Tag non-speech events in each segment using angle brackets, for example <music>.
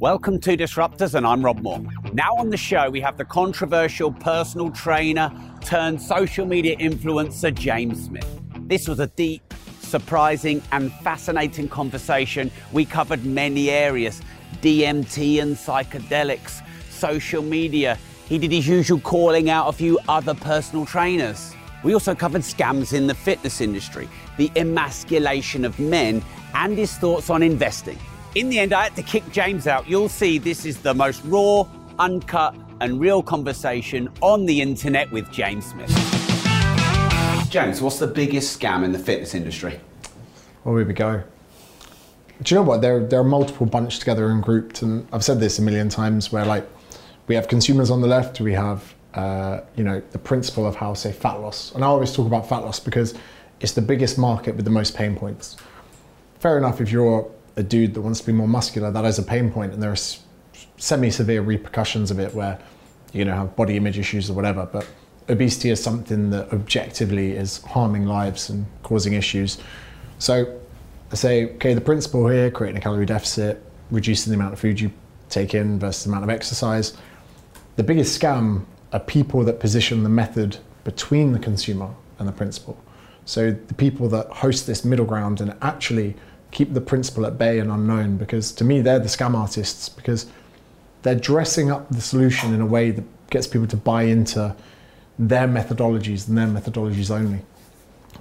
Welcome to Disruptors, and I'm Rob Moore. Now on the show, we have the controversial personal trainer turned social media influencer, James Smith. This was a deep, surprising, and fascinating conversation. We covered many areas DMT and psychedelics, social media. He did his usual calling out a few other personal trainers. We also covered scams in the fitness industry, the emasculation of men, and his thoughts on investing. In the end, I had to kick James out. You'll see this is the most raw, uncut, and real conversation on the internet with James Smith. James, what's the biggest scam in the fitness industry? Well, here we go. Do you know what? There, there are multiple bunched together and grouped, and I've said this a million times. Where like we have consumers on the left, we have uh, you know the principle of how say fat loss, and I always talk about fat loss because it's the biggest market with the most pain points. Fair enough if you're a dude that wants to be more muscular, that is a pain point, and there are semi-severe repercussions of it where you know have body image issues or whatever. But obesity is something that objectively is harming lives and causing issues. So I say, okay, the principle here, creating a calorie deficit, reducing the amount of food you take in versus the amount of exercise. The biggest scam are people that position the method between the consumer and the principle. So the people that host this middle ground and actually keep the principle at bay and unknown because to me they're the scam artists because they're dressing up the solution in a way that gets people to buy into their methodologies and their methodologies only.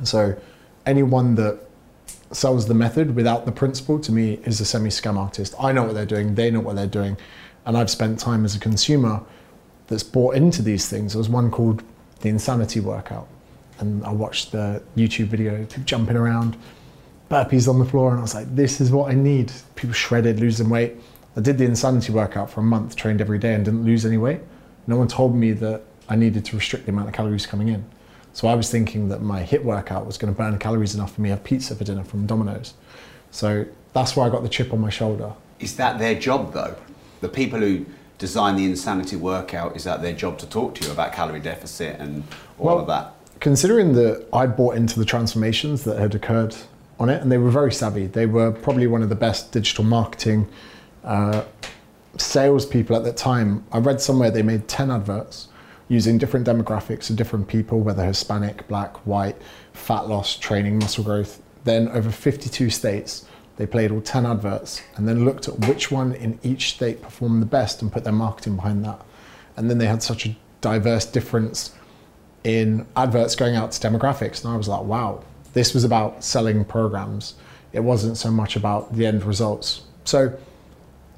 So anyone that sells the method without the principle to me is a semi scam artist. I know what they're doing, they know what they're doing, and I've spent time as a consumer that's bought into these things. There was one called the Insanity Workout, and I watched the YouTube video, jumping around burpees on the floor, and I was like, this is what I need. People shredded, losing weight. I did the insanity workout for a month, trained every day, and didn't lose any weight. No one told me that I needed to restrict the amount of calories coming in. So I was thinking that my HIIT workout was going to burn calories enough for me to have pizza for dinner from Domino's. So that's why I got the chip on my shoulder. Is that their job though? The people who design the insanity workout, is that their job to talk to you about calorie deficit and all well, of that? Considering that I bought into the transformations that had occurred on it, and they were very savvy. They were probably one of the best digital marketing uh, salespeople at that time. I read somewhere they made 10 adverts using different demographics of different people, whether Hispanic, black, white, fat loss, training, muscle growth. Then over 52 states, they played all 10 adverts and then looked at which one in each state performed the best and put their marketing behind that. And then they had such a diverse difference in adverts going out to demographics. And I was like, wow, this was about selling programs. It wasn't so much about the end results. So,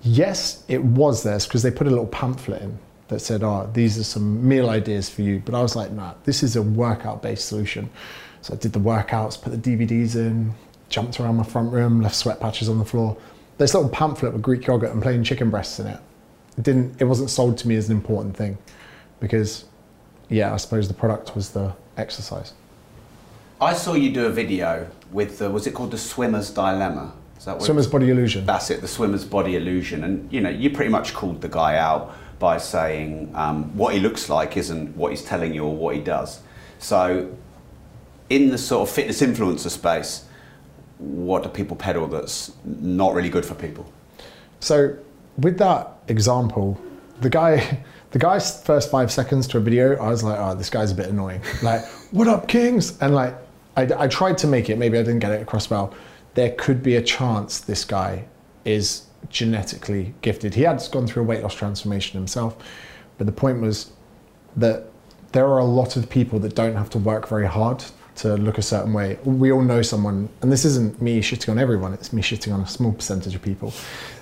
yes, it was this because they put a little pamphlet in that said, oh, these are some meal ideas for you. But I was like, nah, this is a workout based solution. So I did the workouts, put the DVDs in, jumped around my front room, left sweat patches on the floor. This little pamphlet with Greek yogurt and plain chicken breasts in it. It didn't it wasn't sold to me as an important thing because yeah, I suppose the product was the exercise. I saw you do a video with the, was it called the swimmer's dilemma? Is that what swimmer's body illusion. That's it, the swimmer's body illusion. And you know, you pretty much called the guy out by saying um, what he looks like isn't what he's telling you or what he does. So, in the sort of fitness influencer space, what do people peddle that's not really good for people? So, with that example, the guy the guy's first five seconds to a video, I was like, oh, this guy's a bit annoying. Like, what up, Kings? And like, I, I tried to make it, maybe I didn't get it across well. There could be a chance this guy is genetically gifted. He had gone through a weight loss transformation himself, but the point was that there are a lot of people that don't have to work very hard to look a certain way. We all know someone, and this isn't me shitting on everyone, it's me shitting on a small percentage of people.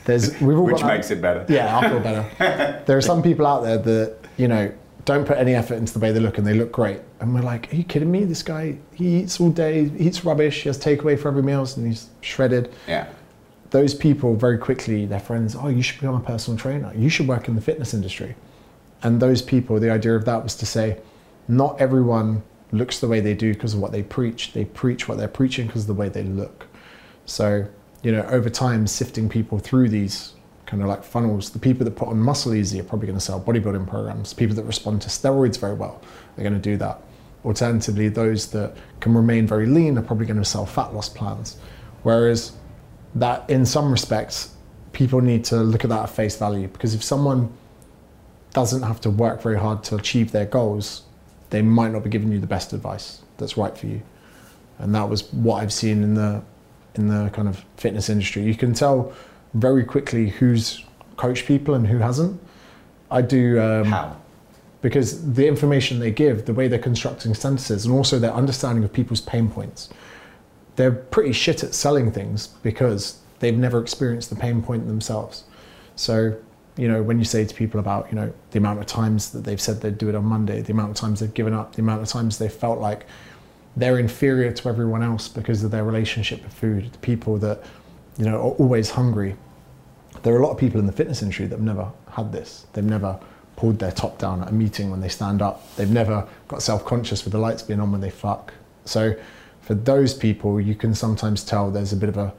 There's, we've all Which makes it better. Yeah, I feel better. <laughs> there are some people out there that, you know, don't put any effort into the way they look and they look great. And we're like, are you kidding me? This guy, he eats all day, he eats rubbish, he has takeaway for every meal, and he's shredded. Yeah. Those people very quickly, their friends, oh, you should become a personal trainer. You should work in the fitness industry. And those people, the idea of that was to say, not everyone looks the way they do because of what they preach. They preach what they're preaching because of the way they look. So, you know, over time, sifting people through these kind of like funnels. The people that put on muscle easy are probably going to sell bodybuilding programs. People that respond to steroids very well are going to do that. Alternatively, those that can remain very lean are probably going to sell fat loss plans. Whereas that, in some respects, people need to look at that at face value because if someone doesn't have to work very hard to achieve their goals, they might not be giving you the best advice that's right for you. And that was what I've seen in the in the kind of fitness industry. You can tell very quickly who's coached people and who hasn't. I do. Um, How? Because the information they give, the way they're constructing sentences, and also their understanding of people's pain points, they're pretty shit at selling things because they've never experienced the pain point themselves. So, you know, when you say to people about, you know, the amount of times that they've said they'd do it on Monday, the amount of times they've given up, the amount of times they felt like they're inferior to everyone else because of their relationship with food, the people that, you know, are always hungry. There are a lot of people in the fitness industry that have never had this. They've never pulled their top down at a meeting when they stand up. They've never got self-conscious with the lights being on when they fuck. So for those people, you can sometimes tell there's a bit of a,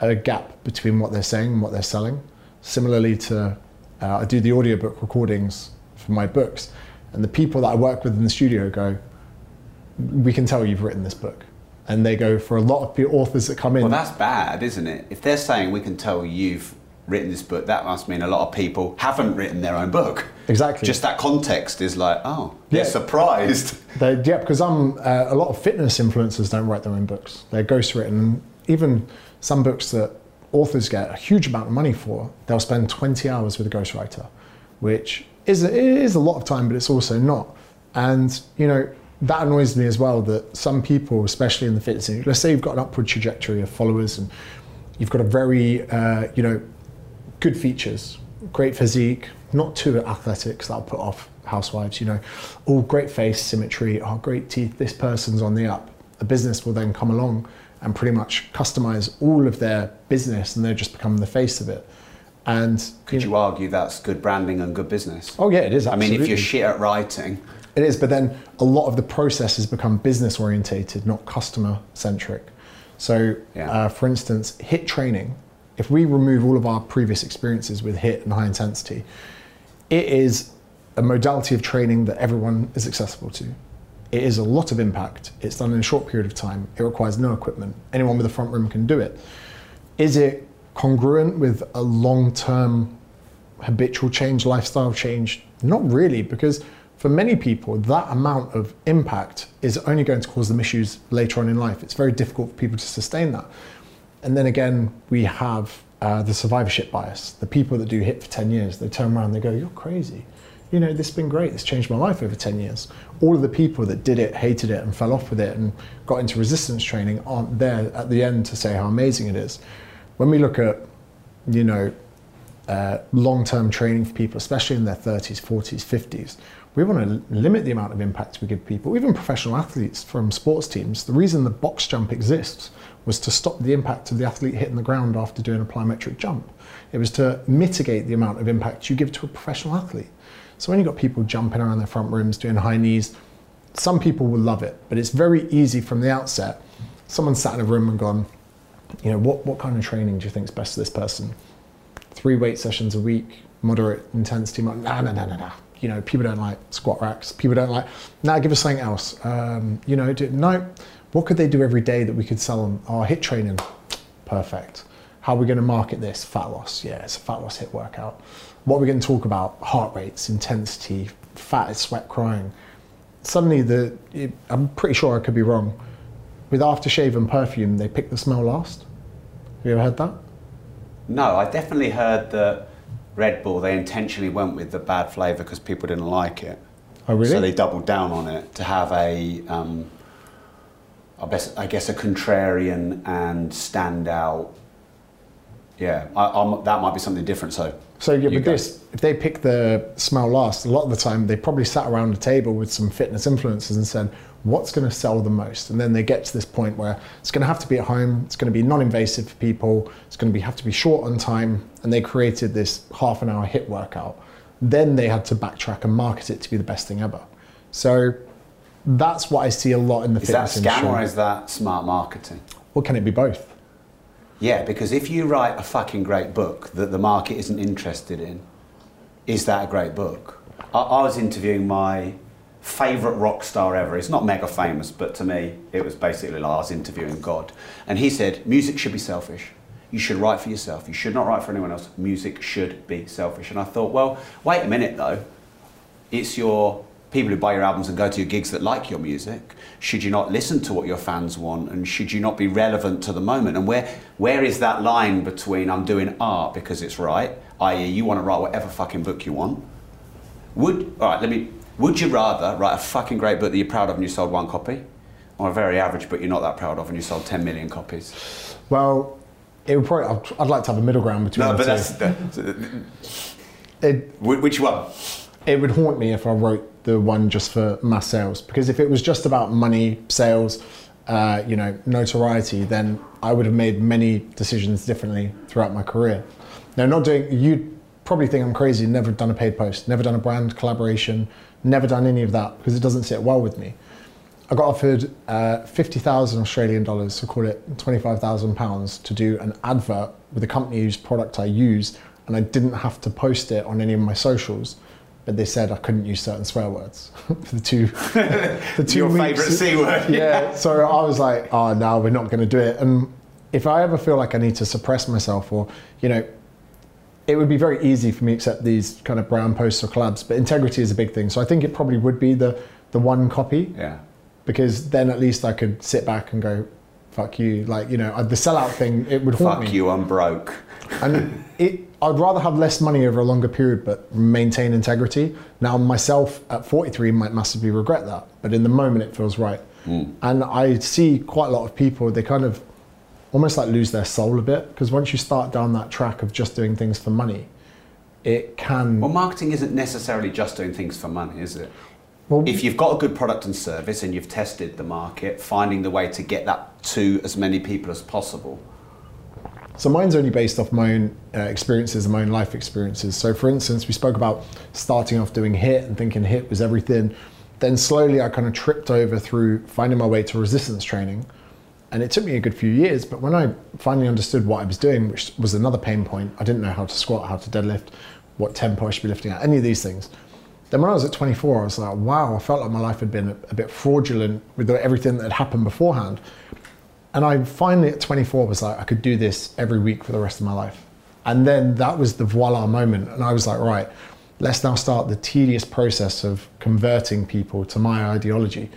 a gap between what they're saying and what they're selling. Similarly to, uh, I do the audiobook recordings for my books, and the people that I work with in the studio go, we can tell you've written this book. And they go, for a lot of authors that come in, Well, that's bad, isn't it? If they're saying we can tell you've written this book, that must mean a lot of people haven't written their own book. Exactly. Just that context is like, oh, they're Yeah. surprised. <laughs> They, yeah, because I'm uh, a lot of fitness influencers don't write their own books. They're ghostwritten. Even some books that authors get a huge amount of money for, they'll spend 20 hours with a ghostwriter, which is a, is a lot of time, but it's also not. And you know that annoys me as well. That some people, especially in the fitness industry, let's say you've got an upward trajectory of followers and you've got a very uh, you know good features, great physique, not too athletic, 'cause that'll put off housewives, you know, all great face symmetry, oh, great teeth, this person's on the up. A business will then come along and pretty much customize all of their business and they just become the face of it. And Could you argue that's good branding and good business? oh yeah, it is. I mean, if you're shit at writing, It is, but then a lot of the process has become business orientated, not customer centric. So, Yeah. uh, for instance, HIT training, if we remove all of our previous experiences with HIT and high intensity, it is a modality of training that everyone is accessible to. It is a lot of impact. It's done in a short period of time. It requires no equipment. Anyone with a front room can do it. Is it congruent with a long term habitual change, lifestyle change? Not really, because for many people, that amount of impact is only going to cause them issues later on in life. It's very difficult for people to sustain that. And then again, we have uh, the survivorship bias. The people that do HIT for 10 years, they turn around and they go, You're crazy. You know, this has been great. It's changed my life over 10 years. All of the people that did it, hated it, and fell off with it and got into resistance training aren't there at the end to say how amazing it is. When we look at, you know, uh, long-term training for people, especially in their 30s, 40s, 50s. We want to limit the amount of impact we give people, even professional athletes from sports teams. The reason the box jump exists was to stop the impact of the athlete hitting the ground after doing a plyometric jump. It was to mitigate the amount of impact you give to a professional athlete. So when you've got people jumping around their front rooms, doing high knees, some people will love it, but it's very easy from the outset. Someone sat in a room and gone, you know, what, what kind of training do you think is best for this person? three weight sessions a week, moderate intensity. Nah, nah, nah, nah, nah. You know, people don't like squat racks. People don't like, nah, give us something else. Um, you know, do, no, what could they do every day that we could sell them? Oh, hit training, perfect. How are we going to market this? Fat loss, yeah, it's a fat loss hit workout. What are we going to talk about? Heart rates, intensity, fat is sweat crying. Suddenly, the it, I'm pretty sure I could be wrong. With aftershave and perfume, they pick the smell last. Have you ever heard that? no, I definitely heard that Red Bull, they intentionally went with the bad flavour because people didn't like it. Oh, really? So they doubled down on it to have a, um, I, guess, I guess, a contrarian and standout. Yeah, I, that might be something different. So, So yeah, you with go. this, if they pick the smell last, a lot of the time they probably sat around a table with some fitness influencers and said, "What's going to sell the most?" And then they get to this point where it's going to have to be at home, it's going to be non-invasive for people, it's going to be have to be short on time, and they created this half an hour hit workout. Then they had to backtrack and market it to be the best thing ever. So that's what I see a lot in the is that fitness scam industry. or is that smart marketing? or can it be both? Yeah, because if you write a fucking great book that the market isn't interested in, is that a great book? I, I was interviewing my favourite rock star ever. It's not mega famous, but to me, it was basically like I was interviewing God. And he said, music should be selfish. you should write for yourself. You should not write for anyone else. Music should be selfish. And I thought, well, wait a minute though. It's your people who buy your albums and go to your gigs that like your music. Should you not listen to what your fans want and should you not be relevant to the moment? And where where is that line between I'm doing art because it's right, i.e. you want to write whatever fucking book you want? Would all right, let me would you rather write a fucking great book that you're proud of and you sold one copy? Or a very average book you're not that proud of and you sold 10 million copies? Well, it would probably. I'd, I'd like to have a middle ground between No, the but two. that's. The, It, which one? It would haunt me if I wrote the one just for mass sales because if it was just about money, sales, uh, you know, notoriety, then I would have made many decisions differently throughout my career. Now, not doing you'd probably think I'm crazy. Never done a paid post, never done a brand collaboration, never done any of that because it doesn't sit well with me. I got offered uh, 50,000 Australian dollars, so call it 25,000 pounds, to do an advert with a company whose product I use, and I didn't have to post it on any of my socials. But they said I couldn't use certain swear words for <laughs> the two. <laughs> the two Your favourite C word. <laughs> Yeah, so I was like, oh no, we're not going to do it. And if I ever feel like I need to suppress myself, or you know, it would be very easy for me to accept these kind of brand posts or collabs. But integrity is a big thing, so I think it probably would be the the one copy Yeah. because then at least I could sit back and go, "Fuck you!" Like you know, uh, the sellout thing it would Fuck me. you, I'm broke. And it, I'd rather have less money over a longer period, but maintain integrity. Now, myself at 43 might massively regret that, but in the moment it feels right. Hmm. And I see quite a lot of people, they kind of almost like lose their soul a bit because once you start down that track of just doing things for money, it can. Well, marketing isn't necessarily just doing things for money, is it? Well, If you've got a good product and service and you've tested the market, finding the way to get that to as many people as possible. So mine's only based off my own uh, experiences and my own life experiences. So for instance, we spoke about starting off doing HIT and thinking HIT was everything. Then slowly I kind of tripped over through finding my way to resistance training. And it took me a good few years, but when I finally understood what I was doing, which was another pain point, I didn't know how to squat, how to deadlift, what tempo I should be lifting at, any of these things. Then when I was at 24, I was like, wow, I felt like my life had been a, a bit fraudulent with everything that had happened beforehand. And I finally at 24 was like, I could do this every week for the rest of my life. And then that was the voila moment. And I was like, right, let's now start the tedious process of converting people to my ideology,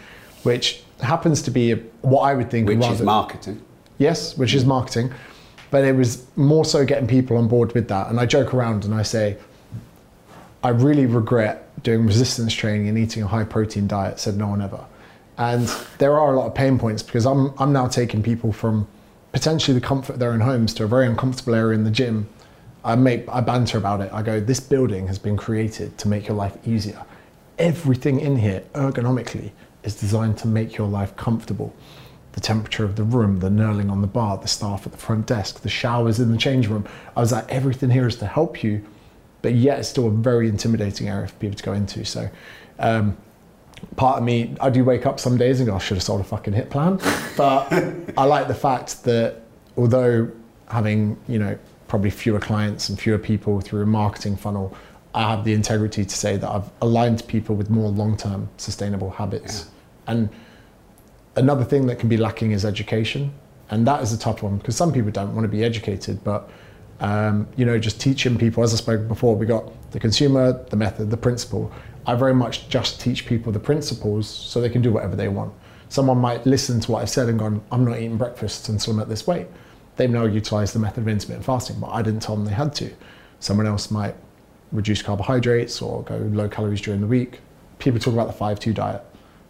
which happens to be what I would think Which rather, is marketing. Yes, which is marketing. But it was more so getting people on board with that. And I joke around and I say, I really regret doing resistance training and eating a high protein diet, said no one ever. And there are a lot of pain points because I'm, I'm now taking people from potentially the comfort of their own homes to a very uncomfortable area in the gym. I make I banter about it. I go, this building has been created to make your life easier. Everything in here ergonomically is designed to make your life comfortable. The temperature of the room, the knurling on the bar, the staff at the front desk, the showers in the change room. I was like, everything here is to help you, but yet it's still a very intimidating area for people to go into. So, um, part of me, I do wake up some days and go, I should have sold a fucking hit plan. But <laughs> I like the fact that although having, you know, probably fewer clients and fewer people through a marketing funnel, I have the integrity to say that I've aligned people with more long term sustainable habits. And another thing that can be lacking is education. And that is a tough one because some people don't want to be educated, but um, you know, just teaching people, as I spoke before, we got the consumer, the method, the principle. I very much just teach people the principles so they can do whatever they want. Someone might listen to what I've said and gone, I'm not eating breakfast until I'm at this weight. They've now utilised the method of intermittent fasting, but I didn't tell them they had to. Someone else might reduce carbohydrates or go low calories during the week. People talk about the 5-2 diet,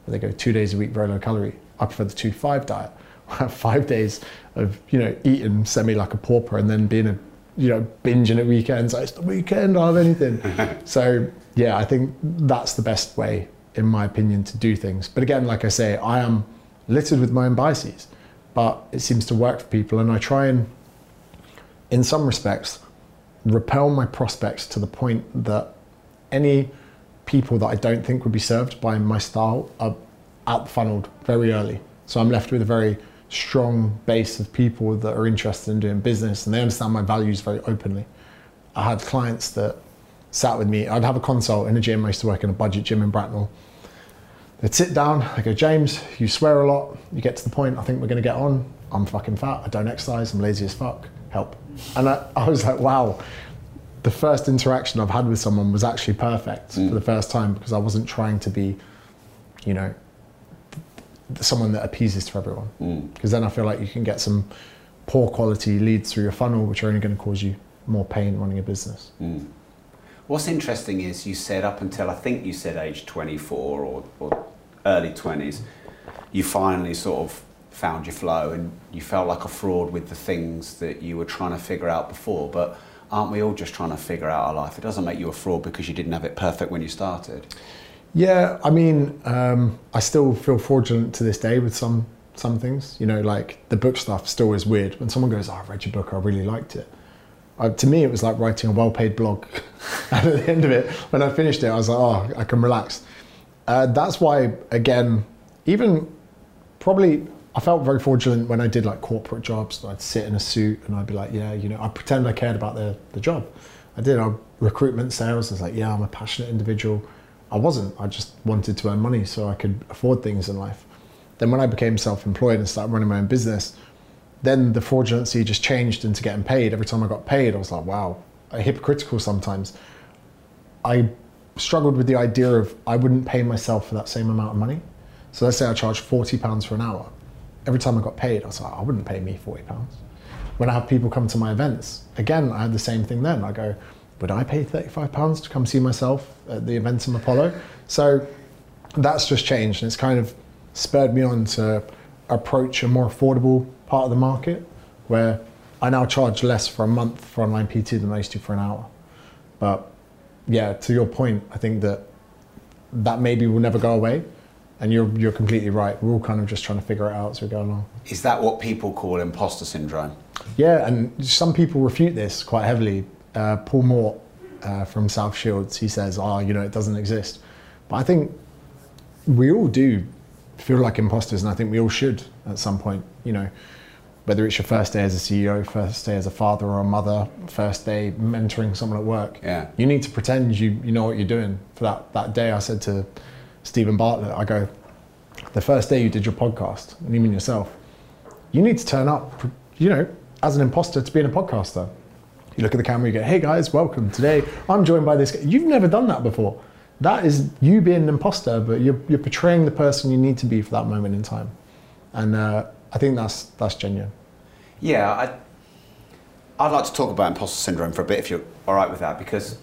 where they go two days a week very low calorie. I prefer the 2-5 diet. <laughs> I have five days of, you know, eating semi like a pauper and then being a, you know, binging at weekends. Like, it's the weekend, I'll have anything. <laughs> so, yeah, I think that's the best way, in my opinion, to do things. But again, like I say, I am littered with my own biases, but it seems to work for people. And I try and, in some respects, repel my prospects to the point that any people that I don't think would be served by my style are out funneled very early. So I'm left with a very strong base of people that are interested in doing business and they understand my values very openly. I had clients that sat with me. I'd have a consult in a gym. I used to work in a budget gym in Bracknell. They'd sit down. I go, James, you swear a lot. You get to the point. I think we're going to get on. I'm fucking fat. I don't exercise. I'm lazy as fuck. help. And I, <laughs> I was like, wow, the first interaction I've had with someone was actually perfect for the mm. first time because I wasn't trying to be, you know, someone that appeases to everyone. Mm. Because then I feel like you can get some poor quality leads through your funnel, which are only going to cause you more pain running a business. Mm. What's interesting is you said up until I think you said age 24 or, or early 20s, you finally sort of found your flow and you felt like a fraud with the things that you were trying to figure out before. But aren't we all just trying to figure out our life? It doesn't make you a fraud because you didn't have it perfect when you started. Yeah, I mean, um, I still feel fraudulent to this day with some some things. You know, like the book stuff still is weird. When someone goes, oh, "I read your book, I really liked it," uh, to me it was like writing a well-paid blog. and <laughs> at the end of it, when I finished it, I was like, "Oh, I can relax." Uh, that's why, again, even probably I felt very fraudulent when I did like corporate jobs. I'd sit in a suit and I'd be like, "Yeah, you know," I pretend I cared about the the job. I did. I recruitment sales. I was like, "Yeah, I'm a passionate individual." I wasn't. I just wanted to earn money so I could afford things in life. Then when I became self-employed and started running my own business, then the fraudulency just changed into getting paid. Every time I got paid, I was like, wow, I'm hypocritical sometimes. I struggled with the idea of I wouldn't pay myself for that same amount of money. So let's say I charged forty pounds for an hour. Every time I got paid, I was like, oh, I wouldn't pay me forty pounds. When I have people come to my events, again, I had the same thing then. I go, would I pay thirty-five pounds to come see myself at the event in Apollo? So that's just changed, and it's kind of spurred me on to approach a more affordable part of the market, where I now charge less for a month for online PT than I used to for an hour. But yeah, to your point, I think that that maybe will never go away. And you're, you're completely right. We're all kind of just trying to figure it out as we go along. Is that what people call imposter syndrome? Yeah, and some people refute this quite heavily. Uh, Paul Moore uh, from South Shields, he says, oh, you know, it doesn't exist. But I think we all do feel like imposters, and I think we all should at some point, you know, whether it's your first day as a CEO, first day as a father or a mother, first day mentoring someone at work. Yeah. You need to pretend you, you know what you're doing. For that, that day, I said to Steven Bartlett, I go, the first day you did your podcast, and you mean yourself, you need to turn up, you know, as an imposter to being a podcaster. You look at the camera, you go, hey guys, welcome. Today I'm joined by this guy. You've never done that before. That is you being an imposter, but you're, you're portraying the person you need to be for that moment in time. And uh, I think that's, that's genuine. Yeah, I, I'd like to talk about imposter syndrome for a bit if you're all right with that, because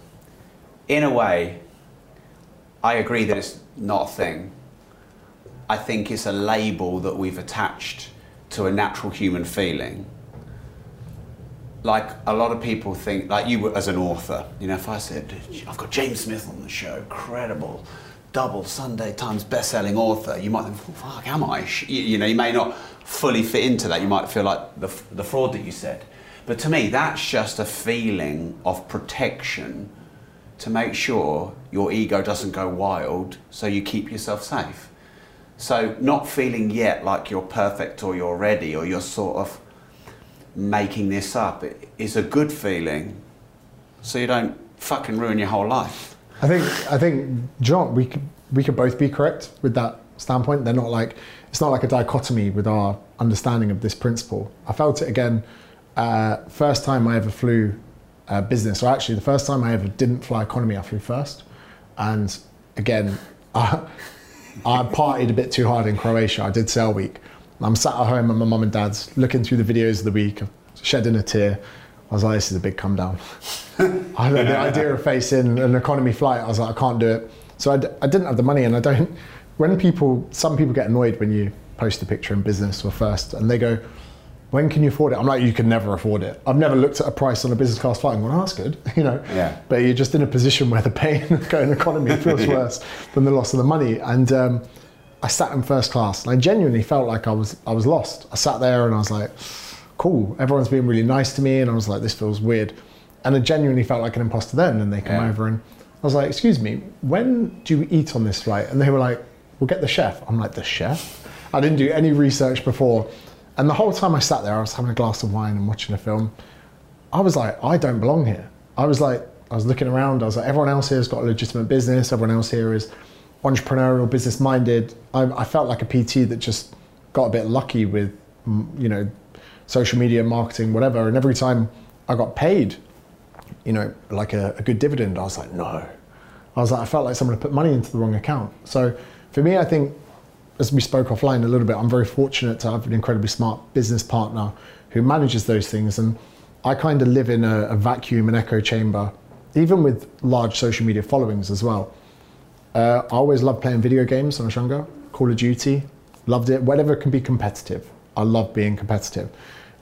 in a way, I agree that it's not a thing. I think it's a label that we've attached to a natural human feeling. Like a lot of people think, like you as an author, you know, if I said, I've got James Smith on the show, credible, double Sunday Times best-selling author, you might think, fuck, am I? You, you know, you may not fully fit into that. You might feel like the, the fraud that you said. But to me, that's just a feeling of protection to make sure your ego doesn't go wild so you keep yourself safe. So, not feeling yet like you're perfect or you're ready or you're sort of making this up is a good feeling so you don't fucking ruin your whole life. I think I think John, we could we could both be correct with that standpoint. They're not like it's not like a dichotomy with our understanding of this principle. I felt it again. Uh, first time I ever flew uh, business, or actually the first time I ever didn't fly economy, I flew first. And again, <laughs> I, I partied a bit too hard in Croatia. I did Sail Week. I'm sat at home at my mum and dad's, looking through the videos of the week, shedding a tear. I was like, this is a big come down. <laughs> I, the idea of facing an economy flight, I was like, I can't do it. So I d- I didn't have the money, and I don't. When people, some people get annoyed when you post a picture in business or first, and they go, "When can you afford it?" I'm like, "You can never afford it." I've never looked at a price on a business class flight and gone, "Oh, that's good," <laughs> you know. Yeah. But you're just in a position where the pain <laughs> of going economy <laughs> feels worse than the loss of the money, and. Um, I sat in first class, and I genuinely felt like I was I was lost. I sat there and I was like, "Cool, everyone's being really nice to me," and I was like, "This feels weird," and I genuinely felt like an imposter then. And they come Yeah. over and I was like, "Excuse me, when do you eat on this flight?" And they were like, "We'll get the chef." I'm like, "The chef?" I didn't do any research before, and the whole time I sat there, I was having a glass of wine and watching a film. I was like, I don't belong here. I was like, I was looking around. I was like, everyone else here has got a legitimate business. Everyone else here is entrepreneurial, business minded. I, I felt like a PT that just got a bit lucky with, you know, social media, marketing, whatever. And every time I got paid, you know, like a, a good dividend, I was like, no. I was like, I felt like someone had put money into the wrong account. So for me, I think, as we spoke offline a little bit, I'm very fortunate to have an incredibly smart business partner who manages those things. And I kind of live in a, a vacuum, and echo chamber, even with large social media followings as well. Uh, I always loved playing video games when I was younger. Call of Duty, loved it. Whatever can be competitive, I love being competitive.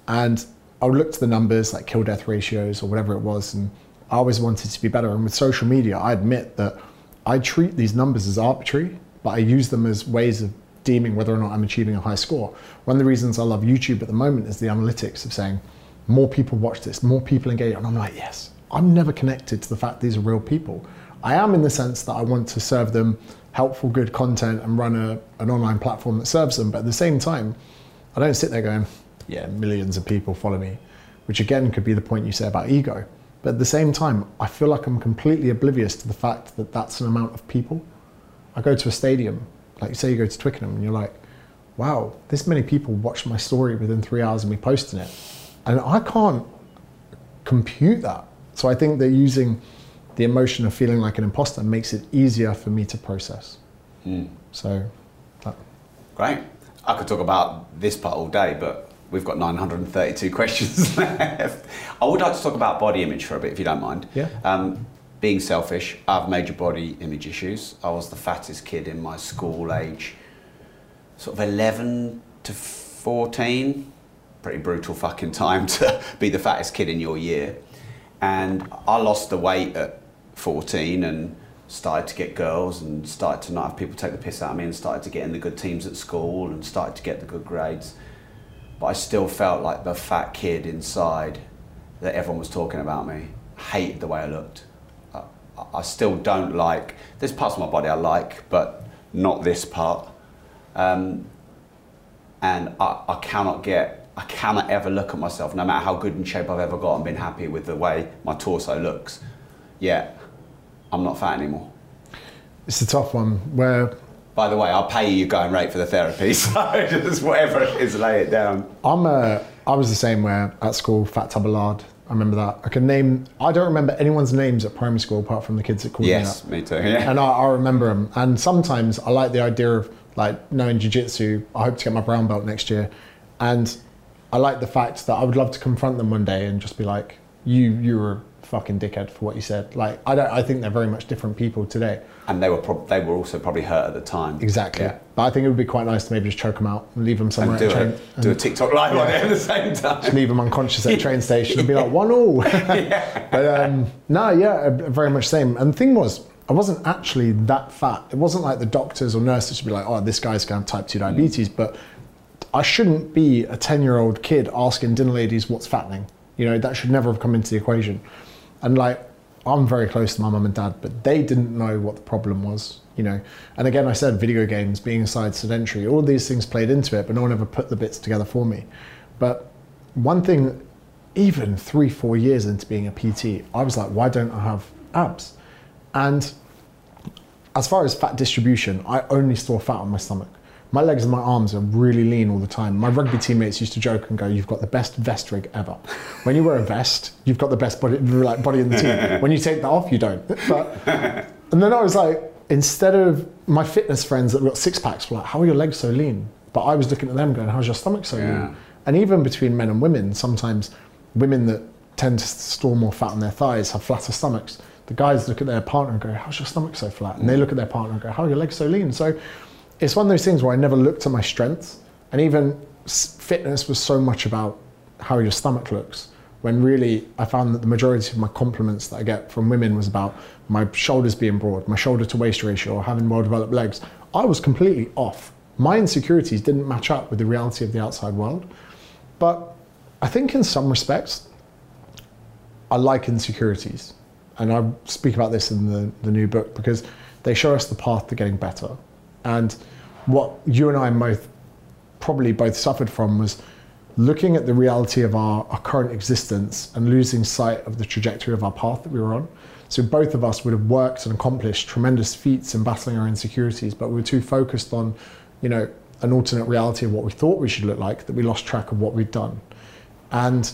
And I would look to the numbers, like kill death ratios or whatever it was, and I always wanted to be better. And with social media, I admit that I treat these numbers as arbitrary, but I use them as ways of deeming whether or not I'm achieving a high score. One of the reasons I love YouTube at the moment is the analytics of saying more people watch this, more people engage, and I'm like, yes, I'm never connected to the fact these are real people. I am in the sense that I want to serve them helpful, good content and run a, an online platform that serves them. But at the same time, I don't sit there going, yeah, millions of people follow me, which again could be the point you say about ego. But at the same time, I feel like I'm completely oblivious to the fact that that's an amount of people. I go to a stadium, like you say you go to Twickenham and you're like, wow, this many people watched my story within three hours of me posting it. And I can't compute that. So I think that using the emotion of feeling like an imposter makes it easier for me to process. Mm. So, that. great. I could talk about this part all day, but we've got 932 <laughs> questions left. I would like to talk about body image for a bit, if you don't mind. Yeah. Um, being selfish, I have major body image issues. I was the fattest kid in my school age, sort of 11 to 14. Pretty brutal fucking time to <laughs> be the fattest kid in your year. And I lost the weight at 14 and started to get girls and started to not have people take the piss out of me and started to get in the good teams at school and started to get the good grades. But I still felt like the fat kid inside that everyone was talking about me. Hated the way I looked. I, still don't like, there's parts of my body I like, but not this part. Um, and I, I cannot get I cannot ever look at myself, no matter how good in shape I've ever got and been happy with the way my torso looks. Yet, I'm not fat anymore. It's a tough one where. By the way, I'll pay you going rate for the therapy, <laughs> so just whatever it is, lay it down. I'm a, I was the same where at school, Fat Taballard. I remember that. I can name, I don't remember anyone's names at primary school apart from the kids that called yes, me Yes, me too, yeah. And I, I remember them. And sometimes I like the idea of like knowing jiu jitsu. I hope to get my brown belt next year. And I like the fact that I would love to confront them one day and just be like, you, you were fucking dickhead for what you said. Like I don't. I think they're very much different people today. And they were prob- they were also probably hurt at the time. Exactly. Yeah. But I think it would be quite nice to maybe just choke them out and leave them somewhere. And do, a, and, do a TikTok live yeah. on it at the same <laughs> time. Just leave them unconscious at a train <laughs> station and be like one all. <laughs> yeah. But um, no, yeah, very much same. And the thing was. I wasn't actually that fat. It wasn't like the doctors or nurses would be like, "Oh, this guy's going to have type two diabetes," mm. but I shouldn't be a 10 year old kid asking dinner ladies what's fattening. You know, that should never have come into the equation. And like, I'm very close to my mum and dad, but they didn't know what the problem was, you know. And again, I said video games, being aside sedentary, all these things played into it, but no one ever put the bits together for me. But one thing, even three, four years into being a PT, I was like, why don't I have abs? And as far as fat distribution, I only store fat on my stomach. My legs and my arms are really lean all the time. My rugby teammates used to joke and go, "You've got the best vest rig ever." When you wear a vest, you've got the best body, like body in the team. <laughs> when you take that off, you don't. But and then I was like, instead of my fitness friends that got six packs were like, "How are your legs so lean?" But I was looking at them going, "How's your stomach so yeah. lean?" And even between men and women, sometimes women that tend to store more fat on their thighs have flatter stomachs. The guys look at their partner and go, "How's your stomach so flat?" And they mm. look at their partner and go, "How are your legs so lean?" So it's one of those things where I never looked at my strengths, and even fitness was so much about how your stomach looks. When really, I found that the majority of my compliments that I get from women was about my shoulders being broad, my shoulder to waist ratio, or having well developed legs. I was completely off. My insecurities didn't match up with the reality of the outside world. But I think in some respects, I like insecurities. And I speak about this in the, the new book because they show us the path to getting better. And what you and I both probably both suffered from was looking at the reality of our, our current existence and losing sight of the trajectory of our path that we were on. So both of us would have worked and accomplished tremendous feats in battling our insecurities, but we were too focused on, you know, an alternate reality of what we thought we should look like that we lost track of what we'd done. And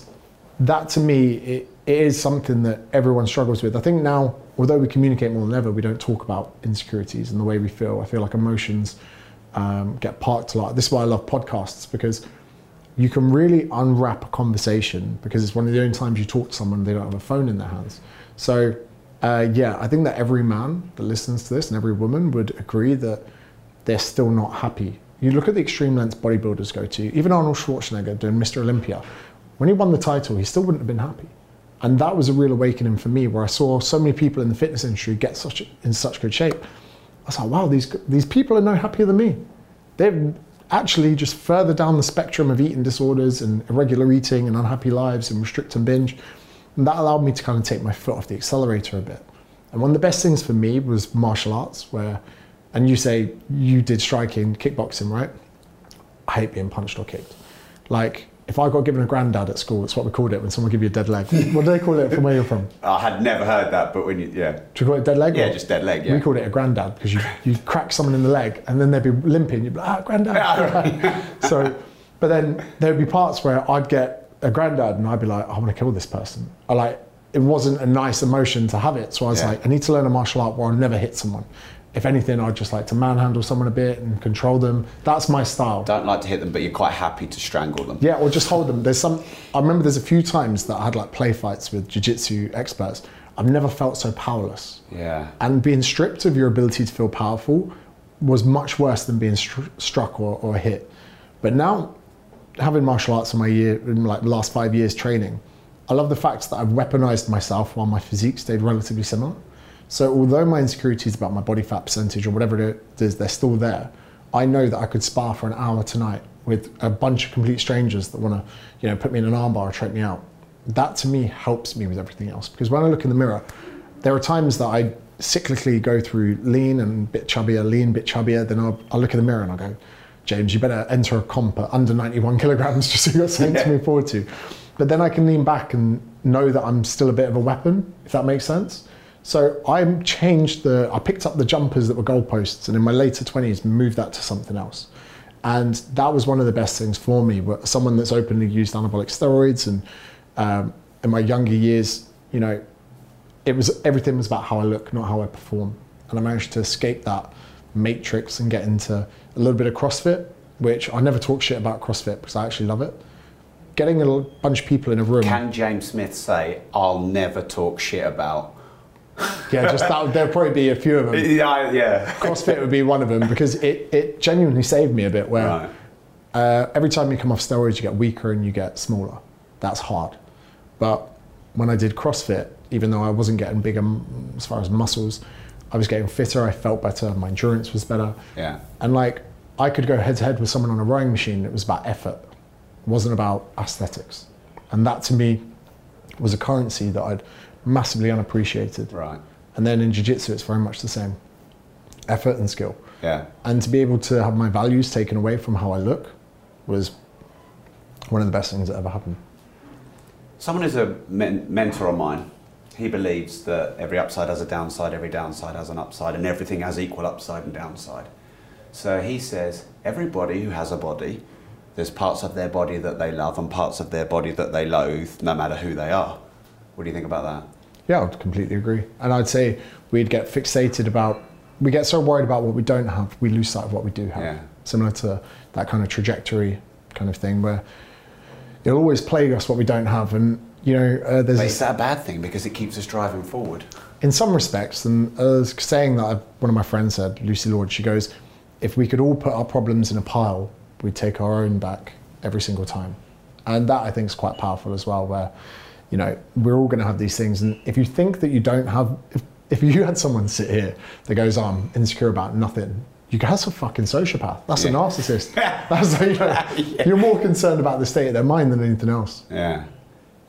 that to me, it, it is something that everyone struggles with. I think now, although we communicate more than ever, we don't talk about insecurities and the way we feel. I feel like emotions um, get parked a lot. This is why I love podcasts because you can really unwrap a conversation because it's one of the only times you talk to someone they don't have a phone in their hands. So, uh, yeah, I think that every man that listens to this and every woman would agree that they're still not happy. You look at the extreme lengths bodybuilders go to, even Arnold Schwarzenegger doing Mr. Olympia, when he won the title, he still wouldn't have been happy. And that was a real awakening for me where I saw so many people in the fitness industry get such in such good shape. I was like, wow, these, these people are no happier than me. They're actually just further down the spectrum of eating disorders and irregular eating and unhappy lives and restrict and binge. And that allowed me to kind of take my foot off the accelerator a bit. And one of the best things for me was martial arts, where, and you say you did striking, kickboxing, right? I hate being punched or kicked. Like, if I got given a granddad at school, that's what we called it when someone give you a dead leg. <laughs> what do they call it from where you're from? I had never heard that, but when you, yeah. Do you call it dead leg? Yeah, just dead leg, yeah. We called it a granddad because you, you crack someone in the leg and then they'd be limping. You'd be like, ah, granddad. <laughs> so, but then there'd be parts where I'd get a granddad and I'd be like, I want to kill this person. I like, it wasn't a nice emotion to have it. So I was Yeah. like, I need to learn a martial art where I'll never hit someone. If anything, I'd just like to manhandle someone a bit and control them. That's my style. Don't like to hit them, but you're quite happy to strangle them. Yeah, or just hold them. There's some. I remember there's a few times that I had like play fights with jiu-jitsu experts. I've never felt so powerless. Yeah. And being stripped of your ability to feel powerful was much worse than being str- struck or, or hit. But now, having martial arts in my year, in like the last five years training, I love the fact that I've weaponized myself while my physique stayed relatively similar. So although my insecurities about my body fat percentage or whatever it is, they're still there. I know that I could spar for an hour tonight with a bunch of complete strangers that want to, you know, put me in an armbar or choke me out. That to me helps me with everything else because when I look in the mirror, there are times that I cyclically go through lean and bit chubbier, lean, bit chubbier. Then I'll, I'll look in the mirror and I'll go, James, you better enter a comp at under 91 kilograms <laughs> just so you've got something to move forward to. But then I can lean back and know that I'm still a bit of a weapon, if that makes sense. So I changed the, I picked up the jumpers that were goalposts and in my later 20s moved that to something else. And that was one of the best things for me. Someone that's openly used anabolic steroids and um, in my younger years, you know, it was everything was about how I look, not how I perform. And I managed to escape that matrix and get into a little bit of CrossFit, which I never talk shit about CrossFit because I actually love it. Getting a bunch of people in a room. Can James Smith say, I'll never talk shit about? Yeah, just that. There'll probably be a few of them. Yeah, yeah. CrossFit would be one of them because it, it genuinely saved me a bit. Where Right. uh, every time you come off steroids, you get weaker and you get smaller. That's hard. But when I did CrossFit, even though I wasn't getting bigger as far as muscles, I was getting fitter. I felt better. My endurance was better. Yeah. And like I could go head to head with someone on a rowing machine. It was about effort. It wasn't about aesthetics. And that to me was a currency that I'd massively unappreciated. Right. And then in jiu-jitsu, it's very much the same. Effort and skill. Yeah. And to be able to have my values taken away from how I look was one of the best things that ever happened. Someone who's a men- mentor of mine, he believes that every upside has a downside, every downside has an upside, and everything has equal upside and downside. So he says everybody who has a body, there's parts of their body that they love and parts of their body that they loathe, no matter who they are. What do you think about that? Yeah, I would completely agree. And I'd say we'd get fixated about, we get so worried about what we don't have, we lose sight of what we do have. Yeah. Similar to that kind of trajectory kind of thing where it'll always plague us what we don't have. And, you know, uh, there's But is that a bad thing because it keeps us driving forward? in some respects, and uh, saying that I've, one of my friends said, Lucy Lord, she goes, if we could all put our problems in a pile, we'd take our own back every single time. And that I think is quite powerful as well, where, you know, we're all going to have these things. And if you think that you don't have, if, if you had someone sit here that goes, oh, I'm insecure about nothing, you guys are fucking sociopath. That's a narcissist. <laughs> That's, you know, You're more concerned about the state of their mind than anything else. Yeah.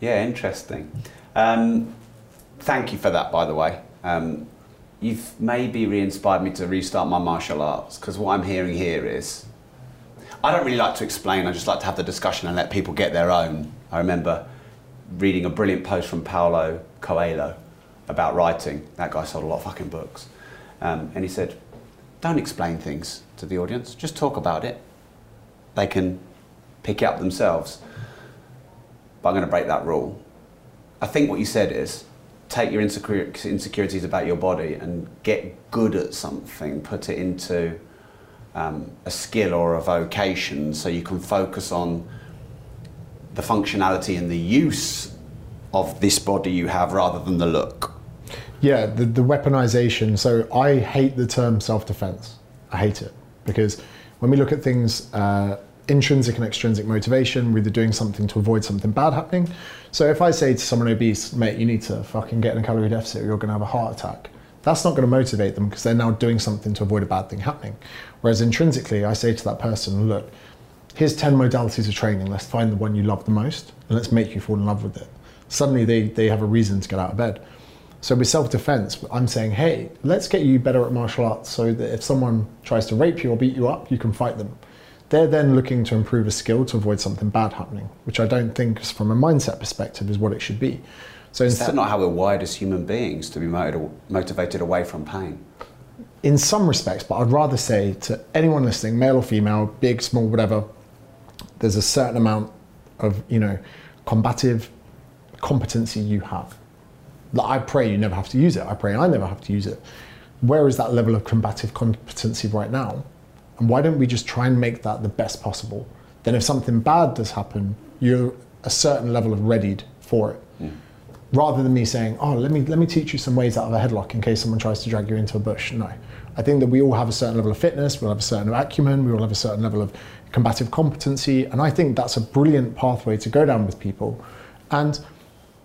Yeah, interesting. Um, thank you for that, by the way. Um, you've maybe re inspired me to restart my martial arts because what I'm hearing here is I don't really like to explain, I just like to have the discussion and let people get their own. I remember reading a brilliant post from Paolo Coelho about writing. That guy sold a lot of fucking books. Um, and he said, don't explain things to the audience, just talk about it. They can pick it up themselves but I'm going to break that rule. I think what you said is take your insecur- insecurities about your body and get good at something, put it into um, a skill or a vocation so you can focus on the functionality and the use of this body you have rather than the look. Yeah, the, the weaponization. So I hate the term self defense. I hate it because when we look at things, uh, intrinsic and extrinsic motivation, we're either doing something to avoid something bad happening. So if I say to someone obese, mate, you need to fucking get in a calorie deficit or you're going to have a heart attack, that's not going to motivate them because they're now doing something to avoid a bad thing happening. Whereas intrinsically, I say to that person, look, here's 10 modalities of training. Let's find the one you love the most and let's make you fall in love with it. Suddenly they, they have a reason to get out of bed. So with self-defense, I'm saying, hey, let's get you better at martial arts so that if someone tries to rape you or beat you up, you can fight them. They're then looking to improve a skill to avoid something bad happening, which I don't think, from a mindset perspective, is what it should be. So is that not how we're wired as human beings to be motivated away from pain? In some respects, but I'd rather say to anyone listening, male or female, big, small, whatever, there's a certain amount of you know combative competency you have. That I pray you never have to use it. I pray I never have to use it. Where is that level of combative competency right now? And why don't we just try and make that the best possible? Then, if something bad does happen, you're a certain level of readied for it. Rather than me saying, "Oh, let me let me teach you some ways out of a headlock in case someone tries to drag you into a bush." No, I think that we all have a certain level of fitness, we all have a certain acumen, we all have a certain level of combative competency, and I think that's a brilliant pathway to go down with people. And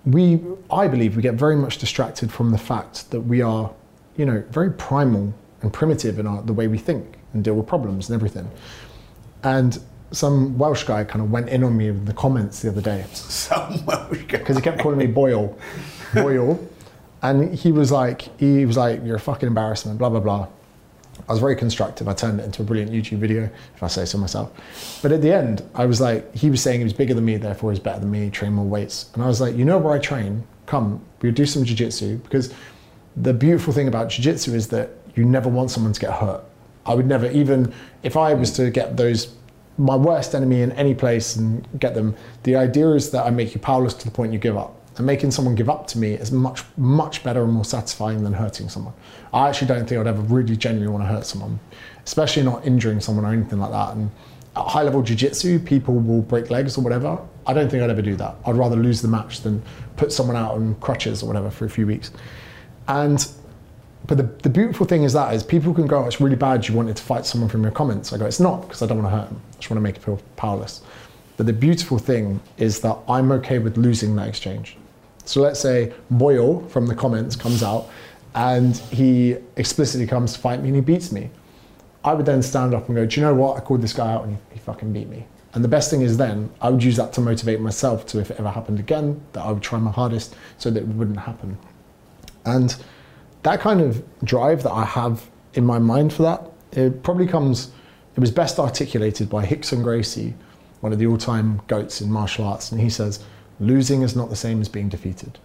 we, I believe, we get very much distracted from the fact that we are, you know, very primal and primitive in our, the way we think and deal with problems and everything. And some Welsh guy kind of went in on me in the comments the other day. <laughs> Some Welsh guy. Because he kept calling me Boyle. <laughs> Boyle. And he was like, he was like, you're a fucking embarrassment, blah, blah, blah. I was very constructive. I turned it into a brilliant YouTube video, if I say so myself. But at the end, I was like, he was saying he was bigger than me, therefore he's better than me, train more weights. And I was like, you know where I train? Come, we'll do some jiu-jitsu. Because the beautiful thing about jiu-jitsu is that you never want someone to get hurt. I would never, even if I was to get those, my worst enemy in any place and get them, the idea is that I make you powerless to the point you give up. And making someone give up to me is much, much better and more satisfying than hurting someone. I actually don't think I'd ever really genuinely want to hurt someone, especially not injuring someone or anything like that. And at high level jiu-jitsu, people will break legs or whatever. I don't think I'd ever do that. I'd rather lose the match than put someone out on crutches or whatever for a few weeks. And but the, the beautiful thing is that is people can go, oh, it's really bad you wanted to fight someone from your comments. I go, it's not because I don't want to hurt them. I just want to make it feel powerless. But the beautiful thing is that I'm okay with losing that exchange. So let's say Boyle from the comments comes out and he explicitly comes to fight me and he beats me. I would then stand up and go, do you know what? I called this guy out and he, fucking beat me. And the best thing is then I would use that to motivate myself to if it ever happened again, that I would try my hardest so that it wouldn't happen. And that kind of drive that I have in my mind for that, it probably comes, it was best articulated by Rickson Gracie, one of the all time goats in martial arts. And he says, losing is not the same as being defeated.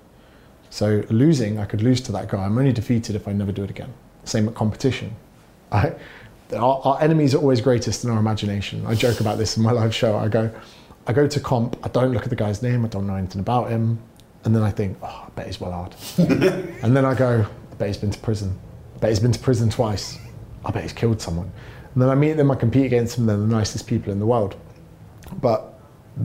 So losing, I could lose to that guy. I'm only defeated if I never do it again. Same at competition. I, our, our, enemies are always greatest in our imagination. I joke about this in my live show. I go, I go to comp. I don't look at the guy's name. I don't know anything about him, and then I think, oh, I bet he's well hard. <laughs> and then I go, I bet he's been to prison. I bet he's been to prison twice. I bet he's killed someone. And then I meet them. I compete against them. They're the nicest people in the world. But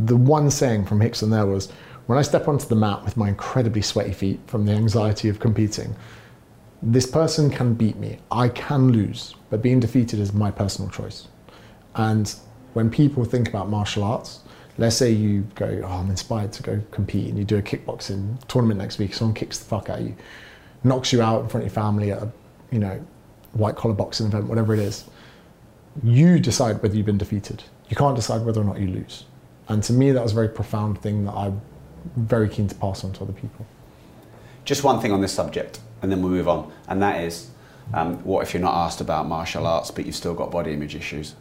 the one saying from Rickson there was, when I step onto the mat with my incredibly sweaty feet from the anxiety of competing, this person can beat me. I can lose, but being defeated is my personal choice. And when people think about martial arts, let's say you go, oh, I'm inspired to go compete, and you do a kickboxing tournament next week, someone kicks the fuck out of you, knocks you out in front of your family at a, you know, white collar boxing event, whatever it is. You decide whether you've been defeated. You can't decide whether or not you lose. And to me, that was a very profound thing that I'm very keen to pass on to other people. Just one thing on this subject, and then we'll move on, and that is um, what if you're not asked about martial arts but you've still got body image issues?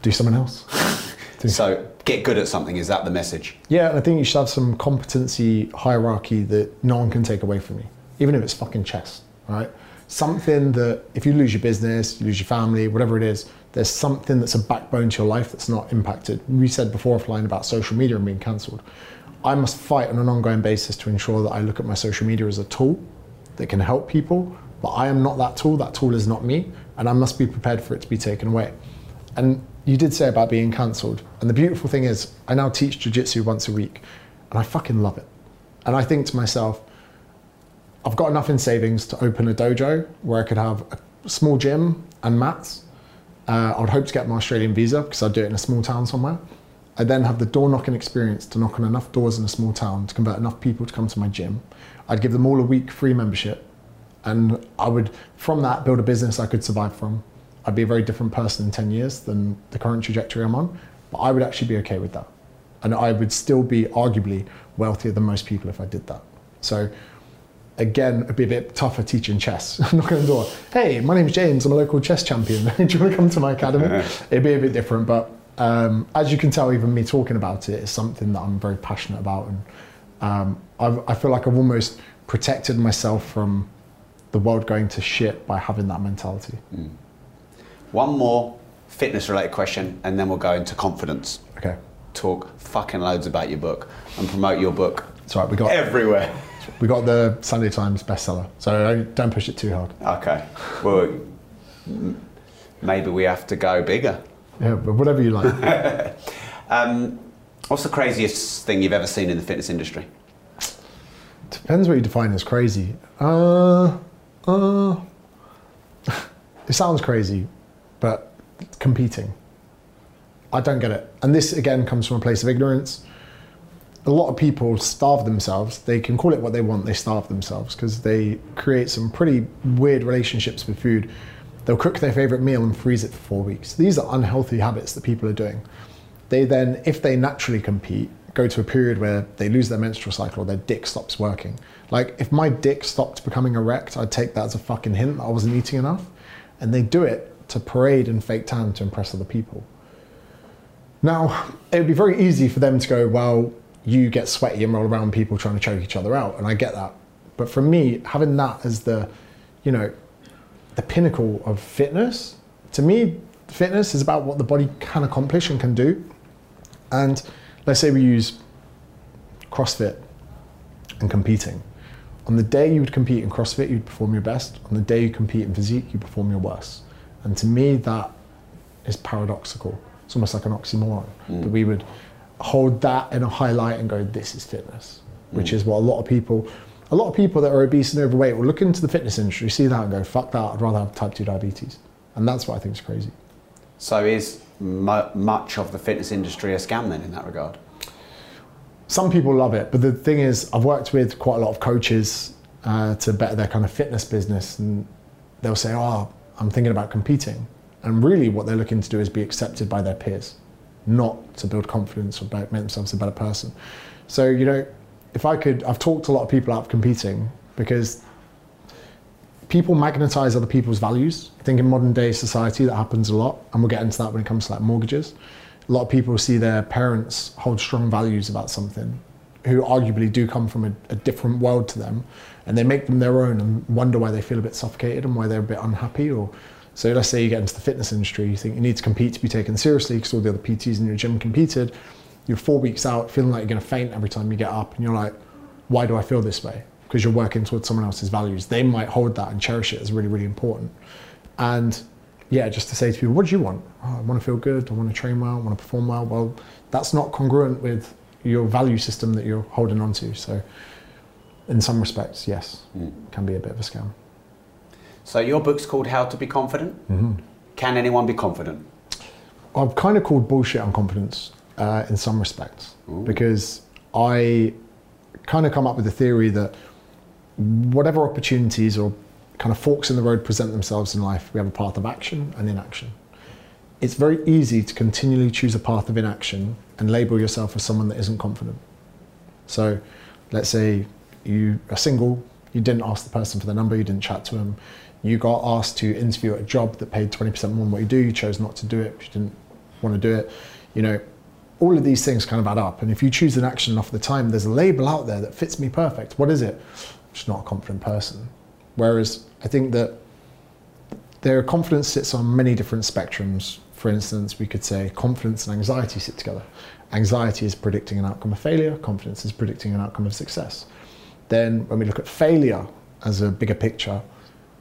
Do something else. <laughs> so get good at something, is that the message? Yeah, I think you should have some competency hierarchy that no one can take away from you, even if it's fucking chess, right? Something that if you lose your business, you lose your family, whatever it is, there's something that's a backbone to your life that's not impacted. We said before offline about social media and being cancelled. I must fight on an ongoing basis to ensure that I look at my social media as a tool that can help people, but I am not that tool. That tool is not me, and I must be prepared for it to be taken away. And you did say about being cancelled, and the beautiful thing is, I now teach jiu-jitsu once a week, and I fucking love it. And I think to myself, I've got enough in savings to open a dojo where I could have a small gym and mats. Uh, I would hope to get my Australian visa because I'd do it in a small town somewhere. I then have the door knocking experience to knock on enough doors in a small town to convert enough people to come to my gym. I'd give them all a week free membership, and I would, from that, build a business I could survive from. I'd be a very different person in 10 years than the current trajectory I'm on, but I would actually be okay with that. And I would still be arguably wealthier than most people if I did that. So, again, it'd be a bit tougher teaching chess. <laughs> Knocking on the door, hey, my name's James, I'm a local chess champion. <laughs> Do you want to come to my academy? <laughs> It'd be a bit different, but um, as you can tell, even me talking about it is something that I'm very passionate about. And um, I feel like I've almost protected myself from the world going to shit by having that mentality. Mm. One more fitness related question, and then we'll go into confidence. Okay. Talk fucking loads about your book and promote your book. That's right, we got everywhere. We got the Sunday Times bestseller, so don't push it too hard. Okay. Well, maybe we have to go bigger. Yeah, but whatever you like. <laughs> um, what's the craziest thing you've ever seen in the fitness industry? Depends what you define as crazy. Uh, uh, <laughs> it sounds crazy, but competing. I don't get it. And this again comes from a place of ignorance. A lot of people starve themselves. They can call it what they want, they starve themselves because they create some pretty weird relationships with food They'll cook their favorite meal and freeze it for four weeks. These are unhealthy habits that people are doing. They then, if they naturally compete, go to a period where they lose their menstrual cycle or their dick stops working. Like, if my dick stopped becoming erect, I'd take that as a fucking hint that I wasn't eating enough. And they do it to parade and fake tan to impress other people. Now, it would be very easy for them to go, well, you get sweaty and roll around people trying to choke each other out, and I get that. But for me, having that as the, you know, the pinnacle of fitness. To me, fitness is about what the body can accomplish and can do. And let's say we use CrossFit and competing. On the day you would compete in CrossFit, you'd perform your best. On the day you compete in physique, you perform your worst. And to me, that is paradoxical. It's almost like an oxymoron. Mm. That we would hold that in a highlight and go, this is fitness, which mm. is what a lot of people a lot of people that are obese and overweight will look into the fitness industry, see that and go, fuck that, I'd rather have type 2 diabetes. And that's what I think is crazy. So is mu- much of the fitness industry a scam then in that regard? Some people love it, but the thing is, I've worked with quite a lot of coaches uh, to better their kind of fitness business, and they'll say, oh, I'm thinking about competing. And really, what they're looking to do is be accepted by their peers, not to build confidence or make themselves a better person. So, you know, if I could, I've talked a lot of people out of competing because people magnetize other people's values. I think in modern day society that happens a lot, and we'll get into that when it comes to like mortgages. A lot of people see their parents hold strong values about something, who arguably do come from a, a different world to them, and they make them their own and wonder why they feel a bit suffocated and why they're a bit unhappy. Or so let's say you get into the fitness industry, you think you need to compete to be taken seriously because all the other PTs in your gym competed you're four weeks out feeling like you're going to faint every time you get up, and you're like, why do I feel this way? Because you're working towards someone else's values. They might hold that and cherish it as really, really important. And yeah, just to say to people, what do you want? Oh, I want to feel good. I want to train well. I want to perform well. Well, that's not congruent with your value system that you're holding on to. So, in some respects, yes, mm. can be a bit of a scam. So, your book's called How to Be Confident. Mm-hmm. Can anyone be confident? I've kind of called bullshit on confidence uh, in some respects Ooh. because I kind of come up with the theory that whatever opportunities or kind of forks in the road present themselves in life, we have a path of action and inaction. It's very easy to continually choose a path of inaction and label yourself as someone that isn't confident. So, let's say you are single, you didn't ask the person for their number, you didn't chat to them, you got asked to interview at a job that paid 20% more than what you do, you chose not to do it, you didn't want to do it. You know, all of these things kind of add up. And if you choose an action off the time, there's a label out there that fits me perfect. What is it? I'm just not a confident person. Whereas I think that their confidence sits on many different spectrums for instance, we could say confidence and anxiety sit together. Anxiety is predicting an outcome of failure, confidence is predicting an outcome of success. Then, when we look at failure as a bigger picture,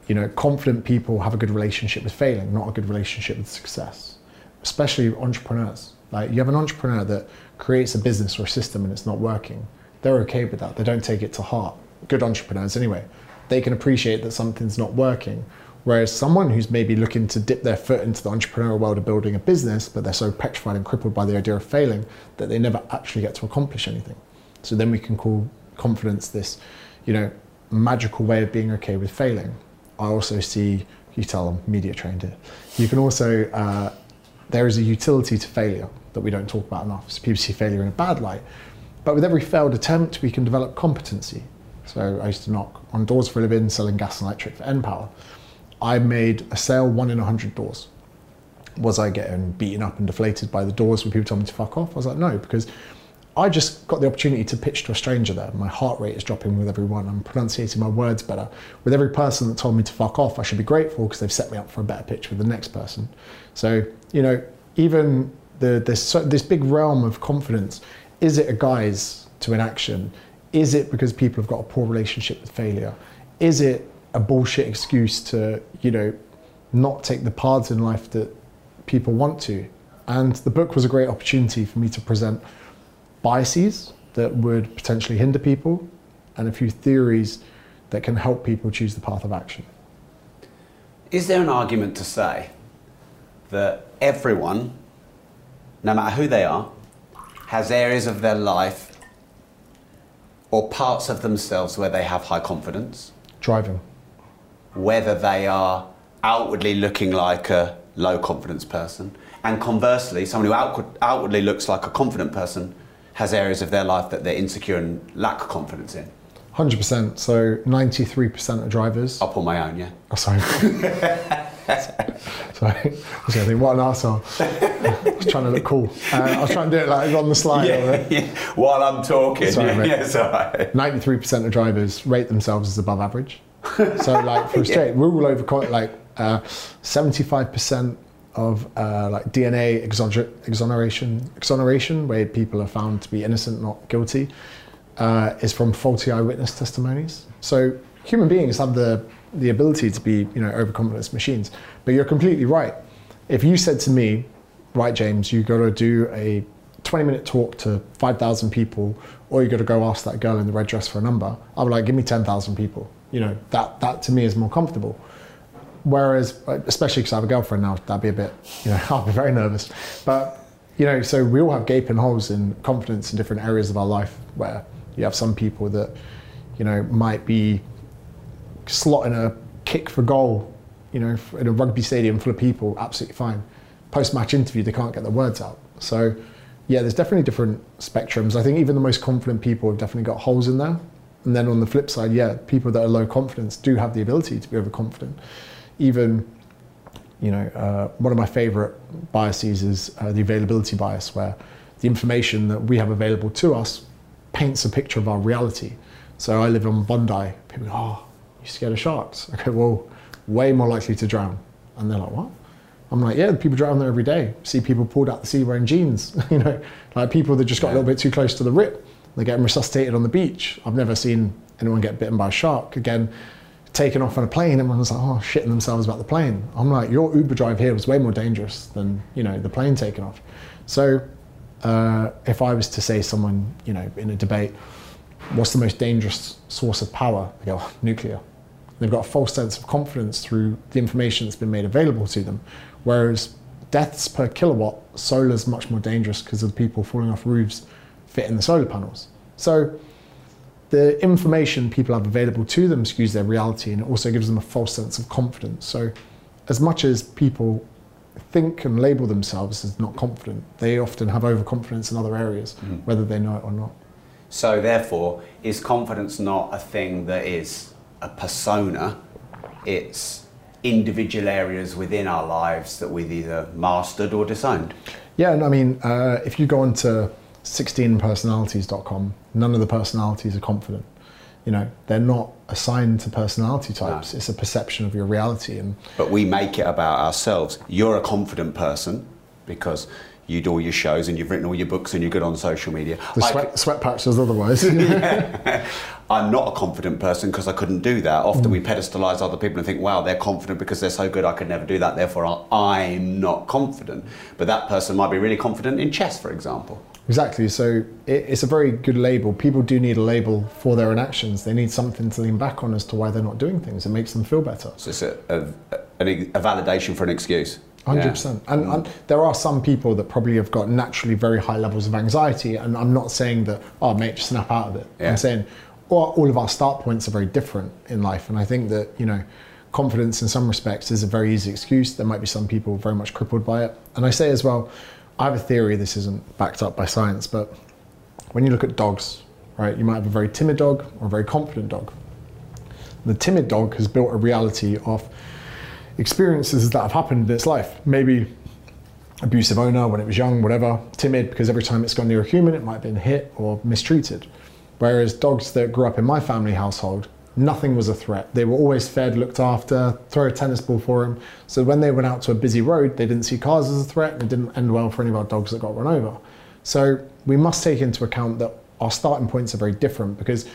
you know, confident people have a good relationship with failing, not a good relationship with success, especially entrepreneurs. Like, you have an entrepreneur that creates a business or a system and it's not working. They're okay with that, they don't take it to heart. Good entrepreneurs, anyway. They can appreciate that something's not working Whereas someone who's maybe looking to dip their foot into the entrepreneurial world of building a business, but they're so petrified and crippled by the idea of failing that they never actually get to accomplish anything. So then we can call confidence this, you know, magical way of being okay with failing. I also see, you tell them media trained here. You can also, uh, there is a utility to failure that we don't talk about enough. So people see failure in a bad light. But with every failed attempt, we can develop competency. So I used to knock on doors for a living, selling gas and electric for npower. I made a sale one in a hundred doors. Was I getting beaten up and deflated by the doors when people told me to fuck off? I was like, no, because I just got the opportunity to pitch to a stranger there. My heart rate is dropping with everyone. I'm pronunciating my words better. With every person that told me to fuck off, I should be grateful because they've set me up for a better pitch with the next person. So, you know, even the, this, this big realm of confidence, is it a guise to inaction? Is it because people have got a poor relationship with failure? Is it a bullshit excuse to, you know, not take the paths in life that people want to. And the book was a great opportunity for me to present biases that would potentially hinder people and a few theories that can help people choose the path of action. Is there an argument to say that everyone, no matter who they are, has areas of their life or parts of themselves where they have high confidence? Driving whether they are outwardly looking like a low confidence person, and conversely, someone who outward, outwardly looks like a confident person has areas of their life that they're insecure and lack confidence in. 100%. So 93% of drivers. Up on my own, yeah. Oh, sorry. <laughs> sorry. I was going to think, what an arsehole. I was trying to look cool. Uh, I was trying to do it like on the slide. Yeah, yeah. While I'm talking. Sorry, yeah, yeah, sorry. 93% of drivers rate themselves as above average. so like for <laughs> straight, yeah. rule over quite, like uh, 75% of uh, like DNA exoner- exoneration, exoneration, where people are found to be innocent, not guilty, uh, is from faulty eyewitness testimonies. So human beings have the the ability to be, you know, overconfident machines. But you're completely right. If you said to me, right, James, you got to do a 20 minute talk to 5,000 people, or you got to go ask that girl in the red dress for a number, I would like, give me 10,000 people you know, that, that to me is more comfortable. Whereas, especially because I have a girlfriend now, that'd be a bit, you know, <laughs> I'll be very nervous. But, you know, so we all have gaping holes in confidence in different areas of our life where you have some people that, you know, might be slotting a kick for goal, you know, in a rugby stadium full of people, absolutely fine. Post match interview, they can't get their words out. So, yeah, there's definitely different spectrums. I think even the most confident people have definitely got holes in there. And then on the flip side, yeah, people that are low confidence do have the ability to be overconfident. Even, you know, uh, one of my favorite biases is uh, the availability bias, where the information that we have available to us paints a picture of our reality. So I live on Bondi. People go, oh, you scared of sharks? <laughs> Okay, well, way more likely to drown. And they're like, what? I'm like, yeah, people drown there every day. See people pulled out the sea wearing jeans, <laughs> you know, like people that just got a little bit too close to the rip they get resuscitated on the beach. I've never seen anyone get bitten by a shark. Again, taken off on a plane, and everyone's like, oh, shitting themselves about the plane. I'm like, your Uber drive here was way more dangerous than, you know, the plane taking off. So uh, if I was to say someone, you know, in a debate, what's the most dangerous source of power? They go, <laughs> nuclear. They've got a false sense of confidence through the information that's been made available to them. Whereas deaths per kilowatt, solar is much more dangerous because of the people falling off roofs fit in the solar panels. So the information people have available to them skews their reality and it also gives them a false sense of confidence. So as much as people think and label themselves as not confident, they often have overconfidence in other areas, mm-hmm. whether they know it or not. So therefore, is confidence not a thing that is a persona? It's individual areas within our lives that we've either mastered or disowned. Yeah, and I mean, uh, if you go onto 16personalities.com, none of the personalities are confident. you know, they're not assigned to personality types. No. It's a perception of your reality. And but we make it about ourselves. You're a confident person because you do all your shows and you've written all your books and you're good on social media. The sweat, sweat patches otherwise. <laughs> <laughs> I'm not a confident person because I couldn't do that. Often mm. we pedestalize other people and think, wow, they're confident because they're so good, I could never do that, therefore I'm not confident. But that person might be really confident in chess, for example. Exactly. So it's a very good label. People do need a label for their inactions. They need something to lean back on as to why they're not doing things. It makes them feel better. So it's a, a, a, a validation for an excuse. Hundred yeah. percent. And, and, mm. there are some people that probably have got naturally very high levels of anxiety. And I'm not saying that, oh, mate, just snap out of it. Yeah. I'm saying all, all of our start points are very different in life. And I think that, you know, confidence in some respects is a very easy excuse. There might be some people very much crippled by it. And I say as well, I have a theory, this isn't backed up by science, but when you look at dogs, right, you might have a very timid dog or a very confident dog. The timid dog has built a reality of experiences that have happened in its life. Maybe abusive owner when it was young, whatever, timid because every time it's gone near a human, it might have been hit or mistreated. Whereas dogs that grew up in my family household, nothing was a threat. They were always fed, looked after, throw a tennis ball for them. So when they went out to a busy road, they didn't see cars as a threat and it didn't end well for any of our dogs that got run over. So we must take into account that our starting points are very different because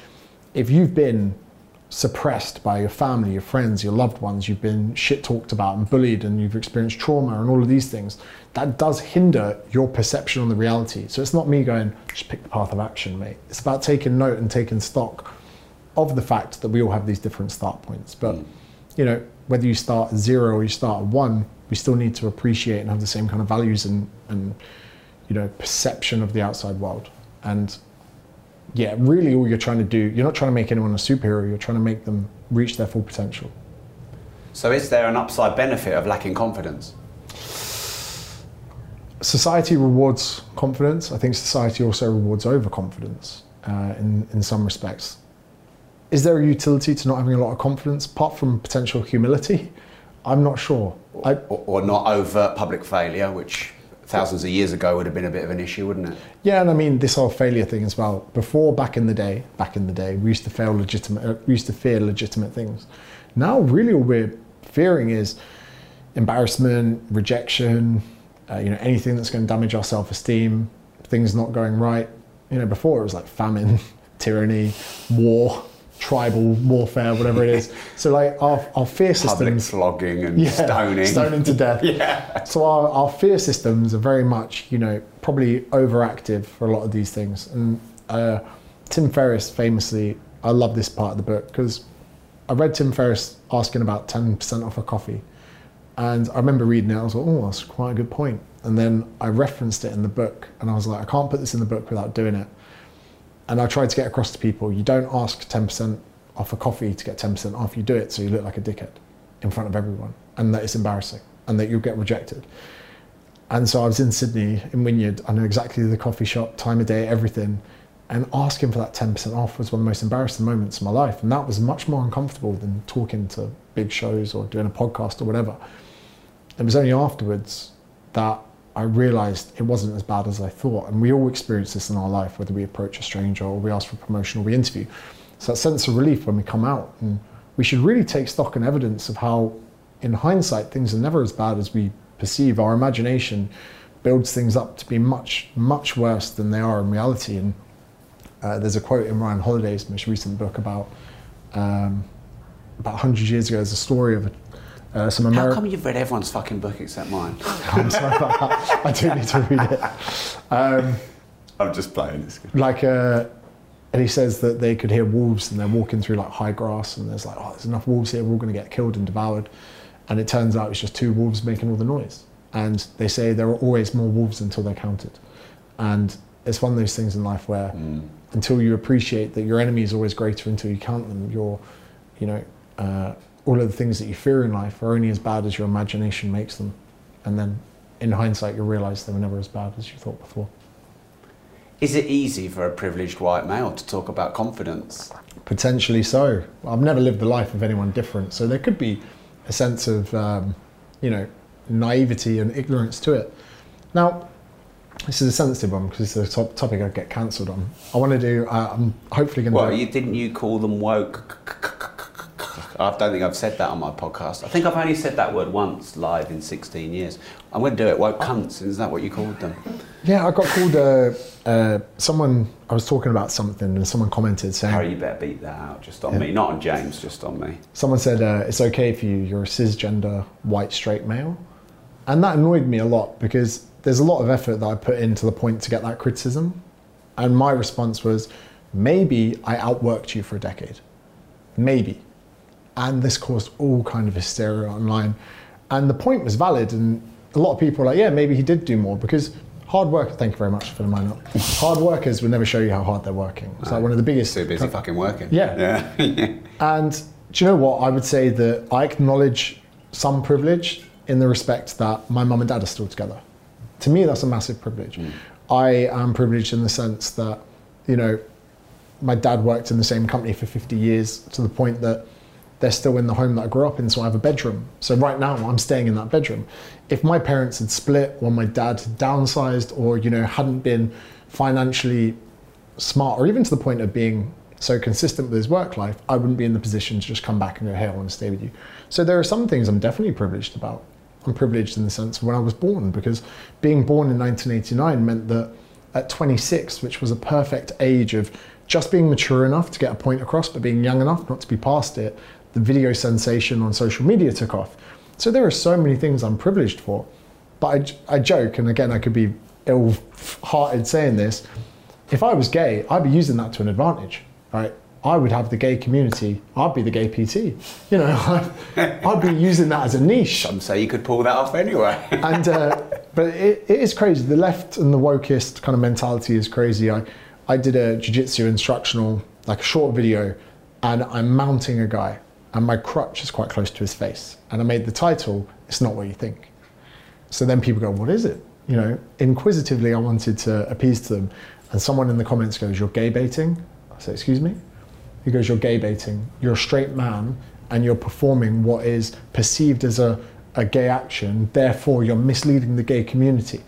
if you've been suppressed by your family, your friends, your loved ones, you've been shit talked about and bullied, and you've experienced trauma and all of these things, that does hinder your perception on the reality. So it's not me going, just pick the path of action, mate. It's about taking note and taking stock of the fact that we all have these different start points. But, you know, whether you start at zero or you start at one, we still need to appreciate and have the same kind of values and, and you know, perception of the outside world. And yeah, really all you're trying to do, you're not trying to make anyone a superhero, you're trying to make them reach their full potential. So, is there an upside benefit of lacking confidence? Society rewards confidence. I think society also rewards overconfidence uh, in, in some respects. Is there a utility to not having a lot of confidence, apart from potential humility? I'm not sure. Or, or, not overt public failure, which thousands of years ago would have been a bit of an issue, wouldn't it? Yeah, and I mean this whole failure thing as well. Before, back in the day, back in the day, we used to fail legitimate. Uh, we used to fear legitimate things. Now, really, all we're fearing is embarrassment, rejection. Uh, you know, anything that's going to damage our self-esteem, things not going right. You know, before it was like famine, <laughs> tyranny, war tribal warfare, whatever it is. <laughs> So like our, our fear systems, public flogging and yeah, stoning, stoning to death. <laughs> yeah. So our, our fear systems are very much, you know, probably overactive for a lot of these things. And uh, Tim Ferriss famously, I love this part of the book because I read Tim Ferriss asking about ten percent off a coffee, and I remember reading it. I was like, oh, that's quite a good point. And then I referenced it in the book, and I was like, I can't put this in the book without doing it. And I tried to get across to people, you don't ask 10% off a coffee to get 10% off. You do it so you look like a dickhead in front of everyone and that it's embarrassing and that you'll get rejected. And so I was in Sydney in Wynyard. I know exactly the coffee shop, time of day, everything. And asking for that 10% off was one of the most embarrassing moments of my life. And that was much more uncomfortable than talking to big shows or doing a podcast or whatever. It was only afterwards that I realized it wasn't as bad as I thought. And we all experience this in our life, whether we approach a stranger or we ask for promotion or we interview. So that sense of relief when we come out. And we should really take stock and evidence of how, in hindsight, things are never as bad as we perceive. Our imagination builds things up to be much, much worse than they are in reality. And uh, there's a quote in Ryan Holiday's most recent book about um, about 100 years ago. There's a story of a uh, some How come you've read everyone's fucking book except mine? <laughs> I'm sorry about <laughs> that. I do need to read it. Um, I'm just playing. this. Like, uh, and he says that they could hear wolves and they're walking through like high grass and there's like, oh, there's enough wolves here. We're all going to get killed and devoured. And it turns out it's just two wolves making all the noise. And they say there are always more wolves until they're counted. And it's one of those things in life where mm. until you appreciate that your enemy is always greater until you count them, you're, you know, uh, all of the things that you fear in life are only as bad as your imagination makes them. And then in hindsight, you'll realize they were never as bad as you thought before. Is it easy for a privileged white male to talk about confidence? Potentially so. I've never lived the life of anyone different, so there could be a sense of, um, you know, naivety and ignorance to it. Now, this is a sensitive one because it's a top, topic I get cancelled on. I want to do. Uh, I'm hopefully going to. Well, you didn't you call them woke? I don't think I've said that on my podcast. I think I've only said that word once live in 16 years. I'm going to do it. Woke cunts. Is that what you called them? Yeah, I got called. Uh, uh, someone. I was talking about something, and someone commented saying, Harry, you better beat that out. Just on yeah. me, not on James. Just on me. Someone said uh, it's okay for you. You're a cisgender white straight male, and that annoyed me a lot because there's a lot of effort that I put into the point to get that criticism, and my response was, maybe I outworked you for a decade, maybe and this caused all kind of hysteria online. And the point was valid, and a lot of people were like, yeah, maybe he did do more because hard work. Thank you very much for the mine up. <laughs> hard workers will never show you how hard they're working. It's like one of the biggest. Too busy fucking working. Yeah. <laughs> Yeah. and do you know what? I would say that I acknowledge some privilege in the respect that my mum and dad are still together. To me, that's a massive privilege. Mm. I am privileged in the sense that, you know, my dad worked in the same company for 50 years to the point that they're still in the home that I grew up in, so I have a bedroom. So right now I'm staying in that bedroom. If my parents had split or my dad downsized or, you know, hadn't been financially smart or even to the point of being so consistent with his work life, I wouldn't be in the position to just come back and go, hey, I want to stay with you. So there are some things I'm definitely privileged about. I'm privileged in the sense when I was born, because being born in 1989 meant that at 26, which was a perfect age of just being mature enough to get a point across, but being young enough not to be past it, the video sensation on social media took off. So there are so many things I'm privileged for. But I, I joke, and again, I could be ill hearted saying this. If I was gay, I'd be using that to an advantage, right? I would have the gay community. I'd be the gay PT. You know, <laughs> I'd, I'd be using that as a niche. Some say you could pull that off anyway. <laughs> and uh, but it, it is crazy. The left and the wokest kind of mentality is crazy. I I did a jiu-jitsu instructional, like a short video, and I'm mounting a guy and my crutch is quite close to his face. And I made the title, It's Not What You Think. So then people go, What is it? You know, inquisitively, I wanted to appease to them. And someone in the comments goes, You're gay baiting? I say, Excuse me? He goes, You're gay baiting. You're a straight man and you're performing what is perceived as a, a gay action. Therefore, you're misleading the gay community.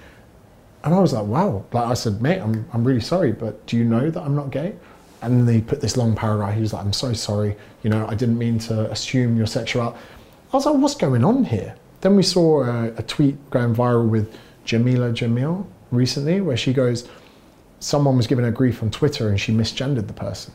And I was like, Wow. Like I said, Mate, I'm, I'm really sorry, but do you know that I'm not gay? And they put this long paragraph. He was like, I'm so sorry. You know, I didn't mean to assume your sexuality. I was like, what's going on here? Then we saw a, a tweet going viral with Jameela Jamil recently where she goes, someone was giving her grief on Twitter and she misgendered the person.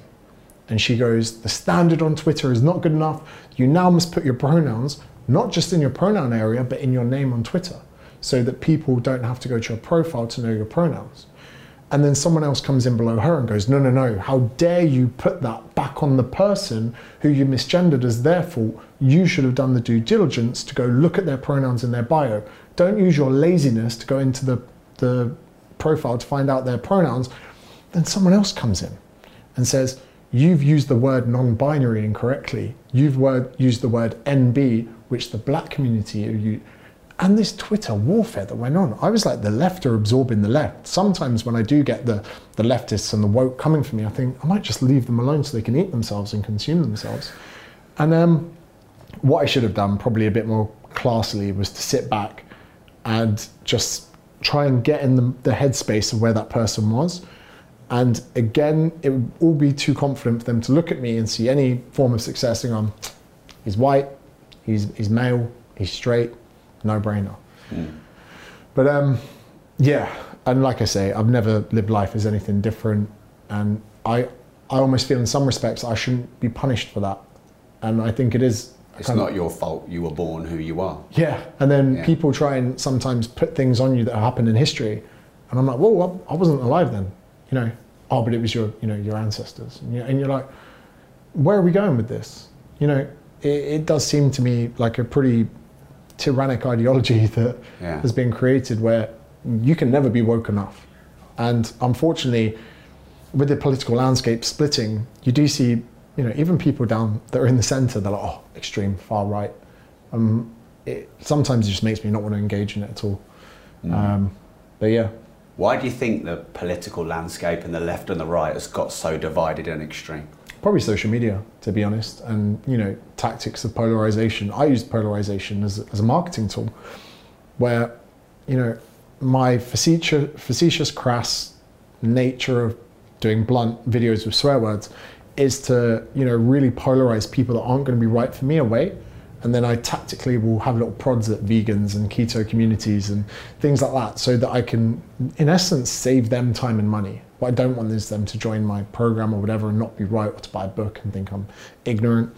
And she goes, the standard on Twitter is not good enough. You now must put your pronouns, not just in your pronoun area, but in your name on Twitter so that people don't have to go to your profile to know your pronouns and then someone else comes in below her and goes, No, no, no, how dare you put that back on the person who you misgendered as their fault? You should have done the due diligence to go look at their pronouns in their bio. Don't use your laziness to go into the, the profile to find out their pronouns. Then someone else comes in and says, You've used the word non binary incorrectly. You've word, used the word NB, which the black community and this Twitter warfare that went on. I was like, the left are absorbing the left. Sometimes when I do get the, the leftists and the woke coming for me, I think I might just leave them alone so they can eat themselves and consume themselves. And um, what I should have done, probably a bit more classily, was to sit back and just try and get in the, the headspace of where that person was. And again, it would all be too confident for them to look at me and see any form of success and go, he's white, he's, he's male, he's straight, no brainer. Mm. But um, yeah, and like I say, I've never lived life as anything different, and I I almost feel in some respects I shouldn't be punished for that, and I think it is. It's not of, your fault. You were born who you are. Yeah, and then yeah. people try and sometimes put things on you that happened in history, and I'm like, well, I wasn't alive then, you know. Oh, but it was your, you know, your ancestors, and you're, and you're like, where are we going with this? You know, it, it does seem to me like a pretty tyrannic ideology <laughs> that yeah. has been created where you can never be woke enough. And unfortunately, with the political landscape splitting, you do see, you know, even people down that are in the centre, they're like, oh, extreme, far right. Um, it sometimes it just makes me not want to engage in it at all. Mm. Um, but yeah. Why do you think the political landscape and the left and the right has got so divided and extreme? Probably social media, to be honest, and you know tactics of polarization. I use polarization as, as a marketing tool, where you know my facetious, facetious, crass nature of doing blunt videos with swear words is to you know really polarize people that aren't going to be right for me away and then I tactically will have little prods at vegans and keto communities and things like that so that I can in essence save them time and money what I don't want is them to join my program or whatever and not be right or to buy a book and think I'm ignorant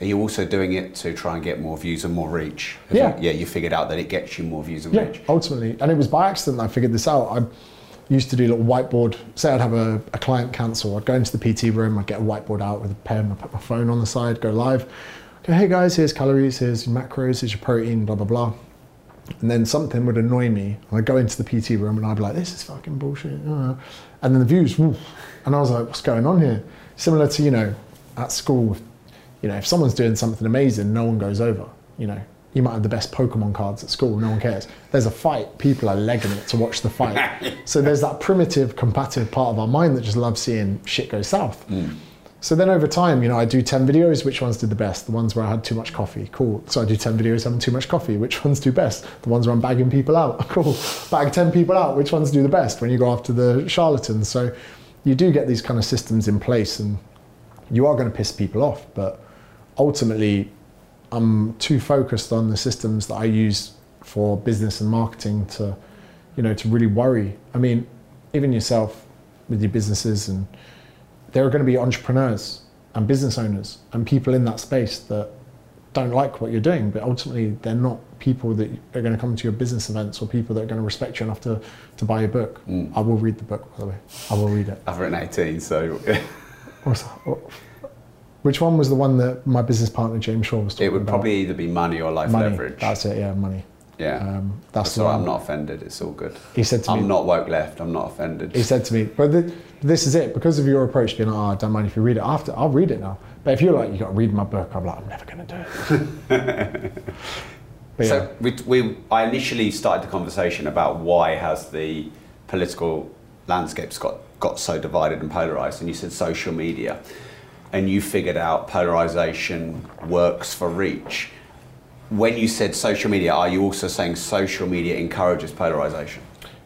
are you also doing it to try and get more views and more reach? Have yeah. You, yeah, you figured out that it gets you more views and yeah, reach. ultimately. And it was by accident I figured this out. I used to do a little whiteboard. Say I'd have a, a client cancel. I'd go into the PT room, I'd get a whiteboard out with a pen, I'd put my phone on the side, go live. Go, hey guys, here's calories, here's your macros, here's your protein, blah, blah, blah. And then something would annoy me. I'd go into the PT room and I'd be like, this is fucking bullshit. And then the views, and I was like, what's going on here? Similar to, you know, at school you know, if someone's doing something amazing, no one goes over. You know, you might have the best Pokemon cards at school, no one cares. There's a fight, people are legging it to watch the fight. <laughs> so there's that primitive, combative part of our mind that just loves seeing shit go south. Mm. So then over time, you know, I do 10 videos, which ones did the best? The ones where I had too much coffee, cool. So I do 10 videos having too much coffee, which <laughs> ones do best? The ones where I'm bagging people out, <laughs> cool. Bag 10 people out, which ones do the best when you go after the charlatans? So you do get these kind of systems in place and you are going to piss people off, but ultimately, I'm too focused on the systems that I use for business and marketing to, you know, to really worry. I mean, even yourself with your businesses, and there are going to be entrepreneurs and business owners and people in that space that don't like what you're doing, but ultimately they're not people that are going to come to your business events or people that are going to respect you enough to, to buy your book. Mm. I will read the book, by the way. I will read it. I've written 18, so. <laughs> Which one was the one that my business partner James Shaw was talking about? It would about? probably either be money or life money. leverage. That's it, yeah, money. Yeah. Um, that's, that's I'm not offended. It's all good. He said to me, I'm not woke left. I'm not offended. He said to me, but this is it. Because of your approach, being like, oh, I don't mind if you read it after, I'll read it now. But if you're like, you got to read my book, I'm like, I'm never going to do it. <laughs> yeah. So we, we, I initially started the conversation about why has the political landscapes got, got so divided and polarized, and you said social media and you figured out polarization works for reach. When you said social media, are you also saying social media encourages polarization?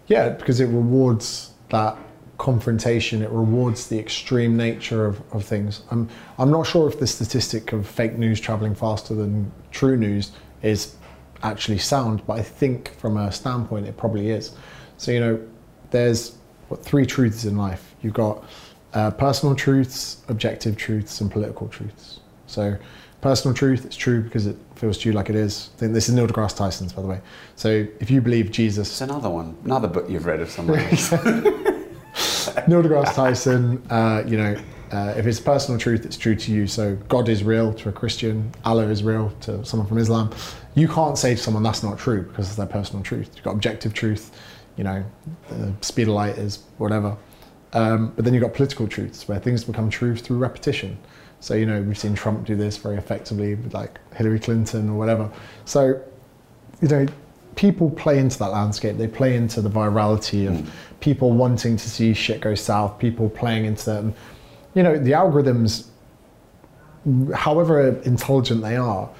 Yeah, because it rewards that confrontation, it rewards the extreme nature of, of things. I'm, I'm not sure if the statistic of fake news traveling faster than true news is actually sound, but I think from a standpoint it probably is. So, you know, there's what three truths in life. You've got uh, personal truths, objective truths, and political truths. So, personal truth, it's true because it feels to you like it is. I think this is Neil deGrasse Tyson's, by the way. So, if you believe Jesus. It's another one, another book you've read of someone. <laughs> <laughs> Neil deGrasse Tyson, uh, you know, uh, if it's personal truth, it's true to you. So, God is real to a Christian, Allah is real to someone from Islam. You can't say to someone that's not true because it's their personal truth. You've got objective truth, you know, the speed of light is whatever. Um, but then you've got political truths where things become true through repetition. So, you know, we've seen Trump do this very effectively with like Hillary Clinton or whatever. So, you know, people play into that landscape. They play into the virality of mm. people wanting to see shit go south, people playing into that. And, you know, the algorithms, however intelligent they are,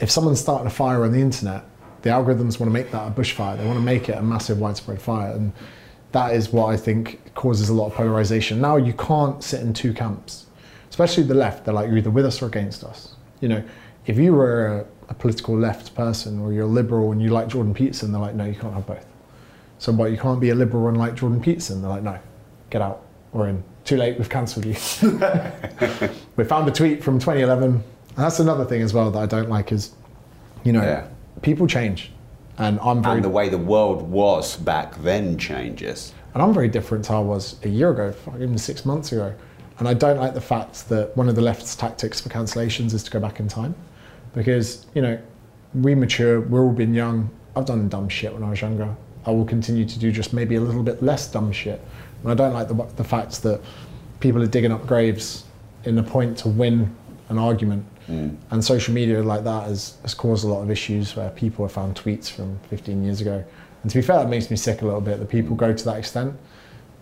if someone's starting a fire on the internet, the algorithms want to make that a bushfire. They want to make it a massive widespread fire. And that is what I think causes a lot of polarization. Now you can't sit in two camps, especially the left. They're like you're either with us or against us. You know, if you were a, a political left person or you're a liberal and you like Jordan Peterson, they're like, no, you can't have both. So, but you can't be a liberal and like Jordan Peterson. They're like, no, get out. We're in. Too late. We've cancelled you. <laughs> we found a tweet from 2011. And that's another thing as well that I don't like is, you know, yeah. people change and I'm very. And the way the world was back then changes. And I'm very different to how I was a year ago, even six months ago. And I don't like the fact that one of the left's tactics for cancellations is to go back in time. Because, you know, we mature, we've all been young. I've done dumb shit when I was younger. I will continue to do just maybe a little bit less dumb shit. And I don't like the, the fact that people are digging up graves in the point to win an argument Mm. And social media like that has, has caused a lot of issues where people have found tweets from 15 years ago. And to be fair, that makes me sick a little bit that people go to that extent.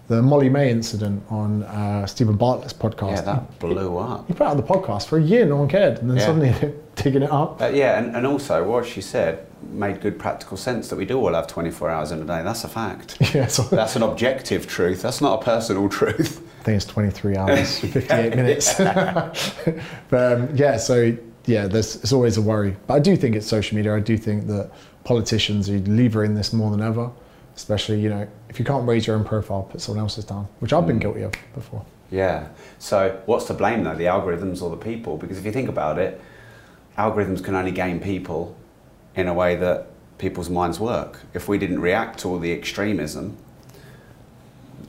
The Molly-Mae incident on uh, Steven Bartlett's podcast. Yeah, that blew up. He put out the podcast for a year, no one cared, and then Yeah. suddenly they're <laughs> digging it up. Uh, yeah, and, and also what she said made good practical sense that we do all have 24 hours in a day. That's a fact. <laughs> Yeah, so That's an objective truth. That's not a personal <laughs> truth. I think it's 23 hours, 58 minutes. but um, yeah, so yeah, there's it's always a worry. But I do think it's social media. I do think that politicians are levering this more than ever. Especially, you know, if you can't raise your own profile, put someone else's down, which I've been mm. guilty of before. Yeah. So what's to blame though, the algorithms or the people? Because if you think about it, algorithms can only gain people in a way that people's minds work. If we didn't react to all the extremism,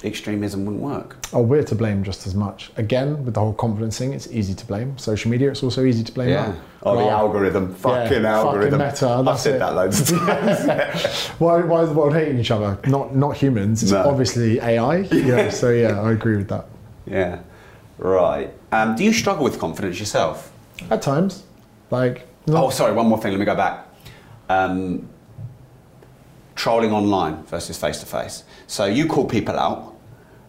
extremism wouldn't work. Oh, we're to blame just as much. Again, with the whole confidence thing, it's easy to blame. Social media, it's also easy to blame. Yeah. Oh, the algorithm. Fucking fucking algorithm. Meta, I've said it. that loads of <laughs> times. <laughs> Why, why is the world hating each other? Not not humans. It's No. obviously AI. <laughs> Yeah. So yeah, I agree with that. yeah. Right. Um, do you struggle with confidence yourself? At times, like not- Oh, sorry, one more thing. Let me go back. Um, trolling online versus face to face. So you call people out,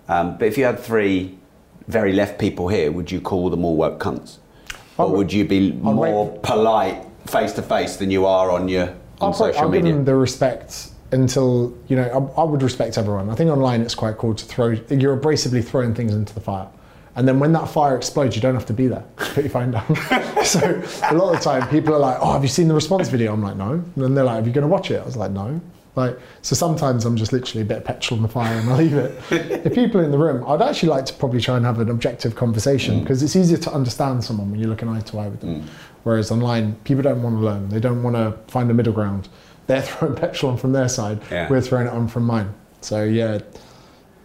um, but if you had three very left people here, would you call them all woke cunts? Or would- would you be I'd more wait- polite face to face than you are on your on I'll, social I'll give them the respect until you know. I, I would respect everyone. I think online it's quite cool to throw. You're abrasively throwing things into the fire, and then when that fire explodes, you don't have to be there. Put your phone down. so a lot of the time, people are like, "Oh, have you seen the response video?" I'm like, "No," and then they're like, "Are you going to watch it?" I was like, "No." Like so, sometimes I'm just literally a bit of petrol in the fire and I leave it. <laughs> if people are in the room, I'd actually like to probably try and have an objective conversation because it's easier to understand someone when you're looking eye to eye with them. Whereas online, people don't want to learn. They don't want to find a middle ground. They're <laughs> throwing petrol on from their side. Yeah. We're throwing it on from mine. So yeah,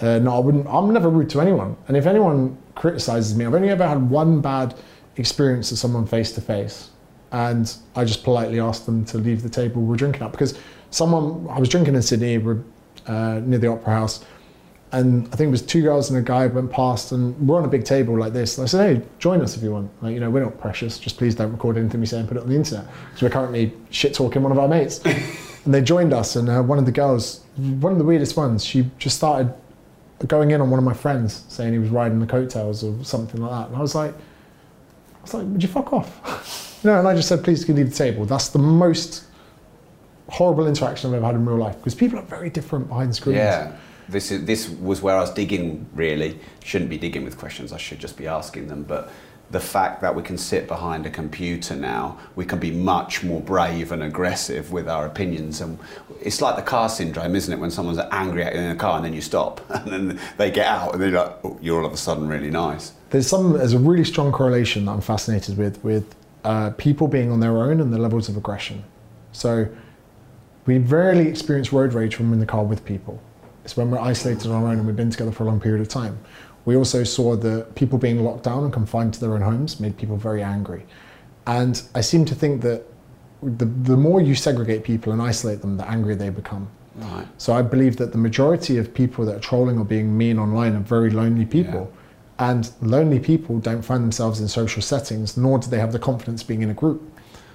uh, no, I wouldn't. I'm never rude to anyone. And if anyone criticizes me, I've only ever had one bad experience with someone face to face, and I just politely asked them to leave the table we're drinking at because someone I was drinking in Sydney, uh, near the Opera House, and I think it was two girls and a guy went past, and we're on a big table like this. And I said, "Hey, join us if you want. Like, you know, we're not precious. Just please don't record anything we say and put it on the internet because we're currently shit talking one of our mates." <laughs> and they joined us, and uh, one of the girls, one of the weirdest ones, she just started going in on one of my friends, saying he was riding the coattails or something like that. And I was like, was like, would you fuck off? <laughs> you know, and I just said, please can you leave the table. That's the most horrible interaction I've ever had in real life because people are very different behind screens. Yeah. This is this was where I was digging. Really, shouldn't be digging with questions. I should just be asking them. But the fact that we can sit behind a computer now, we can be much more brave and aggressive with our opinions. And it's like the car syndrome, isn't it? When someone's angry at you in a car and then you stop, <laughs> and then they get out, and they're like, oh, "You're all of a sudden really nice." There's some there's a really strong correlation that I'm fascinated with with uh, people being on their own and the levels of aggression. So we rarely experience road rage when we're in the car with people. It's when we're isolated on our own and we've been together for a long period of time. We also saw that people being locked down and confined to their own homes made people very angry. And I seem to think that the, the more you segregate people and isolate them, the angrier they become. Right. So I believe that the majority of people that are trolling or being mean online are very lonely people. And lonely people don't find themselves in social settings, nor do they have the confidence being in a group.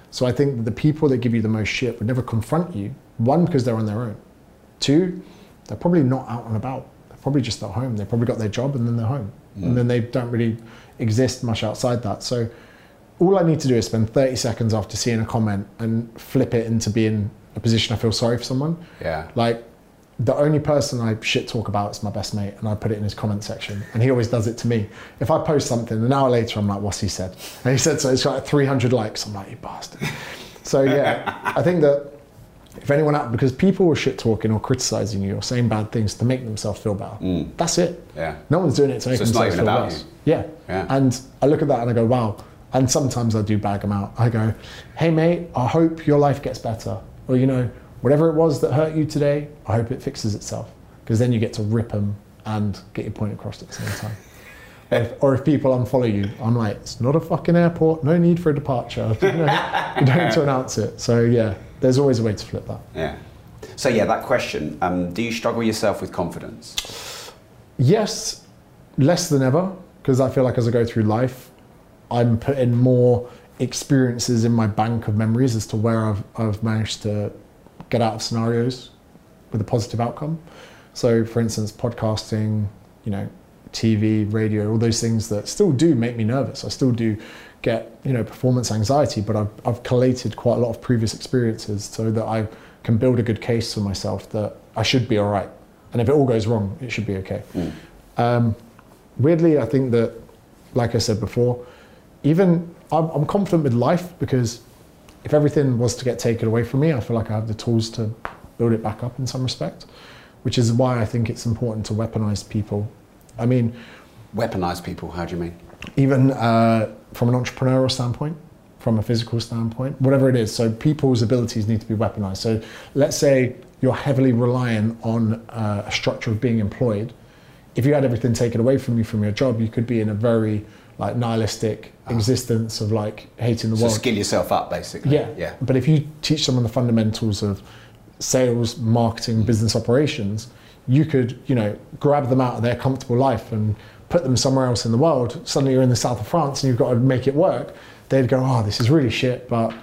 So I think that the people that give you the most shit would never confront you. One, because they're on their own. Two, they're probably not out and about. They're probably just at home. They probably got their job and then they're home. And mm. then they don't really exist much outside that. So all I need to do is spend 30 seconds after seeing a comment and flip it into being a position I feel sorry for someone. Yeah. Like the only person I shit talk about is my best mate, and I put it in his comment section, and he always does it to me. If I post something, an hour later, I'm like, "What's he said?" And he said, "So it's got like 300 likes." I'm like, "You bastard." So yeah, <laughs> I think that if anyone out because people are shit talking or criticizing you or saying bad things to make themselves feel better. Mm. That's it. Yeah. No one's doing it to make So it's not themselves even feel you. Yeah. Yeah. And I look at that and I go, wow. And sometimes I do bag them out. I go, hey mate, I hope your life gets better. Or you know, whatever it was that hurt you today, I hope it fixes itself. Because then you get to rip them and get your point across at the same time. Or <laughs> if, or if people unfollow you, I'm like, it's not a fucking airport, no need for a departure. <laughs> You, know, you don't need to announce it. So yeah, there's always a way to flip that. Yeah. So yeah, that question. Um, do you struggle yourself with confidence? Yes, less than ever, because I feel like as I go through life, I'm putting more experiences in my bank of memories as to where I've, I've managed to get out of scenarios with a positive outcome. So, for instance, podcasting, you know, TV, radio, all those things that still do make me nervous. I still do get, you know, performance anxiety, but I've, I've collated quite a lot of previous experiences so that I can build a good case for myself that I should be all right. And if it all goes wrong, it should be okay. Mm. Um, weirdly, I think that, like I said before, even I'm, I'm confident with life because if everything was to get taken away from me, I feel like I have the tools to build it back up in some respect, which is why I think it's important to weaponize people. I mean, Weaponize people, how do you mean? even uh, from an entrepreneurial standpoint, from a physical standpoint, whatever it is. So people's abilities need to be weaponized. So let's say you're heavily reliant on uh, a structure of being employed. If you had everything taken away from you from your job, you could be in a very like nihilistic ah. existence of like hating the So world. skill yourself up, basically. Yeah. Yeah. But if you teach someone the fundamentals of sales, marketing, mm. business operations, you could, you know, grab them out of their comfortable life and put them somewhere else in the world. Suddenly you're in the south of France and you've got to make it work. They'd go, oh, this is really shit, but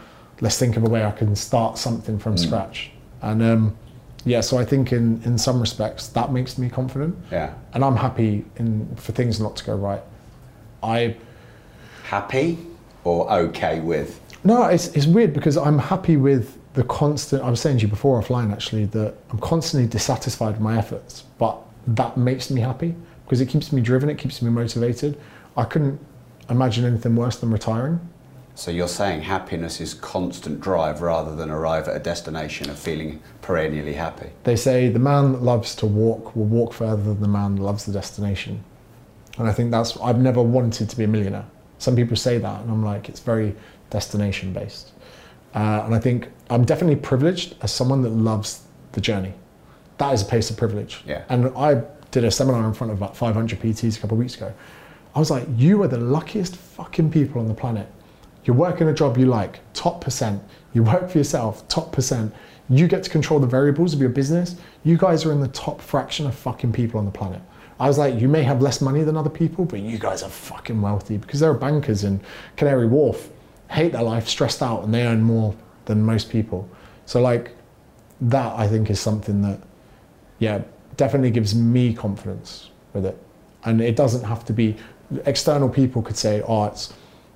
let's think of a way I can start something from mm. scratch. And um, yeah, so I think in, in some respects that makes me confident. Yeah. And I'm happy in, for things not to go right. I Happy or okay with? No, it's, it's weird because I'm happy with the constant. I was saying to you before offline actually that I'm constantly dissatisfied with my efforts, but that makes me happy because it keeps me driven, it keeps me motivated. I couldn't imagine anything worse than retiring. So you're saying happiness is constant drive rather than arrive at a destination of feeling perennially happy. They say the man that loves to walk will walk further than the man that loves the destination. And I think that's, I've never wanted to be a millionaire. Some people say that, and I'm like, it's very destination based. Uh, and I think I'm definitely privileged as someone that loves the journey. That is a place of privilege. Yeah. And I did a seminar in front of about 500 PTs a couple of weeks ago. I was like, you are the luckiest fucking people on the planet. You're working a job you like, top percent. You work for yourself, top percent. You get to control the variables of your business. You guys are in the top fraction of fucking people on the planet. I was like, you may have less money than other people, but you guys are fucking wealthy because there are bankers in Canary Wharf, hate their life, stressed out, and they earn more than most people. So, like, that I think is something that, yeah, definitely gives me confidence with it. And it doesn't have to be, external people could say, oh, it's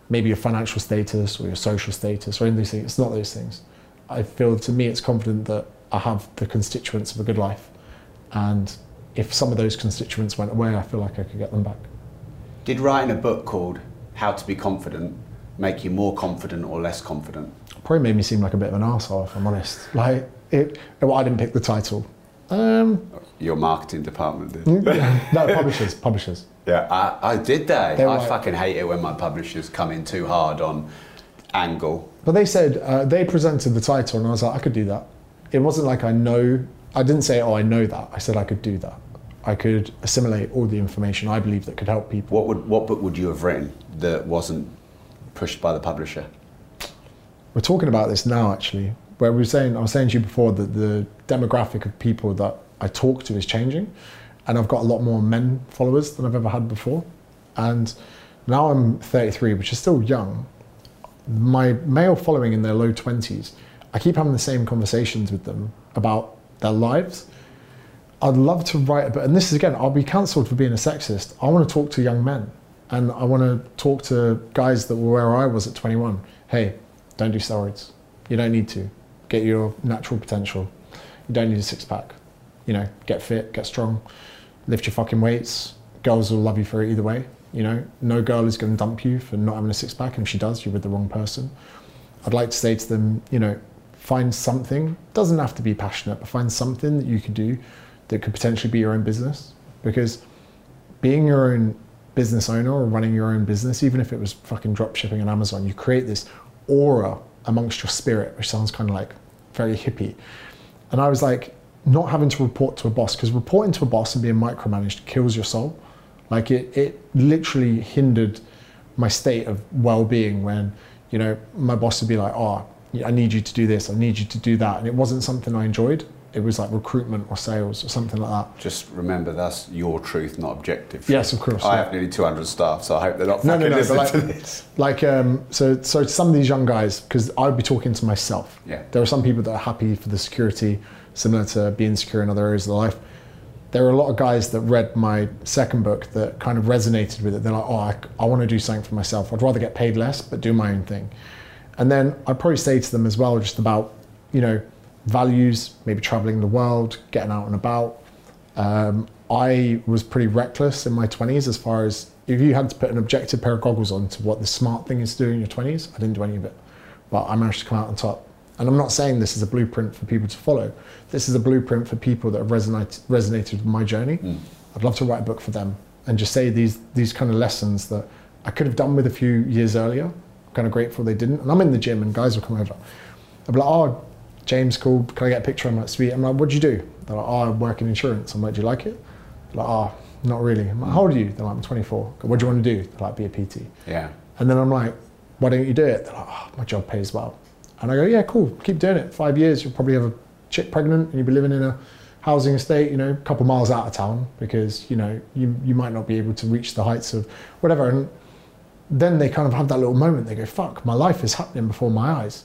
maybe your financial status or your social status or any of these things. It's not those things. I feel to me it's confident that I have the constituents of a good life. And if some of those constituents went away, I feel like I could get them back. Did writing a book called How to Be Confident make you more confident or less confident? Probably made me seem like a bit of an arsehole, if I'm honest. Like, it, well, I didn't pick the title. Um, Your marketing department did. no, publishers, publishers. Yeah, I, I did that. They I like- fucking hate it when my publishers come in too hard on angle. But they said, uh, they presented the title and I was like, I could do that. It wasn't like I know, I didn't say, oh, I know that. I said I could do that. I could assimilate all the information I believe that could help people. What would what book would you have written that wasn't pushed by the publisher? We're talking about this now, actually. Where we were saying, I was saying to you before that the demographic of people that I talk to is changing, and I've got a lot more men followers than I've ever had before. And now I'm 33, which is still young. My male following in their low 20s, I keep having the same conversations with them about their lives. I'd love to write about, and this is again, I'll be cancelled for being a sexist. I want to talk to young men, and I want to talk to guys that were where I was at 21. Hey, don't do steroids. You don't need to. Get your natural potential. You don't need a six pack. You know, get fit, get strong, lift your fucking weights. Girls will love you for it either way. You know, no girl is going to dump you for not having a six pack, and if she does, you're with the wrong person. I'd like to say to them, you know, find something. Doesn't have to be passionate, but find something that you could do that could potentially be your own business. Because being your own business owner or running your own business, even if it was fucking drop shipping on Amazon, you create this aura amongst your spirit, which sounds kind of like very hippie. And I was like, not having to report to a boss, because reporting to a boss and being micromanaged kills your soul. Like it, it literally hindered my state of well-being when, you know, my boss would be like, oh, I need you to do this, I need you to do that. And it wasn't something I enjoyed. It was like recruitment or sales or something like that. Just remember that's your truth, not objective. Yes, of course, I yeah. have nearly 200 staff, so I hope they're not No, fucking no, no, listening but to this. like um, so, so some of these young guys, because I'd be talking to myself. Yeah. There are some people that are happy for the security, similar to being secure in other areas of their life. there are a lot of guys that read my second book that kind of resonated with it. They're like, oh, I, I want to do something for myself. I'd rather get paid less, but do my own thing. And then I'd probably say to them as well, just about, you know, values, maybe traveling the world, getting out and about. Um, I was pretty reckless in my 20s as far as if you had to put an objective pair of goggles on to what the smart thing is to do in your 20s, I didn't do any of it. But I managed to come out on top. And I'm not saying this is a blueprint for people to follow. This is a blueprint for people that have resonated, resonated with my journey. Mm. I'd love to write a book for them and just say these, these kind of lessons that I could have done with a few years earlier. Kind of grateful they didn't. And I'm in the gym and guys will come over. I'll be like, oh, James called, can I get a picture? I'm like, sweet. I'm like, what do you do? They're like, oh, I work in insurance. I'm like, do you like it? They're like, oh, not really. I'm like, how old are you? They're like, I'm 24. What do you want to do? They're like, be a PT. Yeah. And then I'm like, why don't you do it? They're like, oh, my job pays well. And I go, yeah, cool, keep doing it. Five years, you'll probably have a chick pregnant and you'll be living in a housing estate, you know, a couple miles out of town because, you know, you, you might not be able to reach the heights of whatever. And then they kind of have that little moment. They go, fuck, my life is happening before my eyes.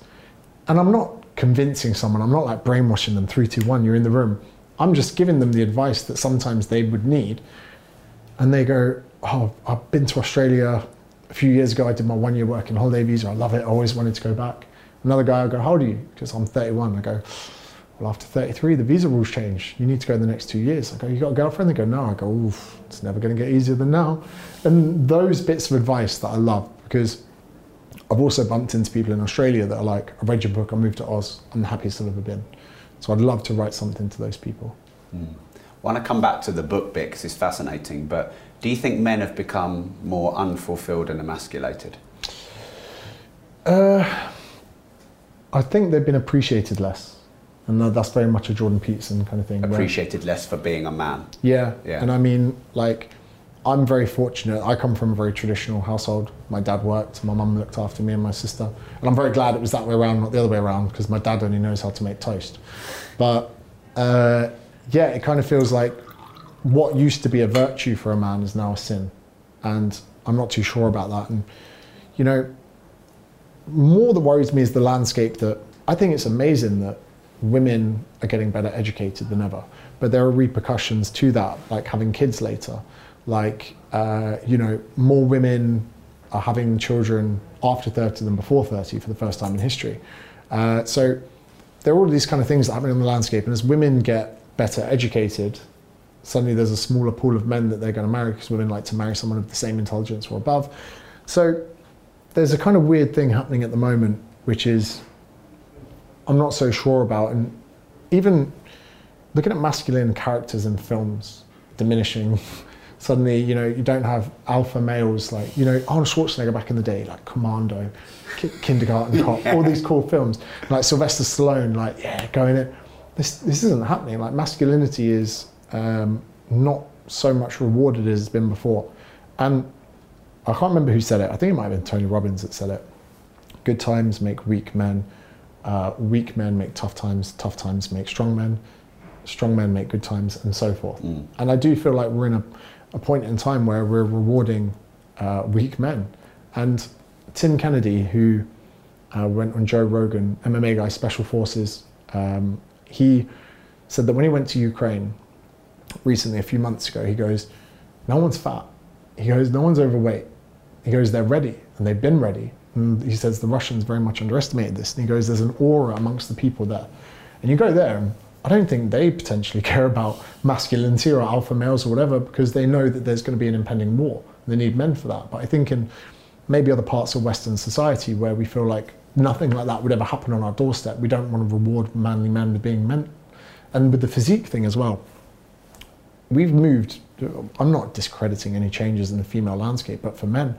And I'm not convincing someone, I'm not like brainwashing them, three, two, one, you're in the room. I'm just giving them the advice that sometimes they would need. And they go, oh, I've been to Australia a few years ago. I did my one year working holiday visa. I love it. I always wanted to go back. Another guy, I go, how old are you? Because I'm 31. I go, well, after 33, the visa rules change. You need to go in the next two years. I go, you got a girlfriend? They go, no. I go, oof, it's never going to get easier than now. And those bits of advice that I love because I've also bumped into people in Australia that are like, I read your book, I moved to Oz, I'm the happiest I've ever been. So I'd love to write something to those people. Mm. I want to come back to the book bit because it's fascinating, but do you think men have become more unfulfilled and emasculated? Uh, I think they've been appreciated less. And that's very much a Jordan Peterson kind of thing. Appreciated where, less for being a man. Yeah. yeah. And I mean, like, I'm very fortunate. I come from a very traditional household. My dad worked, my mum looked after me and my sister. And I'm very glad it was that way around, not the other way around, because my dad only knows how to make toast. But uh, yeah, it kind of feels like what used to be a virtue for a man is now a sin. And I'm not too sure about that. And, you know, more that worries me is the landscape that I think it's amazing that women are getting better educated than ever. But there are repercussions to that, like having kids later. Like, uh, you know, more women are having children after 30 than before 30 for the first time in history. Uh, so there are all these kind of things that happen in the landscape. And as women get better educated, suddenly there's a smaller pool of men that they're going to marry because women like to marry someone of the same intelligence or above. So there's a kind of weird thing happening at the moment, which is I'm not so sure about. And even looking at masculine characters in films diminishing, <laughs> suddenly, you know, you don't have alpha males like, you know, Arnold Schwarzenegger back in the day, like Commando, K- Kindergarten <laughs> Cop, yeah. all these cool films, like Sylvester Stallone, like, yeah, going it. This, this isn't happening. Like, masculinity is um, not so much rewarded as it's been before. And I can't remember who said it. I think it might have been Tony Robbins that said it. Good times make weak men. Uh, weak men make tough times. Tough times make strong men. Strong men make good times, and so forth. Mm. And I do feel like we're in a, a point in time where we're rewarding uh, weak men. And Tim Kennedy, who uh, went on Joe Rogan, MMA guy, Special Forces, um, he said that when he went to Ukraine recently, a few months ago, he goes, No one's fat. He goes, No one's overweight he goes, they're ready, and they've been ready. And he says the Russians very much underestimated this. And he goes, there's an aura amongst the people there. And you go there, I don't think they potentially <laughs> care about masculinity or alpha males or whatever because they know that there's going to be an impending war. They need men for that. But I think in maybe other parts of Western society where we feel like nothing like that would ever happen on our doorstep, we don't want to reward manly men with being men. And with the physique thing as well, we've moved I'm not discrediting any changes in the female landscape, but for men,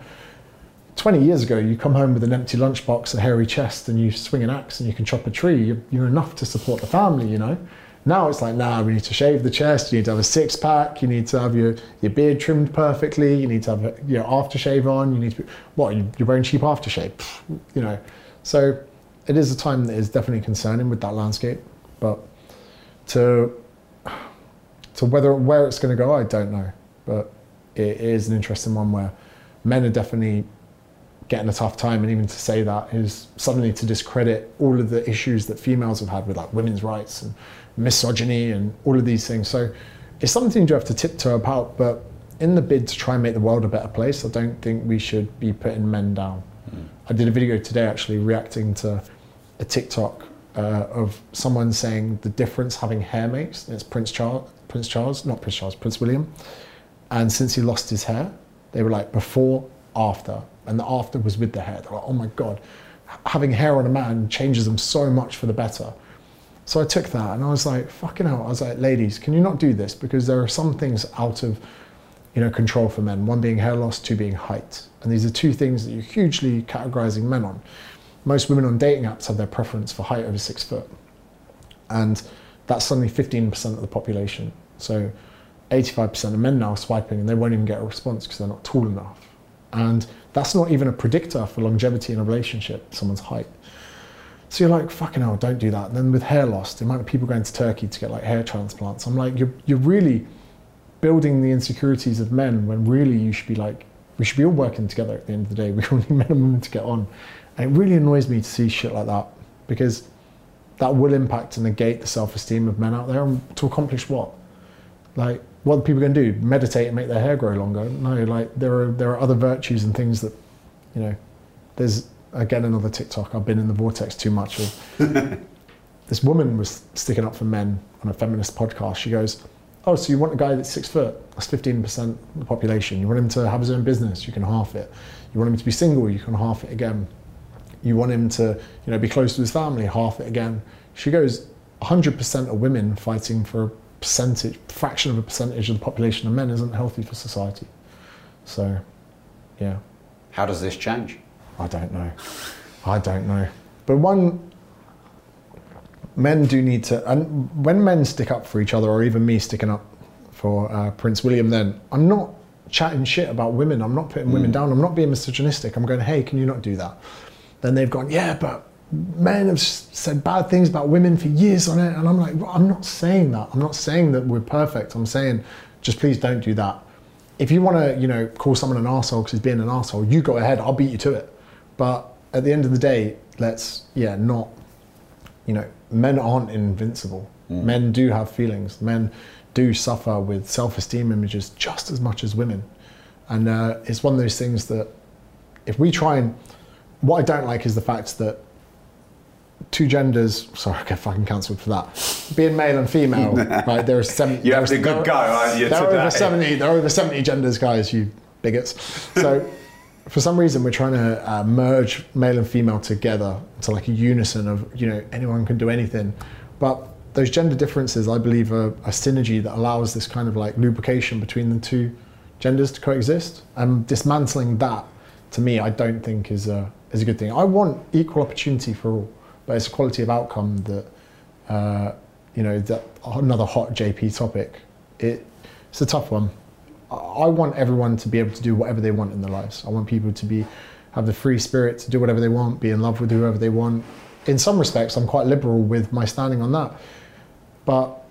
20 years ago, you come home with an empty lunchbox, a hairy chest, and you swing an axe and you can chop a tree. You're, you're enough to support the family, you know. Now it's like, nah, we need to shave the chest. You need to have a six pack. You need to have your, your beard trimmed perfectly. You need to have your aftershave on. You need to be, what, you're wearing cheap aftershave, you know. So it is a time that is definitely concerning with that landscape. But to so whether where it's going to go, I don't know, but it is an interesting one where men are definitely getting a tough time, and even to say that is suddenly to discredit all of the issues that females have had with like women's rights and misogyny and all of these things. So it's something you have to tiptoe about, but in the bid to try and make the world a better place, I don't think we should be putting men down. Mm. I did a video today actually reacting to a TikTok uh, of someone saying the difference having hair makes. It's Prince Charles, Prince Charles, not Prince Charles, Prince William. And since he lost his hair, they were like before, after, and the after was with the hair. They're like, oh my god, having hair on a man changes them so much for the better. So I took that and I was like, fucking hell. I was like, ladies, can you not do this? Because there are some things out of you know, control for men. One being hair loss, two being height. And these are two things that you're hugely categorizing men on. Most women on dating apps have their preference for height over six foot. And that's suddenly 15% of the population. So 85% of men now are swiping and they won't even get a response because they're not tall enough. And that's not even a predictor for longevity in a relationship, someone's height. So you're like, fucking hell, don't do that. And then with hair loss, the amount of people going to Turkey to get like hair transplants, I'm like, you're, you're really building the insecurities of men when really you should be like, we should be all working together at the end of the day. <laughs> We all need men and women to get on. And it really annoys me to see shit like that because that will impact and negate the self esteem of men out there. And to accomplish what? Like, what are people going to do? Meditate and make their hair grow longer? No, like, there are, there are other virtues and things that, you know, there's again another TikTok. I've been in the vortex too much. Of, <laughs> this woman was sticking up for men on a feminist podcast. She goes, "Oh, so you want a guy that's six foot? That's fifteen percent of the population. You want him to have his own business? You can half it. You want him to be single? You can half it again. You want him to, you know, be close to his family? Half it again." She goes, "100% of women fighting for percentage, fraction of a percentage of the population of men isn't healthy for society." So, yeah. How does this change? I don't know. I don't know. But one, men do need to, and when men stick up for each other, or even me sticking up for uh, Prince William, then I'm not chatting shit about women. I'm not putting mm. women down. I'm not being misogynistic. I'm going, hey, can you not do that? Then they've gone, yeah, but men have said bad things about women for years on it. And I'm like, well, I'm not saying that. I'm not saying that we're perfect. I'm saying, just please don't do that. If you want to, you know, call someone an asshole because he's being an asshole, you go ahead. I'll beat you to it. But at the end of the day, let's yeah not you know men aren't invincible. Mm. Men do have feelings. Men do suffer with self-esteem images just as much as women, and uh, it's one of those things that if we try and what I don't like is the fact that two genders. Sorry, I get fucking cancelled for that. Being male and female, <laughs> right? There are seven. You have a good go, aren't you? There are over seventy. There are over seventy genders, guys. You bigots. So <laughs> for some reason we're trying to uh, merge male and female together to like a unison of you know anyone can do anything but those gender differences i believe are a synergy that allows this kind of like lubrication between the two genders to coexist and dismantling that to me i don't think is a is a good thing i want equal opportunity for all but it's quality of outcome that uh, you know that another hot jp topic it, it's a tough one I want everyone to be able to do whatever they want in their lives. I want people to be have the free spirit to do whatever they want, be in love with whoever they want. In some respects, I'm quite liberal with my standing on that. But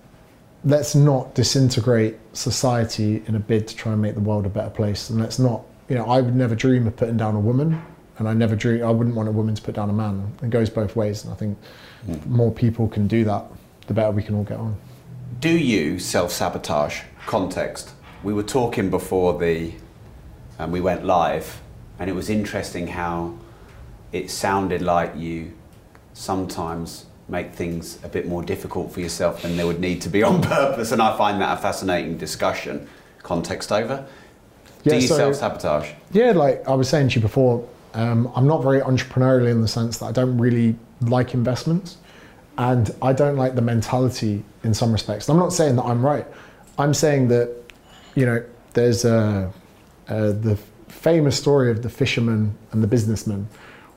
let's not disintegrate society in a bid to try and make the world a better place. And let's not, you know, I would never dream of putting down a woman, and I never dream, I wouldn't want a woman to put down a man. It goes both ways, and I think mm. more people can do that, the better we can all get on. Do you self sabotage? Context we were talking before the and we went live, and it was interesting how it sounded like you sometimes make things a bit more difficult for yourself than they would need to be on <laughs> purpose, and I find that a fascinating discussion. Context over. Yeah, Do you so, self sabotage? Yeah, like I was saying to you before, um, I'm not very entrepreneurial in the sense that I don't really like investments, and I don't like the mentality in some respects. I'm not saying that I'm right. I'm saying that you know, there's a, the famous story of the fisherman and the businessman,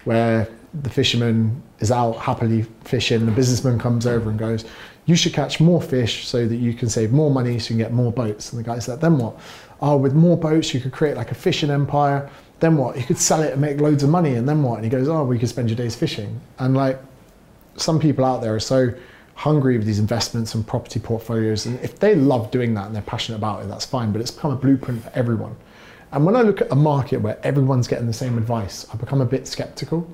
where the fisherman is out happily fishing, the businessman comes over and goes, You should catch more fish so that you can save more money so you can get more boats. And the guy's like, Then what? Oh, with more boats, you could create like a fishing empire. Then what? You could sell it and make loads of money. And then what? And he goes, Oh, we could spend your days fishing. And like, some people out there are so hungry with these investments and property portfolios. And if they love doing that and they're passionate about it, that's fine. But it's become a blueprint for everyone. And when I look at a market where everyone's getting the same advice, I become a bit skeptical.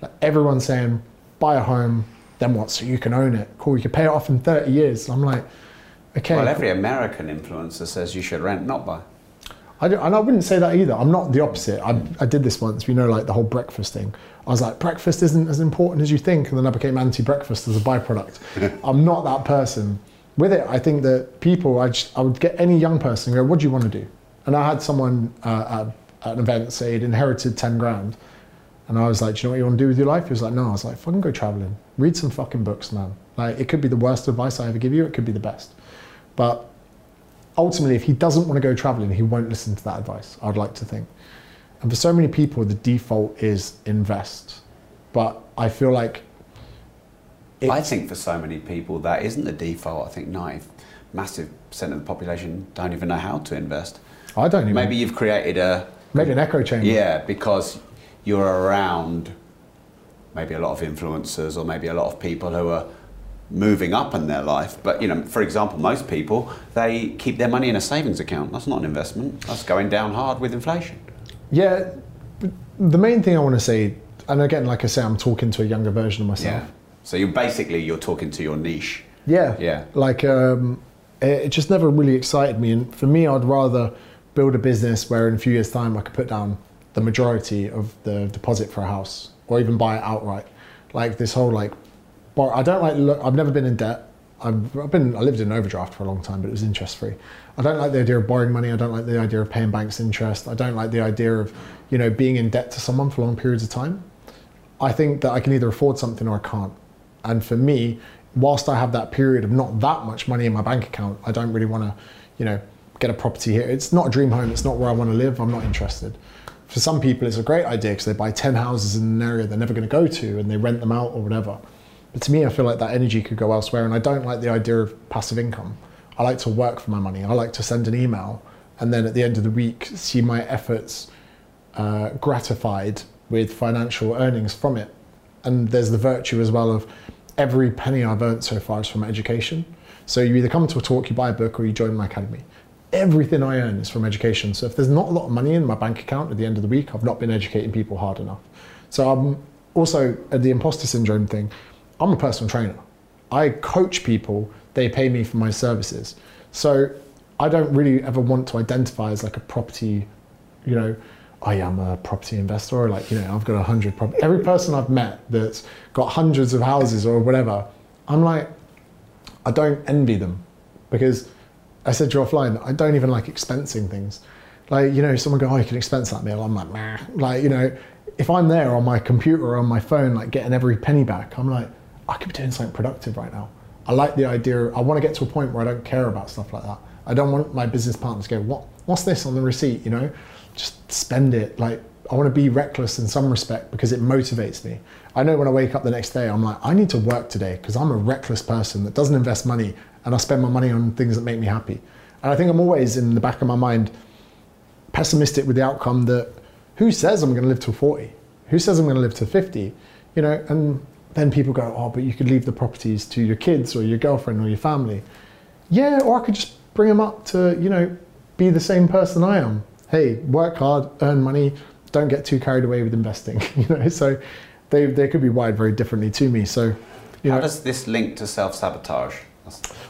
Like everyone's saying, buy a home, then what? So you can own it. Cool, you can pay it off in 30 years. I'm like, Okay. Well, every American influencer says you should rent, not buy. I don't, and I wouldn't say that either. I'm not the opposite. I, I did this once. You know, like the whole breakfast thing. I was like, breakfast isn't as important as you think, and then I became anti-breakfast as a byproduct. <laughs> I'm not that person. With it, I think that people, I, just, I would get any young person and go, "What do you want to do?" And I had someone uh, at, at an event say he'd inherited ten grand, and I was like, "Do you know what you want to do with your life?" He was like, "No." I was like, "Fucking go traveling, read some fucking books, man. Like, it could be the worst advice I ever give you. It could be the best, but." Ultimately, if he doesn't want to go traveling, he won't listen to that advice, I'd like to think. And for so many people, the default is invest. But I feel like. I think for so many people, that isn't the default. I think 90, massive percent of the population don't even know how to invest. I don't even. Maybe you've created a. Maybe an echo chamber. Yeah, because you're around maybe a lot of influencers or maybe a lot of people who are moving up in their life. But you know, for example, most people they keep their money in a savings account. That's not an investment. That's going down hard with inflation. Yeah, the main thing I want to say, and again, like I say, I'm talking to a younger version of myself. Yeah. So you're basically you're talking to your niche. Yeah. Yeah. Like um, it just never really excited me, and for me, I'd rather build a business where in a few years' time I could put down the majority of the deposit for a house, or even buy it outright. Like this whole like but I don't like. Look, I've never been in debt. I've, I've been. I lived in overdraft for a long time, but it was interest free. I don't like the idea of borrowing money. I don't like the idea of paying banks interest. I don't like the idea of, you know, being in debt to someone for long periods of time. I think that I can either afford something or I can't. And for me, whilst I have that period of not that much money in my bank account, I don't really want to, you know, get a property here. It's not a dream home. It's not where I want to live. I'm not interested. For some people, it's a great idea because they buy 10 houses in an area they're never going to go to and they rent them out or whatever. But to me, I feel like that energy could go elsewhere, and I don't like the idea of passive income. I like to work for my money. I like to send an email, and then at the end of the week, see my efforts uh, gratified with financial earnings from it. And there's the virtue as well of every penny I've earned so far is from education. So you either come to a talk, you buy a book, or you join my academy. Everything I earn is from education. So if there's not a lot of money in my bank account at the end of the week, I've not been educating people hard enough. So I'm also at the imposter syndrome thing. I'm a personal trainer. I coach people, they pay me for my services. So I don't really ever want to identify as like a property, you know, I am a property investor, or like, you know, I've got a hundred property. Every person I've met that's got hundreds of houses or whatever, I'm like, I don't envy them because I said to you offline, I don't even like expensing things. Like, you know, someone go, oh, you can expense that meal. I'm like, nah. Like, you know, if I'm there on my computer or on my phone, like getting every penny back, I'm like, I could be doing something productive right now. I like the idea. I want to get to a point where I don't care about stuff like that. I don't want my business partners to go, what, what's this on the receipt? You know, just spend it. Like I want to be reckless in some respect because it motivates me. I know when I wake up the next day, I'm like, I need to work today because I'm a reckless person that doesn't invest money and I spend my money on things that make me happy. And I think I'm always in the back of my mind pessimistic with the outcome that who says I'm going to live till 40? Who says I'm going to live to 50? You know, and then people go, oh, but you could leave the properties to your kids or your girlfriend or your family. Yeah, or I could just bring them up to, you know, be the same person I am. Hey, work hard, earn money, don't get too carried away with investing. <laughs> you know, so they, they could be wired very differently to me. So, you How know, does this link to self sabotage?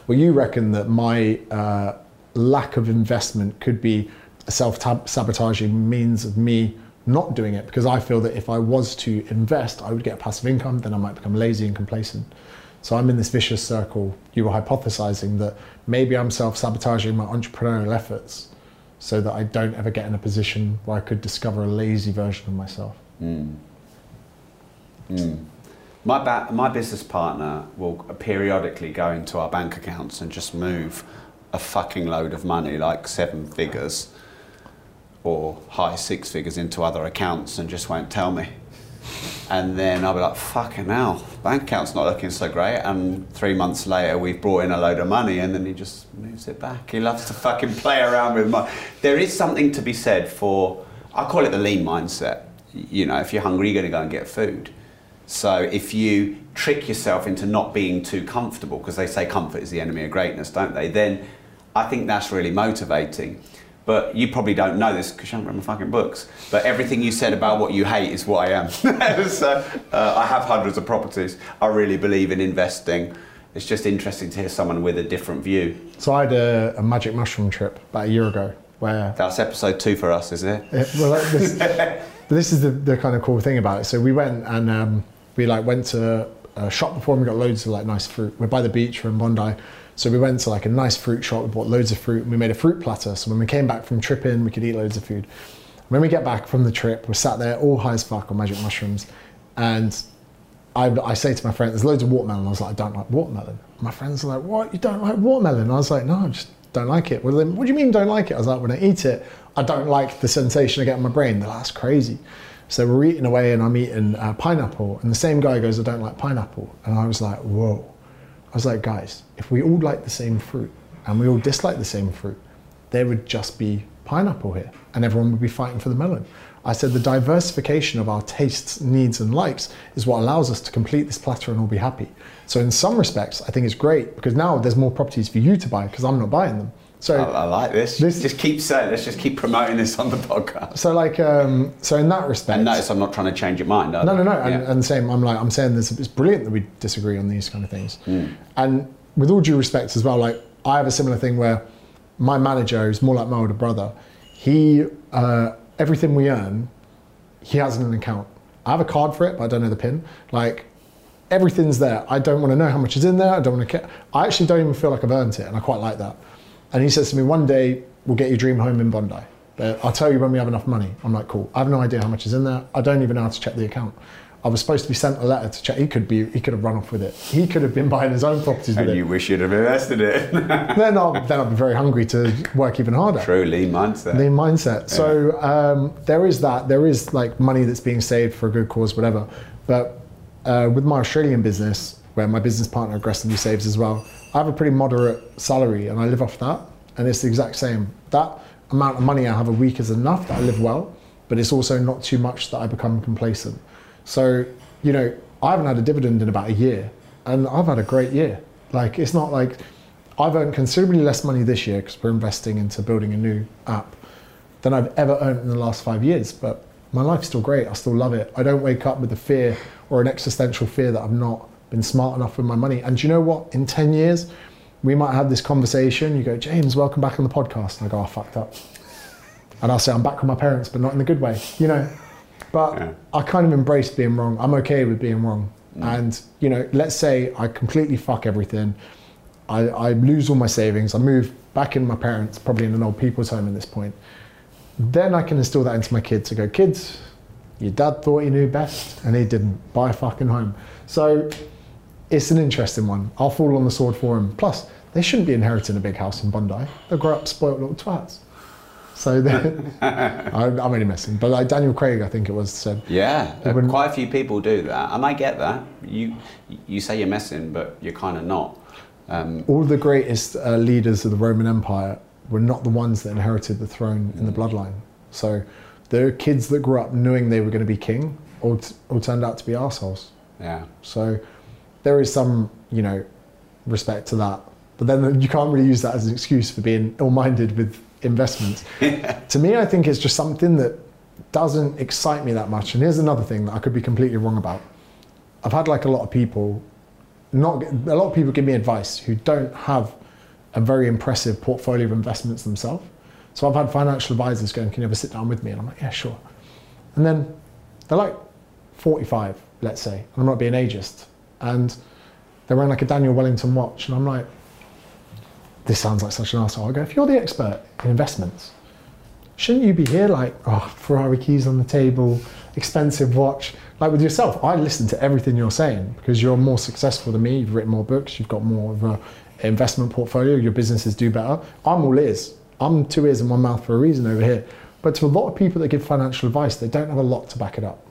well, you reckon that my uh, lack of investment could be a self sabotaging means of me not doing it because I feel that if I was to invest, I would get passive income, then I might become lazy and complacent. So I'm in this vicious circle. You were hypothesizing that maybe I'm self sabotaging my entrepreneurial efforts so that I don't ever get in a position where I could discover a lazy version of myself. Mm. Mm. My, ba- my business partner will periodically go into our bank accounts and just move a fucking load of money, like seven figures or high six figures into other accounts and just won't tell me. And then I'll be like, fucking hell, bank account's not looking so great. And three months later, we've brought in a load of money and then he just moves it back. He loves to fucking play around with money. There is something to be said for, I call it the lean mindset. You know, if you're hungry, you're going to go and get food. So if you trick yourself into not being too comfortable, because they say comfort is the enemy of greatness, don't they? Then I think that's really motivating. But you probably don't know this because you haven't read my fucking books. But everything you said about what you hate is what I am. <laughs> so uh, I have hundreds of properties. I really believe in investing it's just interesting to hear someone with a different view. So I had a, a magic mushroom trip about a year ago where That's episode two for us, isn't it? Yeah, well, this, <laughs> but this is the, the kind of cool thing about it. So we went and um, we like went to a shop before and we got loads of like nice fruit. We're by the beach, we're in Bondi. So we went to like a nice fruit shop, we bought loads of fruit and we made a fruit platter. So when we came back from tripping, we could eat loads of food. When we get back from the trip, we're sat there all high as fuck on magic mushrooms. And I, I say to my friend, there's loads of watermelon. I was like, I don't like watermelon. My friends are like, what? You don't like watermelon? I was like, no, I just don't like it. Well, then, what do you mean don't like it? I was like, when I eat it, I don't like the sensation I get in my brain. They're like, that's crazy. So we're eating away and I'm eating uh, pineapple. And the same guy goes, I don't like pineapple. And I was like, whoa. I was like, guys, if we all like the same fruit and we all dislike the same fruit, there would just be pineapple here and everyone would be fighting for the melon. I said the diversification of our tastes, needs, and likes is what allows us to complete this platter and all be happy. So, in some respects, I think it's great because now there's more properties for you to buy because I'm not buying them. So, I, I like this. This- just keep saying. Let's just keep promoting this on the podcast. so like, um, so in that respect, And notice I'm not trying to change your mind. No, no, no. Yeah. And, and same, I'm like, I'm saying this, it's brilliant that we disagree on these kind of things. And with all due respect as well, like, I have a similar thing where my manager, who's more like my older brother, he, uh, everything we earn, he has in an account. I have a card for it, but I don't know the pin. Like, everything's there. I don't want to know how much is in there. I don't want to care. I actually don't even feel like I've earned it, and I quite like that. And he says to me, one day we'll get your dream home in Bondi. But I'll tell you when we have enough money. I'm like, cool. I have no idea how much is in there. I don't even know how to check the account. I was supposed to be sent a letter to check. He could be. He could have run off with it. He could have been buying his own properties And it. you wish you'd have invested it. <laughs> then I'll then I'll be very hungry to work even harder. True lean mindset. The mindset. So um, there is that. There is like money that's being saved for a good cause, whatever. But uh, with my Australian business, where my business partner aggressively saves as well, I have a pretty moderate salary and I live off that. And it's the exact same. That amount of money I have a week is enough that I live well, but it's also not too much that I become complacent. So, you know, I haven't had a dividend in about a year and I've had a great year. Like, it's not like I've earned considerably less money this year because we're investing into building a new app than I've ever earned in the last five years. But my life's still great. I still love it. I don't wake up with a fear or an existential fear that I'm not been smart enough with my money. And do you know what? In 10 years, we might have this conversation. You go, James, welcome back on the podcast. And I go, I fucked up. And I'll say, I'm back with my parents, but not in the good way, you know? But Yeah. I kind of embrace being wrong. I'm okay with being wrong. Mm. And, you know, let's say I completely fuck everything. I, I lose all my savings. I move back in my parents, probably in an old people's home at this point. Then I can instill that into my kids to go, kids, your dad thought he knew best and he didn't. Buy a fucking home. So it's an interesting one. I'll fall on the sword for him. Plus, they shouldn't be inheriting a big house in Bondi. They'll grow up spoiled little twats. So <laughs> <laughs> I'm only messing. But like Daniel Craig, I think it was said, Yeah, quite a few people do that, and I get that. You you say you're messing, but you're kind of not. Um, all the greatest uh, leaders of the Roman Empire were not the ones that inherited the throne in the bloodline. So the kids that grew up knowing they were going to be king or, all turned out to be assholes. yeah, So there is some, you know, respect to that. But then you can't really use that as an excuse for being ill-minded with investments. <laughs> to me, I think it's just something that doesn't excite me that much. And here's another thing that I could be completely wrong about. I've had like a lot of people, not a lot of people give me advice who don't have a very impressive portfolio of investments themselves. So I've had financial advisors going, "Can you ever sit down with me?" And I'm like, "Yeah, sure." And then they're like 45, let's say, and I'm not being ageist, and they're wearing like a Daniel Wellington watch, and I'm like, "This sounds like such an asshole." I go, "If you're the expert in investments, shouldn't you be here like, oh, Ferrari keys on the table, expensive watch? Like with yourself, I listen to everything you're saying because you're more successful than me. You've written more books. You've got more of an investment portfolio. Your businesses do better. I'm all ears. I'm two ears and one mouth for a reason over here. But to a lot of people that give financial advice, they don't have a lot to back it up.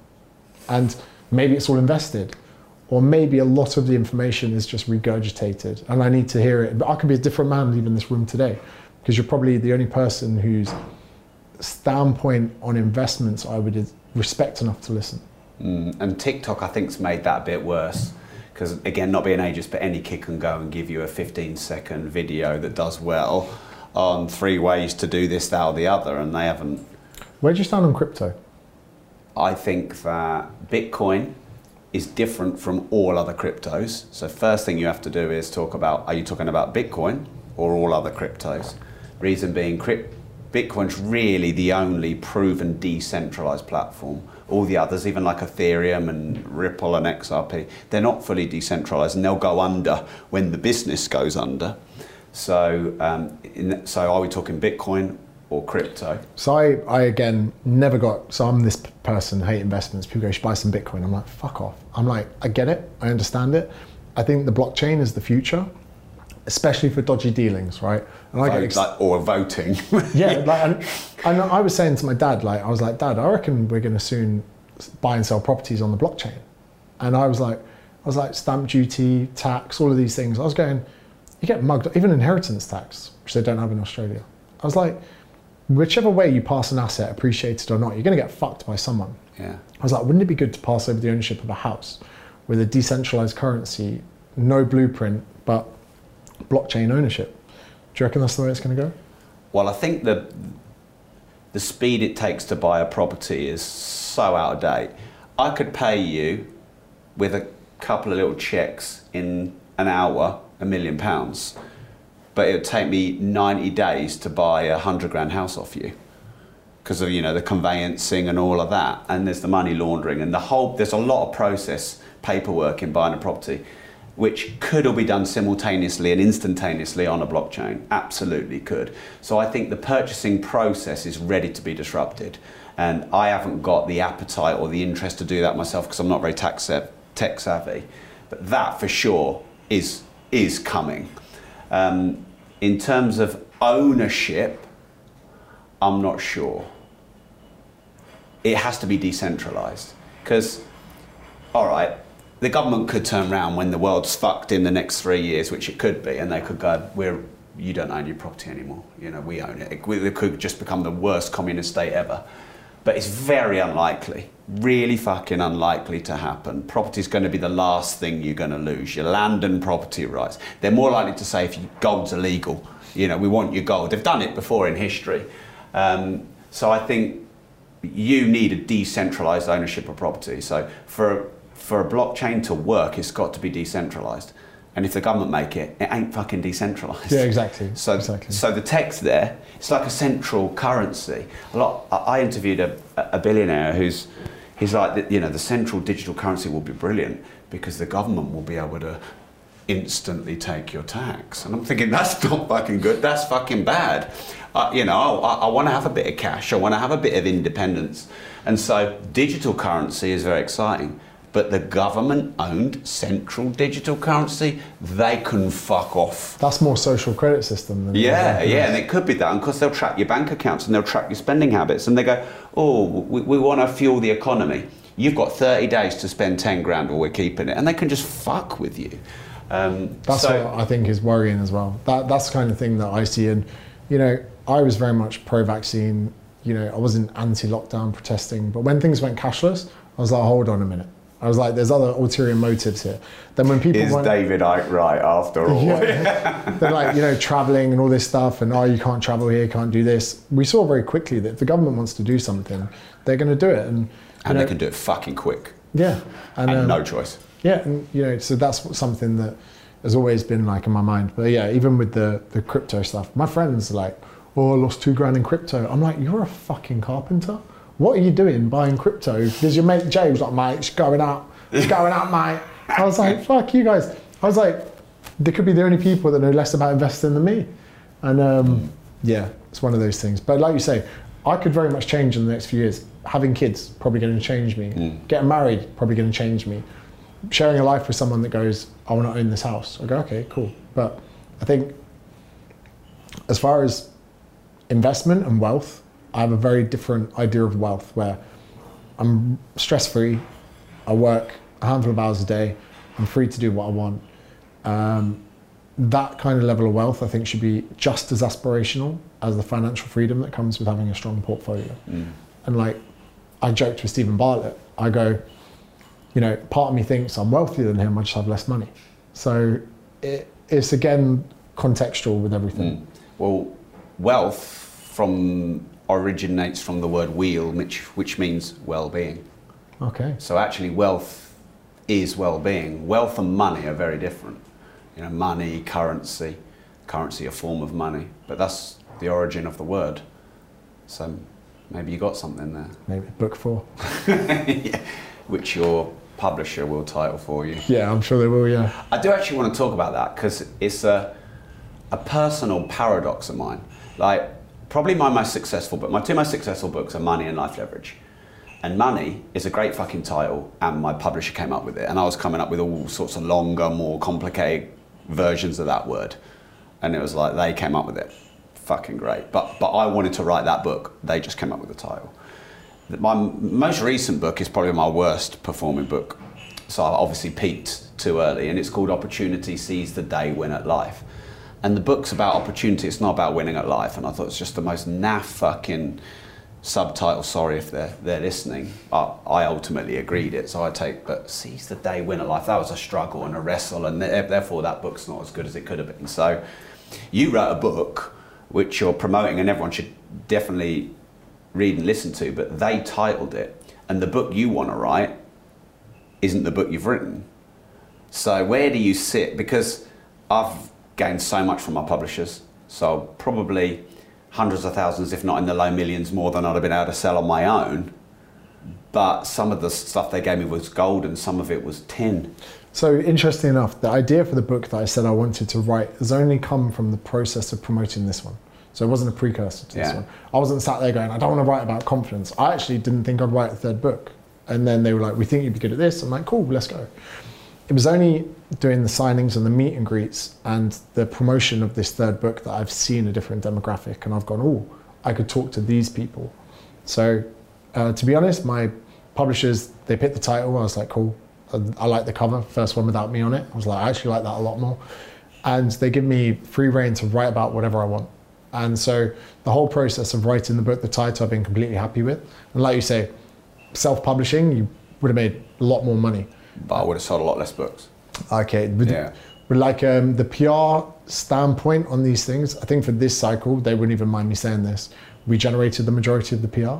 And maybe it's all invested. Or maybe a lot of the information is just regurgitated and I need to hear it. But I could be a different man leaving this room today because you're probably the only person whose standpoint on investments I would respect enough to listen. Mm, and TikTok, I think, has made that a bit worse. Because again, not being ageist, but any kid can go and give you a 15 second video that does well on three ways to do this, that, or the other, and they haven't. Where do you stand on crypto? I think that Bitcoin is different from all other cryptos. So first thing you have to do is talk about are you talking about Bitcoin or all other cryptos? Reason being Bitcoin's really the only proven decentralized platform. All the others, even like Ethereum and Ripple and XRP, they're not fully decentralized and they'll go under when the business goes under. So, um, in, so are we talking Bitcoin or crypto? So I, I again never got. So I'm this person hate investments. People go, you should buy some Bitcoin. I'm like, fuck off. I'm like, I get it. I understand it. I think the blockchain is the future especially for dodgy dealings, right? And I get ex- like, or voting. <laughs> yeah, like, and, and, I was saying to my dad, like, I was like, Dad, I reckon we're going to soon buy and sell properties on the blockchain. And I was like, I was like, stamp duty, tax, all of these things. I was going, you get mugged, even inheritance tax, which they don't have in Australia. I was like, whichever way you pass an asset, appreciated or not, you're going to get fucked by someone. Yeah. I was like, wouldn't it be good to pass over the ownership of a house with a decentralized currency, no blueprint, but blockchain ownership. Do you reckon that's the way it's going to go? Well, I think the the speed it takes to buy a property is so out of date. I could pay you with a couple of little checks in an hour a million pounds, but it would take me 90 days to buy a 100 grand house off you because of you know the conveyancing and all of that and there's the money laundering and the whole there's a lot of process paperwork in buying a property which could all be done simultaneously and instantaneously on a blockchain. Absolutely could. So I think the purchasing process is ready to be disrupted. And I haven't got the appetite or the interest to do that myself because I'm not very tech savvy. But that for sure is, is coming. Um, in terms of ownership, I'm not sure. It has to be decentralized. Because, all right, the government could turn around when the world's fucked in the next three years, which it could be, and they could go, "We're you don't own your property anymore. You know, we own it. It could just become the worst communist state ever." But it's very unlikely, really fucking unlikely to happen. Property's going to be the last thing you're going to lose. Your land and property rights. They're more likely to say if gold's illegal, you know, we want your gold. They've done it before in history. Um, so I think you need a decentralized ownership of property. So for for a blockchain to work, it's got to be decentralized. And if the government make it, it ain't fucking decentralized. Yeah, exactly. <laughs> So, exactly. so the text there, it's like a central currency. A lot. I interviewed a, a billionaire who's, he's like, you know, the central digital currency will be brilliant because the government will be able to instantly take your tax. And I'm thinking <laughs> that's not fucking good. That's fucking bad. Uh, you know, I, I want to have a bit of cash. I want to have a bit of independence. And so digital currency is very exciting but the government owned central digital currency, they can fuck off. That's more social credit system than Yeah, yeah, and it could be that. And because they'll track your bank accounts and they'll track your spending habits and they go, oh, we, we want to fuel the economy. You've got 30 days to spend 10 grand or we're keeping it. And they can just fuck with you. Um, that's so, what I think is worrying as well. That, that's the kind of thing that I see. And, you know, I was very much pro vaccine. You know, I wasn't anti lockdown protesting. But when things went cashless, I was like, hold on a minute I was like, there's other ulterior motives here. Then when people is David Icke right after all? Yeah, <laughs> they're like, you know, traveling and all this stuff, and oh, you can't travel here, can't do this. We saw very quickly that if the government wants to do something, they're going to do it, and and know, they can do it fucking quick. Yeah, and, and um, no choice. Yeah, and you know, so that's something that has always been like in my mind. But yeah, even with the the crypto stuff, my friends are like, oh, I lost two grand in crypto. I'm like, you're a fucking carpenter what are you doing buying crypto? Because your mate Jay was like, mate, it's going up, it's going up, mate. I was like, <laughs> fuck you guys. I was like, they could be the only people that know less about investing than me. And um, yeah, it's one of those things. But like you say, I could very much change in the next few years. Having kids, probably going to change me. Mm. Getting married, probably going to change me. Sharing a life with someone that goes, I want to own this house. I go, okay, cool. But I think as far as investment and wealth, I have a very different idea of wealth where I'm stress free, I work a handful of hours a day, I'm free to do what I want. Um, that kind of level of wealth, I think, should be just as aspirational as the financial freedom that comes with having a strong portfolio. Mm. And like, I joked with Steven Bartlett, I go, you know, part of me thinks I'm wealthier than him, I just have less money. So it, it's again contextual with everything. Mm. Well, wealth from originates from the word weal, which, which means well being. Okay. So actually, wealth is well-being. Wealth and money are very different. You know, money, currency, currency a form of money, but that's the origin of the word. So maybe you got something there. Maybe book four. <laughs> yeah. Which your publisher will title for you. Yeah, I'm sure they will. Yeah. I do actually want to talk about that because it's a a personal paradox of mine. Like probably my most successful book, my two most successful books are Money and Life Leverage. And Money is a great fucking title, and my publisher came up with it, and I was coming up with all sorts of longer, more complicated versions of that word, and it was like they came up with it, fucking great. But but I wanted to write that book, they just came up with the title. My most recent book is probably my worst performing book, so I obviously peaked too early, and it's called Opportunity Seize the Day, Win at Life. And the book's about opportunity, it's not about winning at life, and I thought it's just the most naff fucking subtitle. Sorry if they're they're listening. But I ultimately agreed it, so I take. But seize the day, win a life. That was a struggle and a wrestle, and therefore that book's not as good as it could have been. So, you wrote a book which you're promoting, and everyone should definitely read and listen to. But they titled it, and the book you want to write isn't the book you've written. So where do you sit? Because I've gained so much from my publishers, so probably hundreds of thousands, if not in the low millions, more than I'd have been able to sell on my own. But some of the stuff they gave me was gold and some of it was tin. So, interesting enough, the idea for the book that I said I wanted to write has only come from the process of promoting this one. So, it wasn't a precursor to yeah. this one. I wasn't sat there going, I don't want to write about confidence. I actually didn't think I'd write a third book. And then they were like, We think you'd be good at this. I'm like, Cool, let's go it was only doing the signings and the meet and greets and the promotion of this third book that I've seen a different demographic and I've gone, oh, I could talk to these people. So, uh, to be honest, my publishers, they picked the title. I was like, cool. I, I like the cover, first one without me on it. I was like, I actually like that a lot more. And they give me free reign to write about whatever I want. And so the whole process of writing the book, the title, I've been completely happy with. And like you say, self publishing, you would have made a lot more money but I would have sold a lot less books. Okay. But, yeah. But like um, the PR standpoint on these things, I think for this cycle, they wouldn't even mind me saying this. We generated the majority of the PR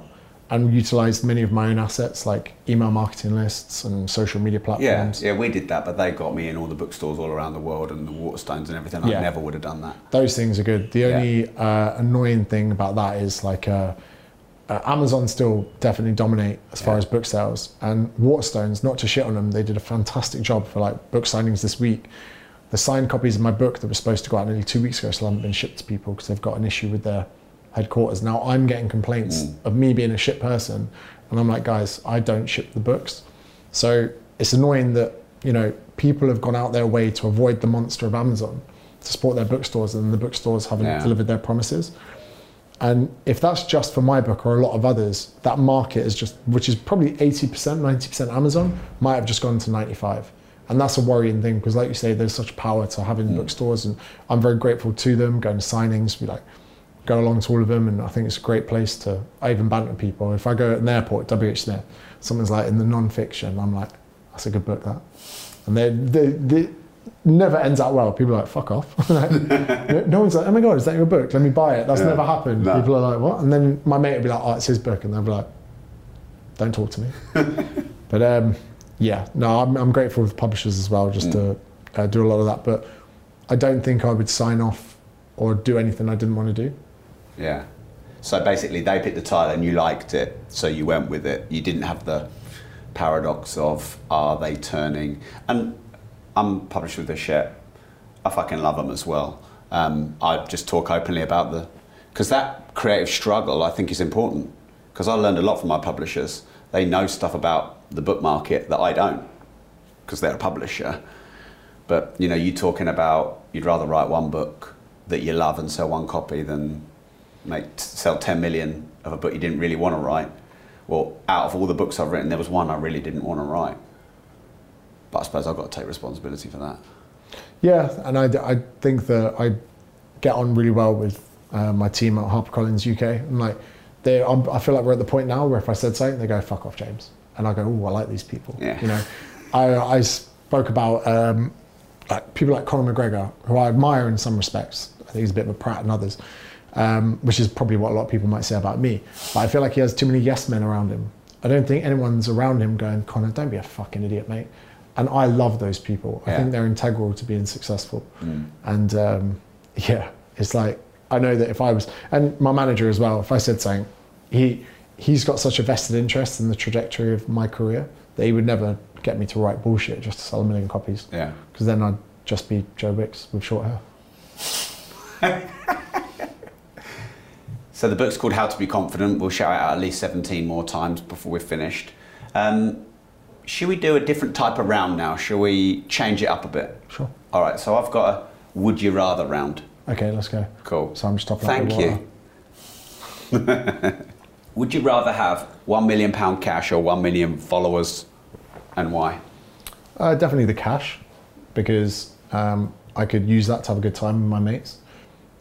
and utilized many of my own assets like email marketing lists and social media platforms. Yeah, yeah, we did that, but they got me in all the bookstores all around the world and the Waterstones and everything. I never would have done that. Those things are good. The only yeah. uh, annoying thing about that is like uh, uh, Amazon still definitely dominate as far as book sales. And Waterstones, not to shit on them, they did a fantastic job for like book signings this week. The signed copies of my book that were supposed to go out nearly two weeks ago still haven't been shipped to people because they've got an issue with their headquarters. Now I'm getting complaints mm. of me being a shit person, and I'm like, guys, I don't ship the books. So it's annoying that you know people have gone out their way to avoid the monster of Amazon to support their bookstores, and the bookstores haven't yeah. delivered their promises. And if that's just for my book or a lot of others, that market is just, which is probably 80%, 90% Amazon, might have just gone to 95. And that's a worrying thing because, like you say, there's such power to having mm. bookstores, and I'm very grateful to them. Going to signings, we like go along to all of them, and I think it's a great place to. I even banter people. If I go at an airport, WH Smith, someone's like in the non-fiction, I'm like, that's a good book, that. And they, they, they never ends out well. People are like, fuck off. <laughs> <laughs> no one's like, oh my God, is that your book? Let me buy it. That's yeah. never happened. No. People are like, what? And then my mate would be like, oh, it's his book. And they'll be like, don't talk to me. <laughs> but um, yeah, no, I'm, I'm, grateful with publishers as well, just mm. to uh, do a lot of that. But I don't think I would sign off or do anything I didn't want to do. Yeah. So basically, they picked the title and you liked it, so you went with it. You didn't have the paradox of are they turning and I'm published with this shit. I fucking love them as well. Um, I just talk openly about the because that creative struggle I think is important because I learned a lot from my publishers. They know stuff about the book market that I don't because they're a publisher. But you know, you talking about you'd rather write one book that you love and sell one copy than make sell 10 million of a book you didn't really want to write. Well, out of all the books I've written, there was one I really didn't want to write. But I suppose I've got to take responsibility for that. Yeah, and I, I think that I get on really well with uh, my team at HarperCollins UK. And like, they, I'm, i feel like we're at the point now where if I said something, they go, fuck off, James. And I go, oh, I like these people. Yeah. You know, I, I spoke about um, like people like Conor McGregor, who I admire in some respects. I think he's a bit of a prat in others, um, which is probably what a lot of people might say about me. But I feel like he has too many yes men around him. I don't think anyone's around him going, Conor, don't be a fucking idiot, mate and I love those people. I think they're integral to being successful. Mm. And um, <laughs> yeah, it's like I know that if I was, and my manager as well, if I said something, he he's got such a vested interest in the trajectory of my career that he would never get me to write bullshit just to sell a million copies. Yeah. Because then I'd just be Joe Wicks with short hair. <laughs> So the book's called How to Be Confident. We'll shout it out at least 17 more times before we're finished. Um, should we do a different type of round now? Shall we change it up a bit? Sure. All right, so I've got a would you rather round. Okay, let's go. Cool. So I'm just topping Thank you. <laughs> would you rather have one million pound cash or one million followers and why? Uh, definitely the cash, because um, I could use that to have a good time with my mates.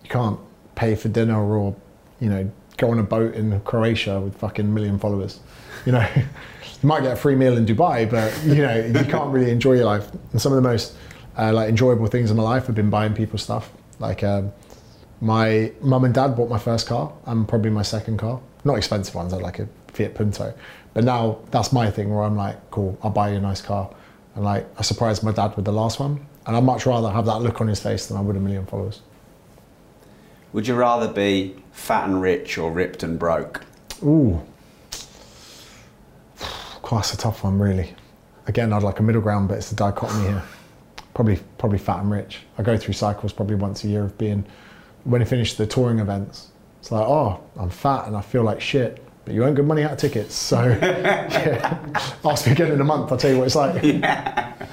You can't pay for dinner or, you know, go on a boat in Croatia with fucking million followers. You know, <laughs> you might get a free meal in Dubai, but you know, you <laughs> can't really enjoy your life. And some of the most uh, like enjoyable things in my life have been buying people stuff. Like um, my mum and dad bought my first car and probably my second car. Not expensive ones, I like a Fiat Punto. But now that's my thing where I'm like, cool, I'll buy you a nice car. And like, I surprised my dad with the last one. And I'd much rather have that look on his face than I would a million followers. Would you rather be fat and rich or ripped and broke? Ooh. Quite a tough one, really. Again, I'd like a middle ground, but it's the dichotomy here. Probably, probably fat and rich. I go through cycles probably once a year of being, when I finish the touring events, it's like, oh, I'm fat and I feel like shit, but you earn good money out of tickets. So, <laughs> yeah. ask me again in a month, I'll tell you what it's like. <laughs>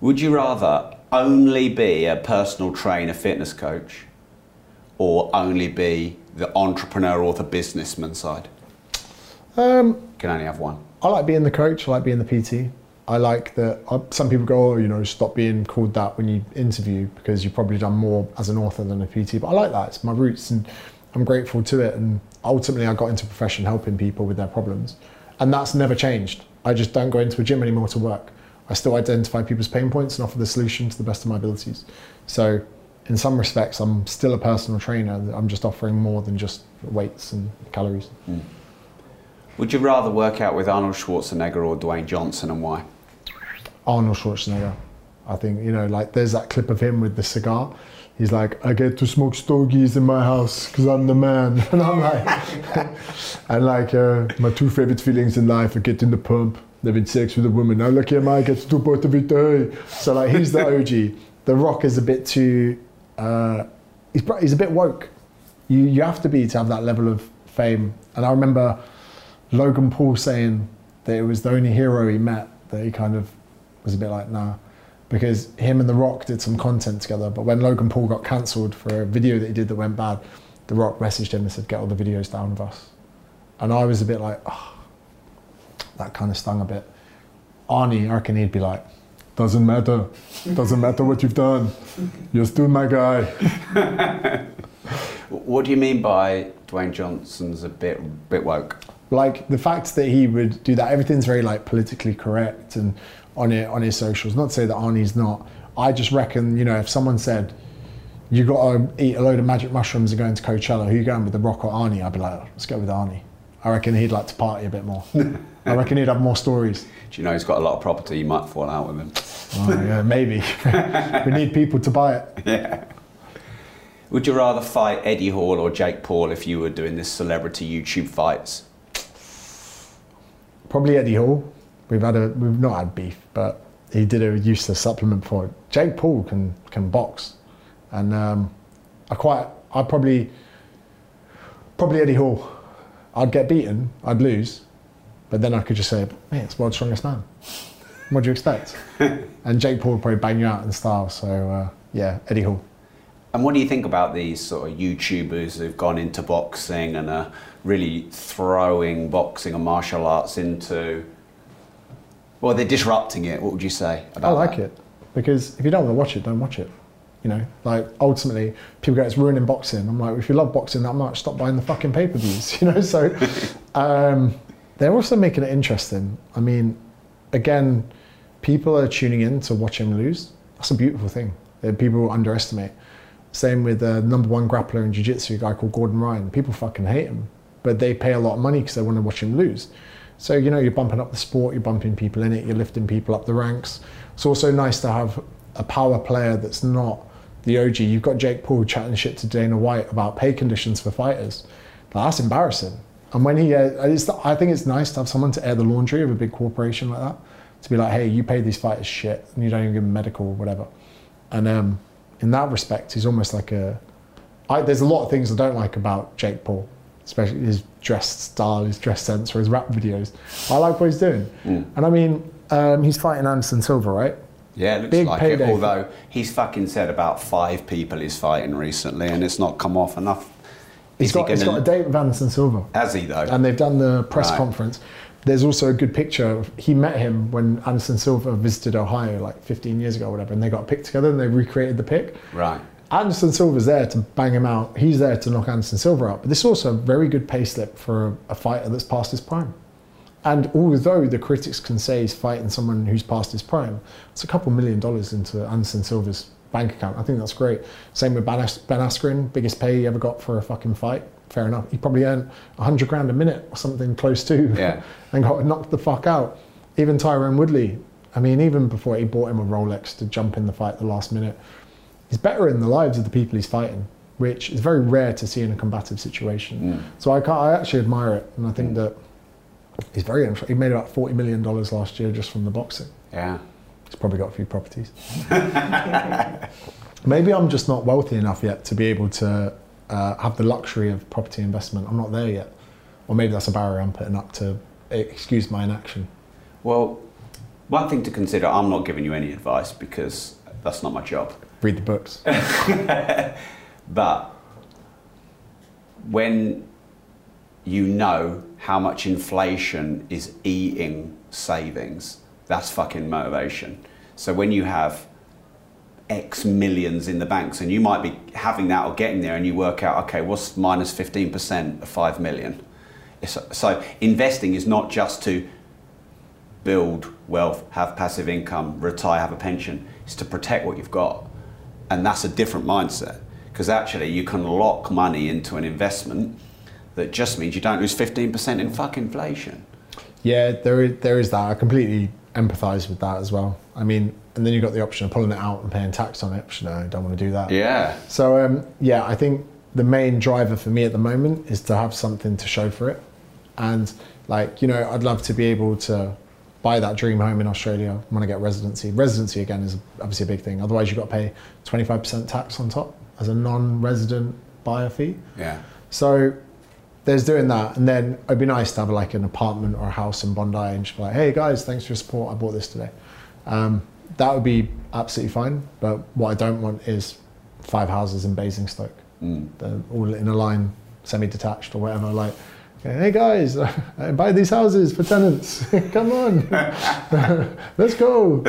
Would you rather only be a personal trainer, fitness coach, or only be the entrepreneur or the businessman side? Um, can only have one. I like being the coach. I like being the PT. I like that. Uh, some people go, oh, you know, stop being called that when you interview because you've probably done more as an author than a PT. But I like that. It's my roots, and I'm grateful to it. And ultimately, I got into profession helping people with their problems, and that's never changed. I just don't go into a gym anymore to work. I still identify people's pain points and offer the solution to the best of my abilities. So, in some respects, I'm still a personal trainer. I'm just offering more than just weights and calories. Would you rather work out with Arnold Schwarzenegger or Dwayne Johnson and why? Arnold Schwarzenegger. I think, you know, like there's that clip of him with the cigar. He's like, I get to smoke stogies in my house because I'm the man. <laughs> And I'm like, <laughs> and like, uh, my two favorite feelings in life are getting the pump, having sex with a woman. Now lucky am I, I get to do both of it. So like, he's the OG. The Rock is a bit too, uh, he's, he's a bit woke. You, you have to be to have that level of fame. And I remember Logan Paul saying that it was the only hero he met that he kind of was a bit like, nah. Because him and The Rock did some content together, but when Logan Paul got cancelled for a video that he did that went bad, The Rock messaged him and said, get all the videos down of us. And I was a bit like, oh, that kind of stung a bit. Arnie, I reckon he'd be like, doesn't matter. Doesn't matter what you've done. You're still my guy. <laughs> What do you mean by Dwayne Johnson's a bit bit woke? Like the fact that he would do that everything's very like politically correct and on it on his socials not to say that arnie's not i just reckon you know if someone said you got to eat a load of magic mushrooms and go into coachella who you going with the rock or arnie i'd be like let's go with arnie i reckon he'd like to party a bit more i reckon he'd have more stories <laughs> Do you know he's got a lot of property? You might fall out with him. oh, yeah maybe <laughs> <laughs> we need people to buy it Yeah. Would you rather fight Eddie Hall or Jake Paul if you were doing this celebrity YouTube fights? Probably Eddie Hall. We've had a we've not had beef, but he did a useless supplement for it. Jake Paul can can box, and um, I quite I probably probably Eddie Hall. I'd get beaten, I'd lose, but then I could just say, "Mate, it's world's strongest man." <laughs> What do you expect? <laughs> and Jake Paul would probably bang you out in style. So uh, yeah, Eddie Hall. And what do you think about these sort of YouTubers who've gone into boxing and are really throwing boxing and martial arts into? Well, they're disrupting it. What would you say about I like that? it because if you don't want to watch it, don't watch it. You know, like ultimately, people go, "It's ruining boxing." I'm like, if you love boxing that much, stop buying the fucking pay per views. <laughs> You know, so um, they're also making it interesting. I mean, again, people are tuning in to watch him lose. That's a beautiful thing. That people underestimate. Same with the number one grappler in jiu-jitsu, a guy called Gordon Ryan. People fucking hate him, but they pay a lot of money because they want to watch him lose. So you know, you're bumping up the sport, you're bumping people in it, you're lifting people up the ranks. It's also nice to have a power player that's not the OG. You've got Jake Paul chatting shit to Dana White about pay conditions for fighters. That's embarrassing. And when he, uh, it's, I think it's nice to have someone to air the laundry of a big corporation like that. To be like, hey, you pay these fighters shit, and you don't even give them medical or whatever. And um, in that respect, he's almost like a. I, there's a lot of things I don't like about Jake Paul, especially his dress style, his dress sense, or his rap videos. I like what he's doing. And I mean, um, he's fighting Anderson Silva, right? Yeah, it looks Big like payday. it. Although he's fucking said about five people he's fighting recently, and it's not come off enough. He's Is he got, he's got a date with Anderson Silva. Has he though? and they've done the press Right. conference. There's also a good picture. Of, he met him when Anderson Silva visited Ohio like 15 years ago or whatever, and they got a pic together and they recreated the pic. right. Anderson Silva's there to bang him out. He's there to knock Anderson Silva out. But this is also a very good pay slip for a, a fighter that's past his prime. And although the critics can say he's fighting someone who's past his prime, it's a couple million dollars into Anderson Silva's bank account. I think that's great. Same with Ben, As- ben Askren, biggest pay he ever got for a fucking fight. Fair enough. He probably earned 100 grand a minute or something close to. Yeah. <laughs> And got knocked the fuck out. Even Tyron Woodley, I mean, even before he bought him a Rolex to jump in the fight at the last minute, he's better in the lives of the people he's fighting, which is very rare to see in a combative situation. So I, I actually admire it, and I think that he's very. He made about forty million dollars last year just from the boxing. Yeah. He's probably got a few properties. <laughs> Maybe I'm just not wealthy enough yet to be able to uh, have the luxury of property investment. I'm not there yet, or maybe that's a barrier I'm putting up to excuse my inaction. Well, one thing to consider. I'm not giving you any advice because that's not my job. Read the books. <laughs> But when you know how much inflation is eating savings, that's fucking motivation. So when you have X millions in the banks and you might be having that or getting there and you work out, okay, what's minus 15% of 5 million? It's- So investing is not just to build wealth, have passive income, retire, have a pension. It's to protect what you've got. And that's a different mindset. Because actually, you can lock money into an investment that just means you don't lose 15% in fuck inflation. Yeah, there is, there is that. I completely empathise with that as well. I mean, and then you've got the option of pulling it out and paying tax on it. Which, no, I don't want to do that. Yeah. So um, yeah, I think the main driver for me at the moment is to have something to show for it, and like you know, I'd love to be able to buy that dream home in Australia when I get residency. Residency again is obviously a big thing. Otherwise, you've got to pay 25% tax on top as a non-resident buyer fee. Yeah. So there's doing that, and then it'd be nice to have like an apartment or a house in Bondi and just be like, hey guys, thanks for your support. I bought this today. Um, that would be absolutely fine. But what I don't want is five houses in Basingstoke, They're all in a line, semi-detached or whatever. Like, hey guys, <laughs> I buy these houses for tenants. <laughs> Come on, <laughs> let's go.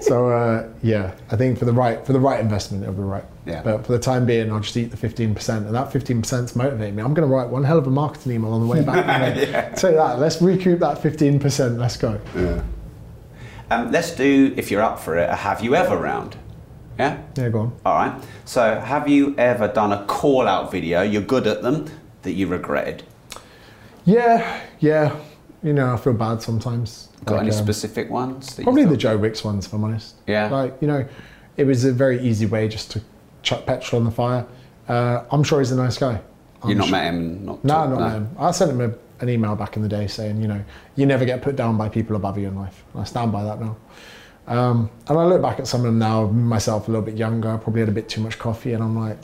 so uh, yeah, I think for the right for the right investment, it'll be right. Yeah. But for the time being, I'll just eat the fifteen percent, and that fifteen percent's motivating me. I'm going to write one hell of a marketing email on the way back. yeah. Say that. Let's recoup that fifteen percent. Let's go. Um, let's do, if you're up for it, a have you ever round. Yeah? Yeah, go on. All right. So, have you ever done a call out video, you're good at them, that you regretted? Yeah, yeah. You know, I feel bad sometimes. Got Like, any um, specific ones? Probably the Joe Wicks ones, if I'm honest. Yeah. Like, you know, it was a very easy way just to chuck petrol on the fire. Uh, I'm sure he's a nice guy. You've not sure- met him? Not No, talked- not met him. I sent him a, an email back in the day saying, you know, you never get put down by people above you in life. And I stand by that now. Um, and I look back at some of them now, myself a little bit younger, probably had a bit too much coffee, and I'm like,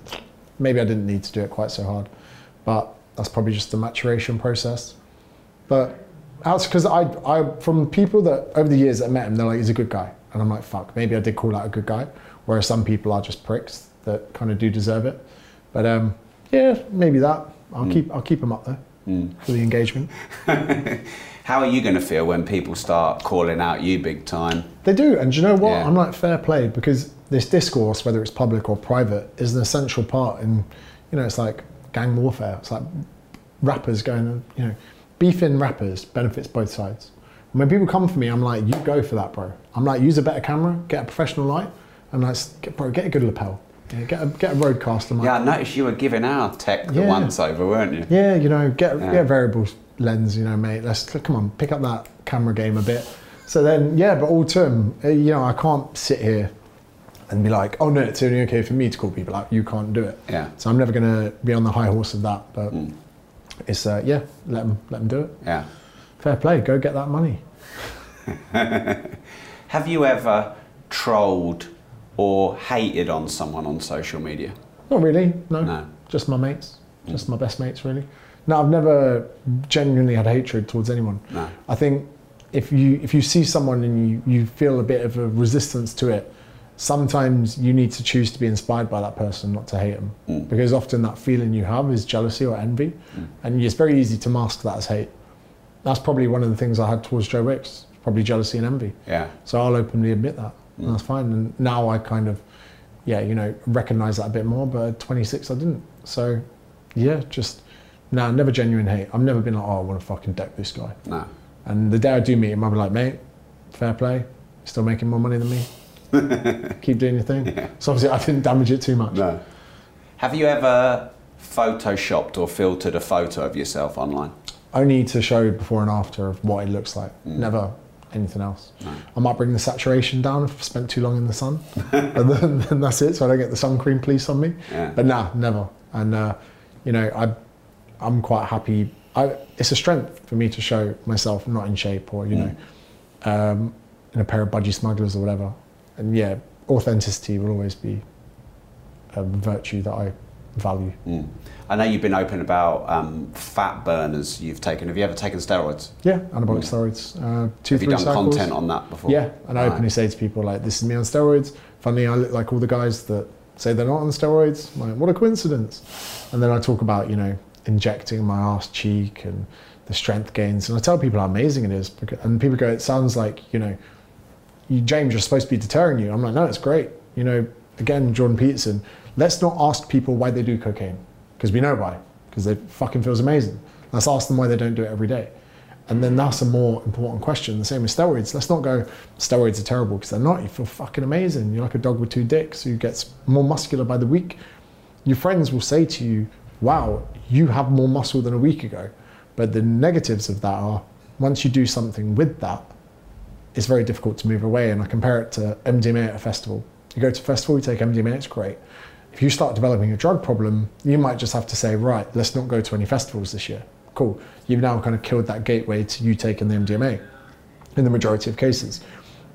maybe I didn't need to do it quite so hard. But that's probably just the maturation process. But that's because I, I, from people that over the years that met him, they're like, he's a good guy. And I'm like, fuck, maybe I did call out a good guy. Whereas some people are just pricks that kind of do deserve it. But um, yeah, maybe that. I'll keep, I'll keep him up there for the engagement. <laughs> How are you going to feel when people start calling out you big time? They do, and do you know what? Yeah. I'm like fair play because this discourse, whether it's public or private, is an essential part. In you know, it's like gang warfare. It's like rappers going, you know, beefing rappers benefits both sides. And when people come for me, I'm like, you go for that, bro. I'm like, use a better camera, get a professional light, and like, get, bro, get a good lapel, yeah, get a get a RODECaster. Yeah, I noticed you were giving our tech the Yeah. once over, weren't you? Yeah, you know, get Yeah. get variables lens, you know, mate. Let's come on, pick up that camera game a bit. So then, yeah, but all term, uh, you know, I can't sit here and be like, oh no, it's only okay for me to call people out. You can't do it. Yeah. So I'm never gonna be on the high horse of that. But it's uh, yeah, let them let them do it. Yeah. Fair play. Go get that money. <laughs> Have you ever trolled or hated on someone on social media? Not really. No. No. Just my mates. Just my best mates, really. No, I've never genuinely had hatred towards anyone. No. I think if you if you see someone and you, you feel a bit of a resistance to it, sometimes you need to choose to be inspired by that person, not to hate them. Mm. Because often that feeling you have is jealousy or envy, mm. and it's very easy to mask that as hate. That's probably one of the things I had towards Joe Wicks, probably jealousy and envy. Yeah. So I'll openly admit that. And that's fine. And now I kind of, yeah, you know, recognize that a bit more. But at 26, I didn't. So, yeah, just, nah, never genuine hate. I've never been like, oh, I want to fucking deck this guy. No. And the day I do meet him, I'll be like, mate, fair play. Still making more money than me. <laughs> Keep doing your thing. So obviously, I didn't damage it too much. No. Have you ever photoshopped or filtered a photo of yourself online? Only to show before and after of what it looks like. Never anything else. I might bring the saturation down if I've spent too long in the sun, <laughs> and then, then that's it. So I don't get the sun cream police on me. Yeah. But nah, never. And uh, you know, I, I'm quite happy. I, it's a strength for me to show myself not in shape or you know, um, in a pair of budgie smugglers or whatever. And yeah, authenticity will always be a virtue that I value. Mm. I know you've been open about um, fat burners you've taken. Have you ever taken steroids? Yeah, anabolic steroids. Uh, two, Have you done cycles. content on that before? Yeah, and I Right. openly say to people like, "This is me on steroids." Funny, I look like all the guys that say they're not on steroids. I'm like, what a coincidence! And then I talk about you know injecting my ass cheek and the strength gains, and I tell people how amazing it is. Because, and people go, "It sounds like you know, James, you're supposed to be deterring you." I'm like, "No, it's great." You know, again, Jordan Peterson. Let's not ask people why they do cocaine because we know why. Because it fucking feels amazing. Let's ask them why they don't do it every day. And then that's a more important question. The same with steroids. Let's not go, steroids are terrible because they're not. You feel fucking amazing. You're like a dog with two dicks who gets more muscular by the week. Your friends will say to you, wow, you have more muscle than a week ago. But the negatives of that are once you do something with that, it's very difficult to move away. And I compare it to MDMA at a festival. You go to a festival, you take MDMA, it's great. If you start developing a drug problem, you might just have to say, right, let's not go to any festivals this year. Cool. You've now kind of killed that gateway to you taking the MDMA in the majority of cases.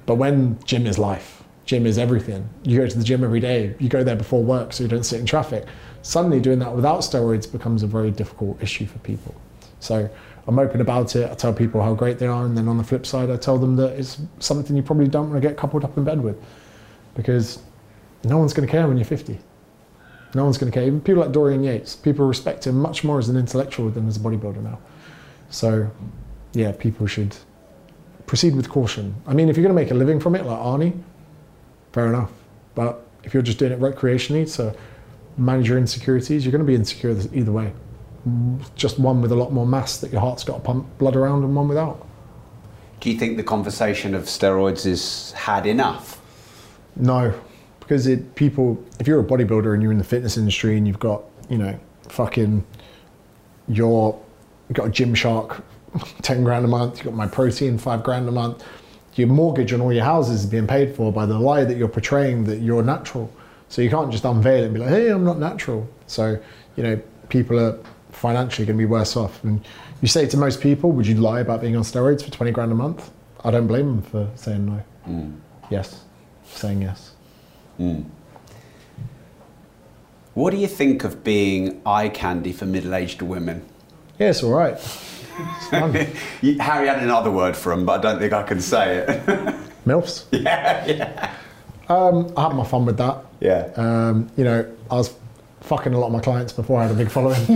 But when gym is life, gym is everything. You go to the gym every day, you go there before work so you don't sit in traffic. Suddenly, doing that without steroids becomes a very difficult issue for people. So I'm open about it. I tell people how great they are, and then on the flip side, I tell them that it's something you probably don't want to get coupled up in bed with because no one's going to care when you're 50. No one's going to care. Even people like Dorian Yates, people respect him much more as an intellectual than as a bodybuilder now. So, yeah, people should proceed with caution. I mean, if you're going to make a living from it, like Arnie, fair enough. But if you're just doing it recreationally to manage your insecurities, you're going to be insecure either way. Just one with a lot more mass that your heart's got to pump blood around, and one without. Do you think the conversation of steroids is had enough? No, because it people. If you're a bodybuilder and you're in the fitness industry and you've got you know fucking your you've got a Gymshark, <laughs> ten grand a month. You've got Myprotein, five grand a month. Your mortgage on all your houses is being paid for by the lie that you're portraying that you're natural. So you can't just unveil it and be like, hey, I'm not natural. So you know people are financially going to be worse off. And you say to most people, would you lie about being on steroids for twenty grand a month? I don't blame them for saying no. Yes, saying yes. What do you think of being eye candy for middle-aged women? Yeah, it's all right. It's. <laughs> Harry had another word for them, but I don't think I can say it. <laughs> MILFs? Yeah, yeah. Um, I had my fun with that. yeah. Um, you know, I was fucking a lot of my clients before I had a big following. <laughs> so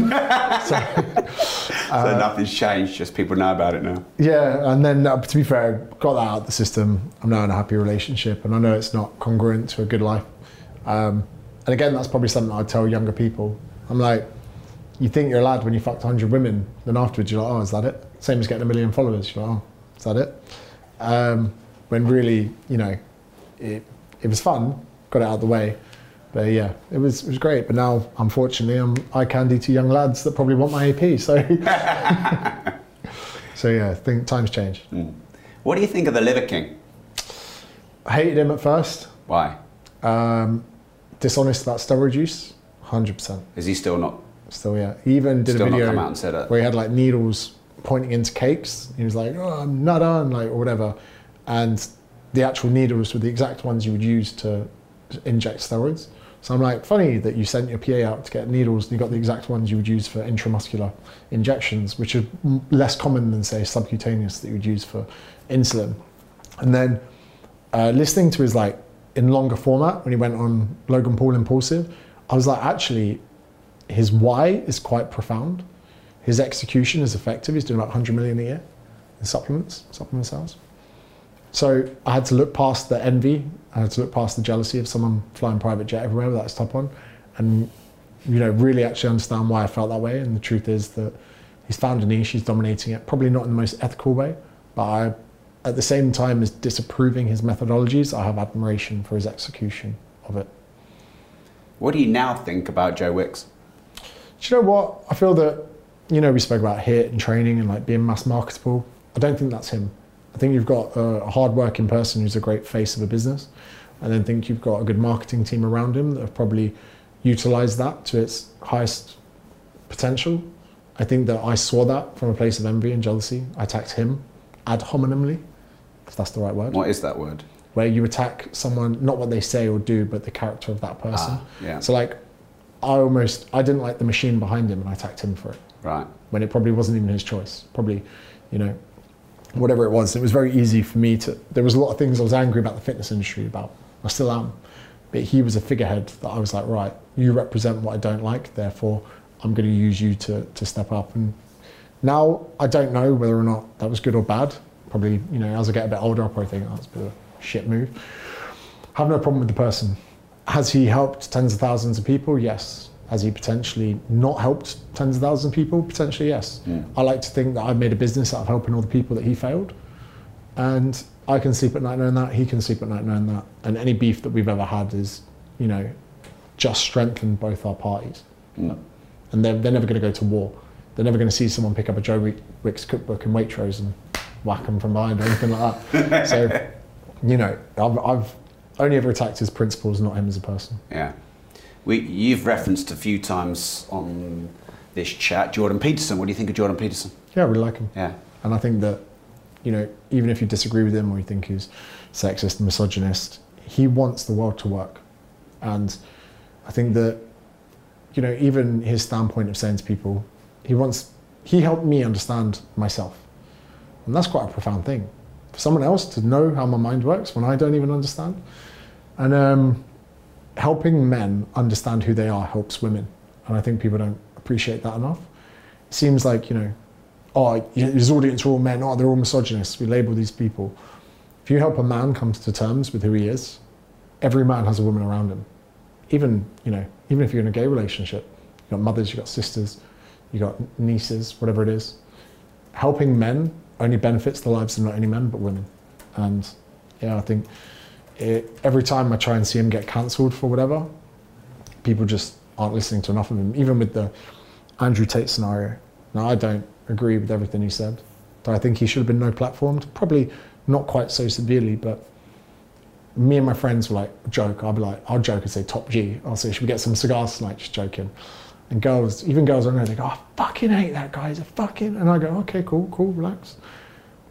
nothing's changed, just people know about it now. yeah, and then uh, to be fair, got that out of the system. I'm now in a happy relationship, and I know it's not congruent to a good life. Um, and again, that's probably something I'd tell younger people. I'm like, you think you're a lad when you fucked 100 women, then afterwards you're like, oh, is that it? Same as getting a million followers. You're like, oh, is that it? Um, when really, you know, it, it was fun, got it out of the way. But yeah, it was, it was great. But now, unfortunately, I'm eye candy to young lads that probably want my AP. So <laughs> So yeah, think times change. What do you think of the Liver King? I hated him at first. Why? Um, dishonest about steroid use, hundred percent. Is he still not? Still, yeah. He even did a video come out and said it. where he had like needles pointing into cakes. He was like, "Oh, I'm not on," like or whatever, and the actual needles were the exact ones you would use to inject steroids. So I'm like, funny that you sent your PA out to get needles and you got the exact ones you would use for intramuscular injections, which are less common than say subcutaneous that you would use for insulin. And then uh, listening to his like in longer format when he went on Logan Paul Impaulsive, I was like, actually, his why is quite profound. His execution is effective. He's doing about 100 million a year in supplements, supplement sales. So I had to look past the envy. I had to look past the jealousy of someone flying private jet everywhere with that top on, and you know really actually understand why I felt that way. And the truth is that he's found a niche. He's dominating it. Probably not in the most ethical way, but I, at the same time as disapproving his methodologies, I have admiration for his execution of it. What do you now think about Joe Wicks? Do you know what? I feel that, you know, we spoke about HIIT and training and like being mass marketable. I don't think that's him. I think you've got a hard-working person who's a great face of a business. I then think you've got a good marketing team around him that have probably utilised that to its highest potential. I think that I saw that from a place of envy and jealousy. I attacked him ad hominemly, if that's the right word What is that word? where you attack someone not what they say or do but the character of that person Ah, yeah. so like i almost i didn't like the machine behind him and i attacked him for it Right. when it probably wasn't even his choice probably you know whatever it was it was very easy for me to there was a lot of things i was angry about the fitness industry about. I still am. But he was a figurehead that i was like right you represent what i don't like therefore i'm going to use you to, to step up. And now i don't know whether or not that was good or bad. Probably you know as i get a bit older i'll probably think oh, that's a bit of a shit move. Have no problem with the person. Has he helped tens of thousands of people? Yes has he potentially not helped tens of thousands of people? Potentially yes. I like to think that i've made a business out of helping all the people that he failed. And i can sleep at night knowing that he can sleep at night knowing that. And any beef that we've ever had is you know just strengthened both our parties. And they're, they're never going to go to war. They're never going to see someone pick up a joe wicks cookbook in waitrose and whack them from behind or anything like that. <laughs> So you know I've, I've only ever attacked his principles not him as a person. Yeah. We, you've referenced a few times on this chat Jordan Peterson. What do you think of Jordan Peterson? yeah i really like him Yeah. And I think that, you know, even if you disagree with him or you think he's sexist and misogynist, he wants the world to work. And I think that, you know, even his standpoint of saying to people, he wants, he helped me understand myself. And that's quite a profound thing. For someone else to know how my mind works when I don't even understand. And um, helping men understand who they are helps women. And I think people don't appreciate that enough. It seems like, you know, oh, his audience are all men, oh, they're all misogynists. We label these people. If you help a man come to terms with who he is, every man has a woman around him. Even, you know, even if you're in a gay relationship, you've got mothers, you've got sisters, you've got nieces, whatever it is. Helping men only benefits the lives of not only men, but women. And yeah, I think it, every time I try and see him get cancelled for whatever, people just aren't listening to enough of him. Even with the Andrew Tate scenario. Now, I don't agree with everything he said. I think he should have been no platformed? Probably not quite so severely, but me and my friends were like, joke. I'll be like, I'll joke and say top G. I'll say, should we get some cigars tonight? Just joking. And girls, even girls I know, they go, I fucking hate that guy. He's a fucking. And I go, okay, cool, cool, relax.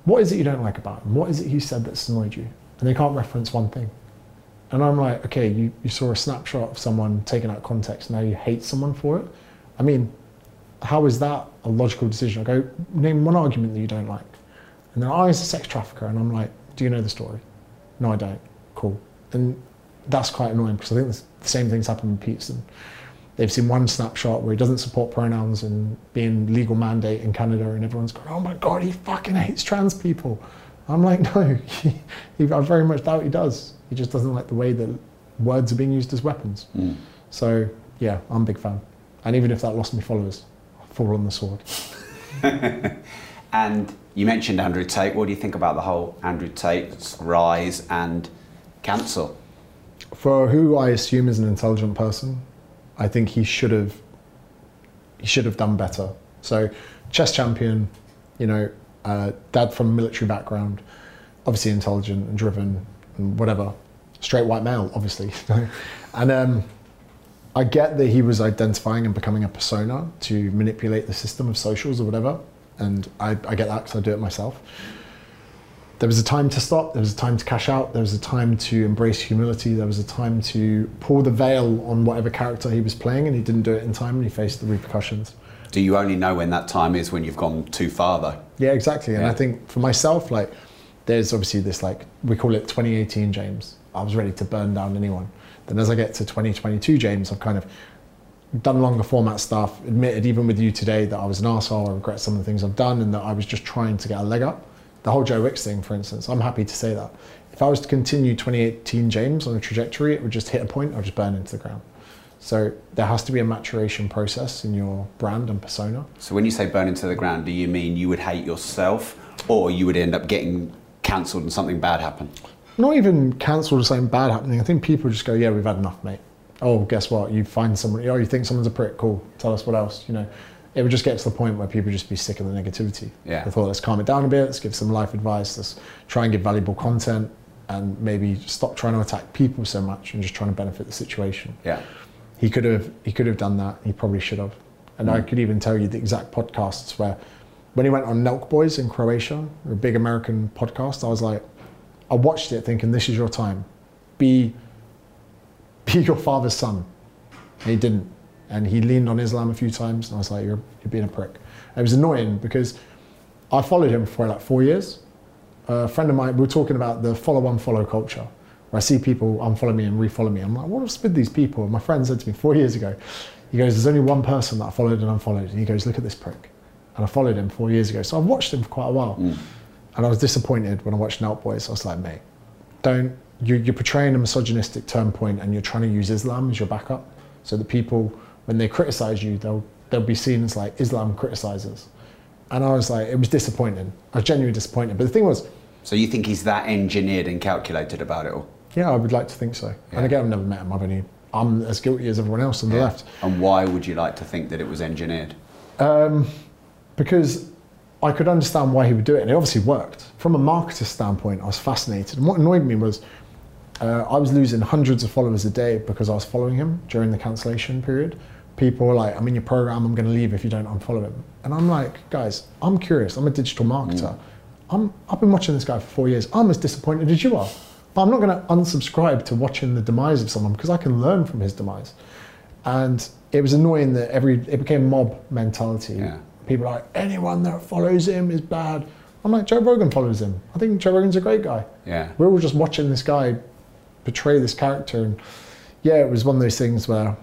What is it you don't like about him? What is it he said that's annoyed you? And they can't reference one thing. And I'm like, okay, you, you saw a snapshot of someone taken out of context, now you hate someone for it. I mean, how is that a logical decision? I go, name one argument that you don't like. And then, I he's a sex trafficker. And I'm like, do you know the story? No, I don't. Cool. And that's quite annoying because I think the same thing's happened with Peterson. They've seen one snapshot where he doesn't support pronouns and being legal mandate in Canada, and everyone's going, oh my God, he fucking hates trans people. I'm like, <laughs> no, he, he, I very much doubt he does. He just doesn't like the way that words are being used as weapons. Hmm. So, yeah, I'm a big fan. And even if that lost me followers, I'll fall on the sword. <laughs> And you mentioned Andrew Tate. What do you think about the whole Andrew Tate's rise and cancel? For who I assume is an intelligent person, I think he should have he should have done better. So, chess champion, you know, Uh, dad from a military background, obviously intelligent and driven and whatever. Straight white male, obviously. <laughs> and um, I get that he was identifying and becoming a persona to manipulate the system of socials or whatever. And I, I get that because I do it myself. There was a time to stop, there was a time to cash out, there was a time to embrace humility, there was a time to pull the veil on whatever character he was playing, and he didn't do it in time and he faced the repercussions. Do you only know when that time is when you've gone too far though? Yeah, exactly. And Yeah. I think for myself, like, there's obviously this, like, we call it 2018 James. I was ready to burn down anyone. Then as I get to 2022 James, I've kind of done longer format stuff, admitted even with you today that I was an arsehole, I regret some of the things I've done, and that I was just trying to get a leg up. The whole Joe Wicks thing, for instance, I'm happy to say that. If I was to continue 2018 James on a trajectory, it would just hit a point, I'd just burn into the ground. So there has to be a maturation process in your brand and persona. So when you say burn into the ground, do you mean you would hate yourself or you would end up getting cancelled and something bad happen? not even cancelled or something bad happening. I think people just go, yeah, we've had enough, mate. Oh, guess what? You find someone, oh, you think someone's a prick, cool. Tell us what else, you know. It would just get to the point where people just be sick of the negativity. Yeah. They thought, let's calm it down a bit, let's give some life advice, let's try and give valuable content and maybe stop trying to attack people so much and just trying to benefit the situation. Yeah. He could have he could have done that. He probably should have. And I hmm. could even tell you the exact podcasts where when he went on Nelk Boys in Croatia, a big American podcast, I was like, I watched it thinking, this is your time. Be be your father's son. And he didn't. And he leaned on Islam a few times, and I was like, you're, you're being a prick. And it was annoying because I followed him for like four years. A friend of mine, we were talking about the follow unfollow culture, where I see people unfollow me and refollow me. I'm like, what's with these people? And my friend said to me four years ago, he goes, there's only one person that I followed and unfollowed. And he goes, look at this prick. And I followed him four years ago. So I've watched him for quite a while. Mm. And I was disappointed when I watched Nelk Boys. I was like, mate, don't, you, you're portraying a misogynistic turn point and you're trying to use Islam as your backup. So that people, when they criticize you, they'll, they'll be seen as like Islam criticizers. And I was like, it was disappointing. I was genuinely disappointed. But the thing was, So you think he's that engineered and calculated about it all? Yeah, I would like to think so. Yeah. And again, I've never met him. I've only, I'm as guilty as everyone else on the left. And why would you like to think that it was engineered? because I could understand why he would do it, and it obviously worked. From a marketer standpoint, I was fascinated. And what annoyed me was uh, I was losing hundreds of followers a day because I was following him during the cancellation period. People were like, I'm in your program, I'm going to leave if you don't unfollow him. And I'm like, guys, I'm curious, I'm a digital marketer. I'm, I've been watching this guy for four years. I'm as disappointed as you are. But I'm not going to unsubscribe to watching the demise of someone because I can learn from his demise. And it was annoying that every it became mob mentality. Yeah. People are like anyone that follows him is bad. I'm like Joe Rogan follows him. I think Joe Rogan's a great guy. Yeah. We're all just watching this guy portray this character, and yeah, it was one of those things where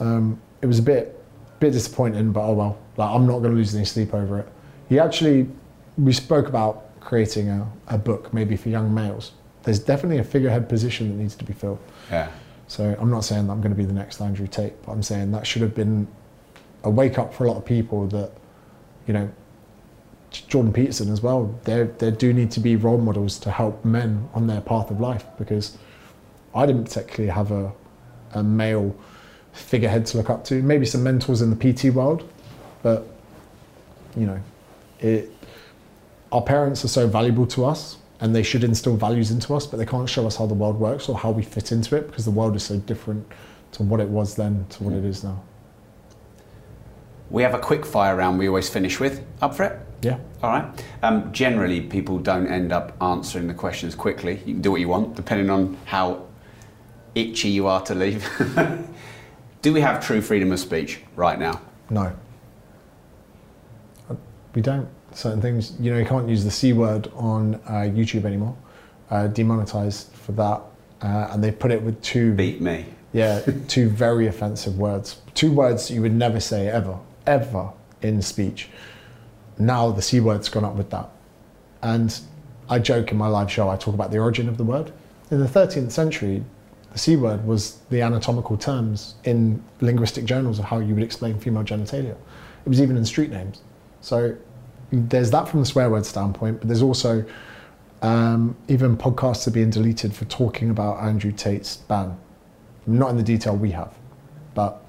um, it was a bit bit disappointing. But oh well, like I'm not going to lose any sleep over it. He actually, we spoke about creating a, a book maybe for young males. There's definitely a figurehead position that needs to be filled. Yeah. So I'm not saying that I'm going to be the next Andrew Tate, but I'm saying that should have been a wake up for a lot of people that, you know, Jordan Peterson as well. There, there do need to be role models to help men on their path of life because I didn't particularly have a, a male figurehead to look up to. Maybe some mentors in the PT world, but you know, it. Our parents are so valuable to us, and they should instill values into us, but they can't show us how the world works or how we fit into it because the world is so different to what it was then to what it is now. We have a quick fire round we always finish with. Up for it? Yeah. All right. Um, generally, people don't end up answering the questions quickly. You can do what you want, depending on how itchy you are to leave. <laughs> do we have true freedom of speech right now? No. Uh, We don't. Certain things, you know, you can't use the C word on uh, YouTube anymore. Uh, demonetized for that. Uh, and they put it with two, Beat me. yeah, <laughs> two very offensive words. Two words you would never say ever, ever in speech. Now the C word's gone up with that. And I joke in my live show, I talk about the origin of the word. In the 13th century, the C word was the anatomical terms in linguistic journals of how you would explain female genitalia. It was even in street names. So there's that from the swear word standpoint, but there's also um, even podcasts are being deleted for talking about Andrew Tate's ban. Not in the detail we have, but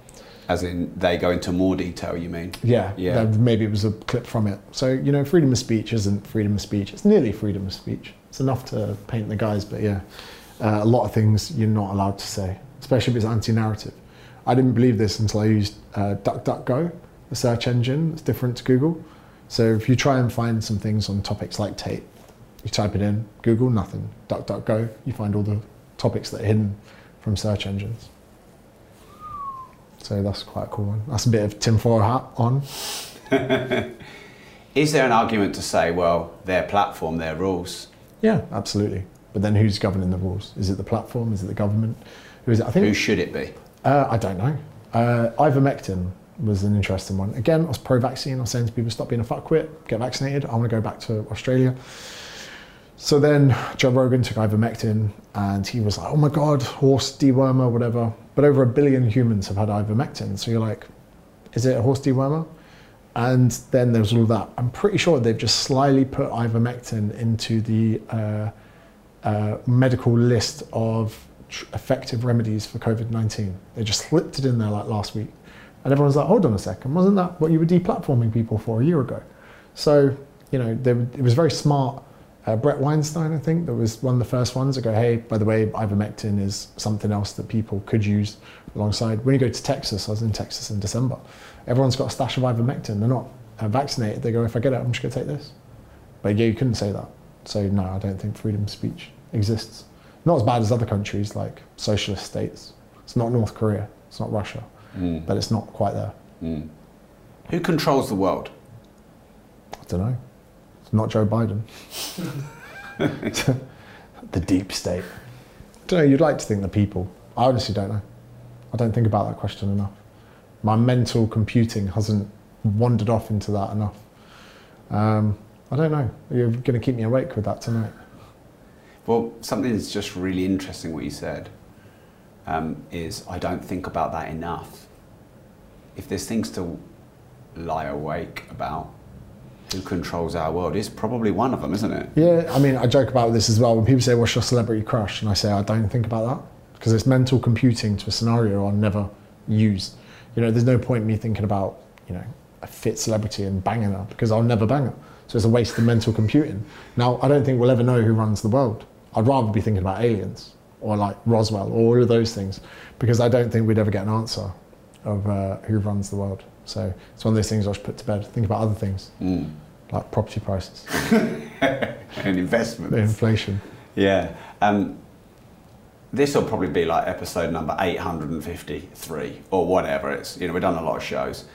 As in, they go into more detail. You mean? Yeah, Yeah. maybe it was a clip from it. So you know, freedom of speech isn't freedom of speech. It's nearly freedom of speech. It's enough to paint the guys, but yeah, uh, a lot of things you're not allowed to say, especially if it's anti-narrative. I didn't believe this until I used uh, DuckDuckGo, the search engine. It's different to Google. So if you try and find some things on topics like Tate, you type it in, Google, nothing. DuckDuckGo, you find all the topics that are hidden from search engines. So that's quite a cool one. That's a bit of tinfoil hat on. <laughs> Is there an argument to say, well, their platform, their rules? Yeah, absolutely. But then who's governing the rules? Is it the platform? Is it the government? Who is it? I think Who should it be? Uh, I don't know. Uh, ivermectin was an interesting one. Again, I was pro-vaccine. I was saying to people, stop being a fuckwit, get vaccinated. I want to go back to Australia. So then Joe Rogan took ivermectin and he was like, oh my God, horse dewormer, whatever. But over a billion humans have had ivermectin. So you're like, is it a horse dewormer? And then there was all that. I'm pretty sure they've just slyly put ivermectin into the uh, uh, medical list of tr- effective remedies for COVID 19. They just slipped it in there like last week. And everyone's like, hold on a second, wasn't that what you were deplatforming people for a year ago? So, you know, they, it was very smart. Uh, Bret Weinstein, I think, that was one of the first ones to go, hey, by the way, ivermectin is something else that people could use alongside. When you go to Texas, I was in Texas in December, everyone's got a stash of ivermectin. They're not uh, vaccinated. They go, if I get it, I'm just going to take this. But yeah, you couldn't say that. So no, I don't think freedom of speech exists. Not as bad as other countries like socialist states. It's not North Korea. It's not Russia. Mm. But it's not quite there. Mm. Who controls the world? I don't know. It's not Joe Biden. <laughs> the deep state. I don't know. You'd like to think the people. I honestly don't know. I don't think about that question enough. My mental computing hasn't wandered off into that enough. Um, I don't know. You're going to keep me awake with that tonight. Well, something that's just really interesting what you said um, is I don't think about that enough. If there's things to lie awake about, who controls our world is probably one of them, isn't it? Yeah, I mean, I joke about this as well. When people say, "What's your celebrity crush?" and I say, "I don't think about that," because it's mental computing to a scenario I'll never use. You know, there's no point in me thinking about, you know, a fit celebrity and banging her because I'll never bang her. So it's a waste of mental computing. Now, I don't think we'll ever know who runs the world. I'd rather be thinking about aliens or like Roswell or all of those things because I don't think we'd ever get an answer of uh, who runs the world. So it's one of those things I should put to bed. Think about other things Mm. like property prices, <laughs> And investment. inflation. Yeah. Um, this will probably be like episode number 853 or whatever. It's you know we've done a lot of shows,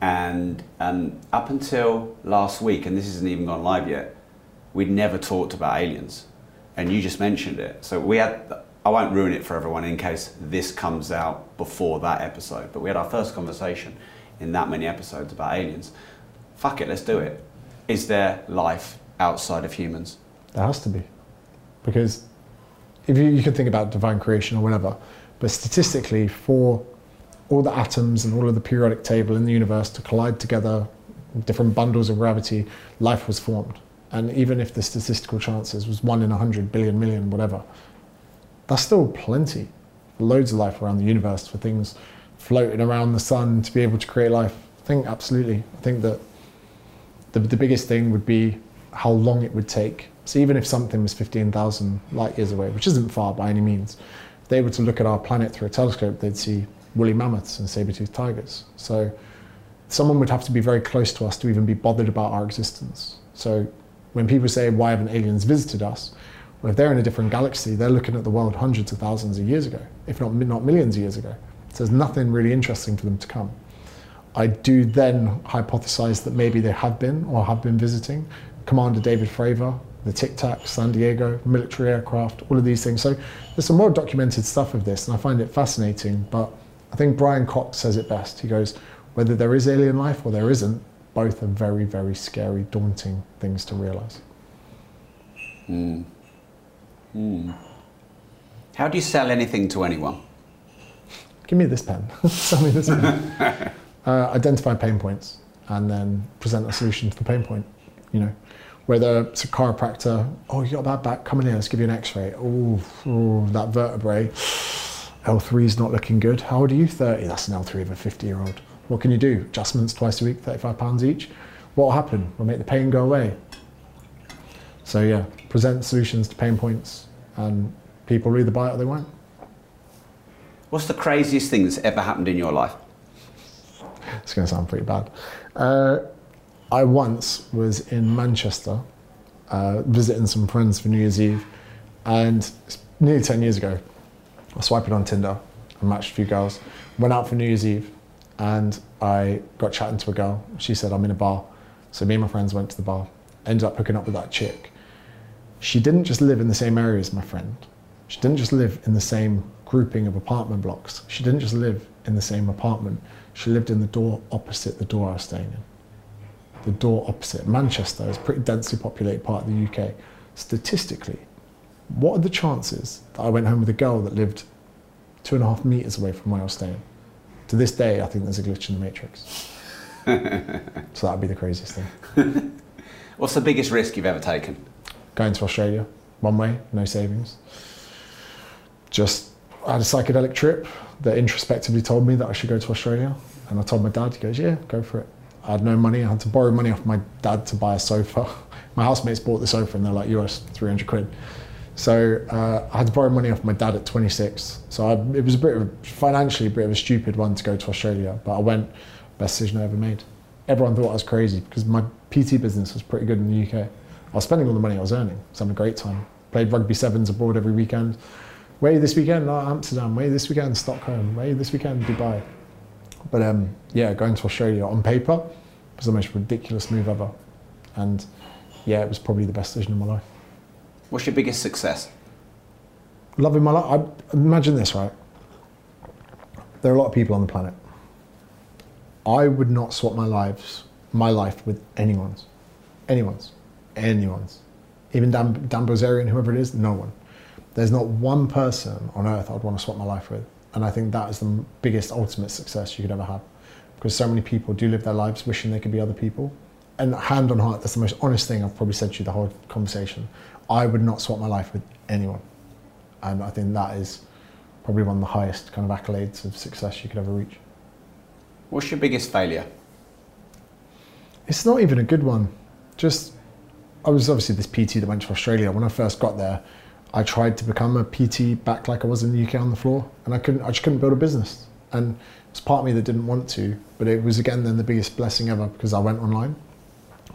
and um, up until last week, and this isn't even gone live yet, we'd never talked about aliens, and you just mentioned it. So we had. I won't ruin it for everyone in case this comes out before that episode, but we had our first conversation in that many episodes about aliens. Fuck it, let's do it. Is there life outside of humans? There has to be. Because if you, you can think about divine creation or whatever, but statistically, for all the atoms and all of the periodic table in the universe to collide together, different bundles of gravity, life was formed. And even if the statistical chances was one in a hundred billion million, whatever, that's still plenty. Loads of life around the universe for things floating around the sun to be able to create life. I think absolutely. I think that the, the biggest thing would be how long it would take. So even if something was 15,000 light years away, which isn't far by any means, if they were to look at our planet through a telescope, they'd see woolly mammoths and saber-toothed tigers. So someone would have to be very close to us to even be bothered about our existence. So when people say, why haven't aliens visited us? Well, if they're in a different galaxy, they're looking at the world hundreds of thousands of years ago, if not, not millions of years ago. So there's nothing really interesting for them to come. I do then hypothesize that maybe they have been or have been visiting. Commander David Fravor, the Tic Tac, San Diego, military aircraft, all of these things. So there's some well documented stuff of this, and I find it fascinating. But I think Brian Cox says it best. He goes, whether there is alien life or there isn't, both are very, very scary, daunting things to realize. Hmm. Hmm. How do you sell anything to anyone? Give me this pen. <laughs> Sell me this pen. <laughs> uh, identify pain points and then present a solution to the pain point. You know, whether it's a chiropractor, oh, you got bad back, come in here, let's give you an x ray. Oh, that vertebrae. L3 is not looking good. How old are you? 30. That's an L3 of a 50 year old. What can you do? Adjustments twice a week, 35 pounds each. What will happen? We'll make the pain go away. So yeah, present solutions to pain points and people either buy it or they won't. What's the craziest thing that's ever happened in your life? It's going to sound pretty bad. Uh, I once was in Manchester uh, visiting some friends for New Year's Eve, and it's nearly 10 years ago. I swiped on Tinder and matched a few girls. Went out for New Year's Eve, and I got chatting to a girl. She said, I'm in a bar. So me and my friends went to the bar, ended up hooking up with that chick. She didn't just live in the same area as my friend. She didn't just live in the same grouping of apartment blocks. She didn't just live in the same apartment. She lived in the door opposite the door I was staying in. The door opposite. Manchester is a pretty densely populated part of the UK. Statistically, what are the chances that I went home with a girl that lived two and a half meters away from where I was staying? To this day, I think there's a glitch in the matrix. <laughs> so that'd be the craziest thing. <laughs> What's the biggest risk you've ever taken? Going to Australia, one way, no savings. Just had a psychedelic trip that introspectively told me that I should go to Australia. And I told my dad, he goes, Yeah, go for it. I had no money. I had to borrow money off my dad to buy a sofa. <laughs> My housemates bought the sofa and they're like, US 300 quid. So uh, I had to borrow money off my dad at 26. So I, it was a bit of, financially a bit of a stupid one to go to Australia, but I went, best decision I ever made. Everyone thought I was crazy because my PT business was pretty good in the UK. I was spending all the money I was earning, so having a great time. Played rugby sevens abroad every weekend. Way this weekend, oh, Amsterdam. Way this weekend, Stockholm. Way this weekend, Dubai. But um, yeah, going to Australia on paper was the most ridiculous move ever. And yeah, it was probably the best decision of my life. What's your biggest success? Loving my life. I, imagine this, right? There are a lot of people on the planet. I would not swap my lives, my life with anyone's, anyone's, anyone's. Even Dan, Dan Bilzerian, whoever it is, no one. There's not one person on earth I'd want to swap my life with. And I think that is the biggest ultimate success you could ever have. Because so many people do live their lives wishing they could be other people. And hand on heart, that's the most honest thing I've probably said to you the whole conversation. I would not swap my life with anyone. And I think that is probably one of the highest kind of accolades of success you could ever reach. What's your biggest failure? It's not even a good one. Just, I was obviously this PT that went to Australia. When I first got there, I tried to become a PT back like I was in the UK on the floor, and I couldn't. I just couldn't build a business, and it was part of me that didn't want to. But it was again then the biggest blessing ever because I went online.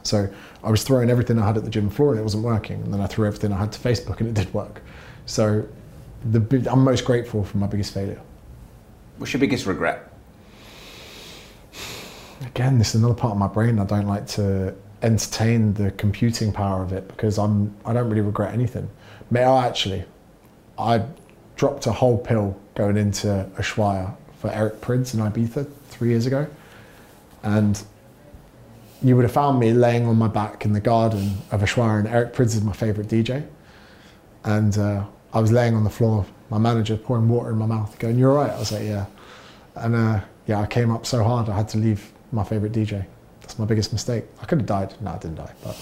So I was throwing everything I had at the gym floor and it wasn't working, and then I threw everything I had to Facebook and it did work. So the, I'm most grateful for my biggest failure. What's your biggest regret? Again, this is another part of my brain. I don't like to entertain the computing power of it because I'm I don't really regret anything. May I actually, I dropped a whole pill going into Ushuaia for Eric Prydz in Ibiza three years ago. And you would have found me laying on my back in the garden of Ushuaia, and Eric Prydz is my favourite DJ. And uh, I was laying on the floor, my manager pouring water in my mouth, going, You're right. I was like, Yeah. And uh, yeah, I came up so hard, I had to leave my favourite DJ. That's my biggest mistake. I could have died. No, I didn't die. But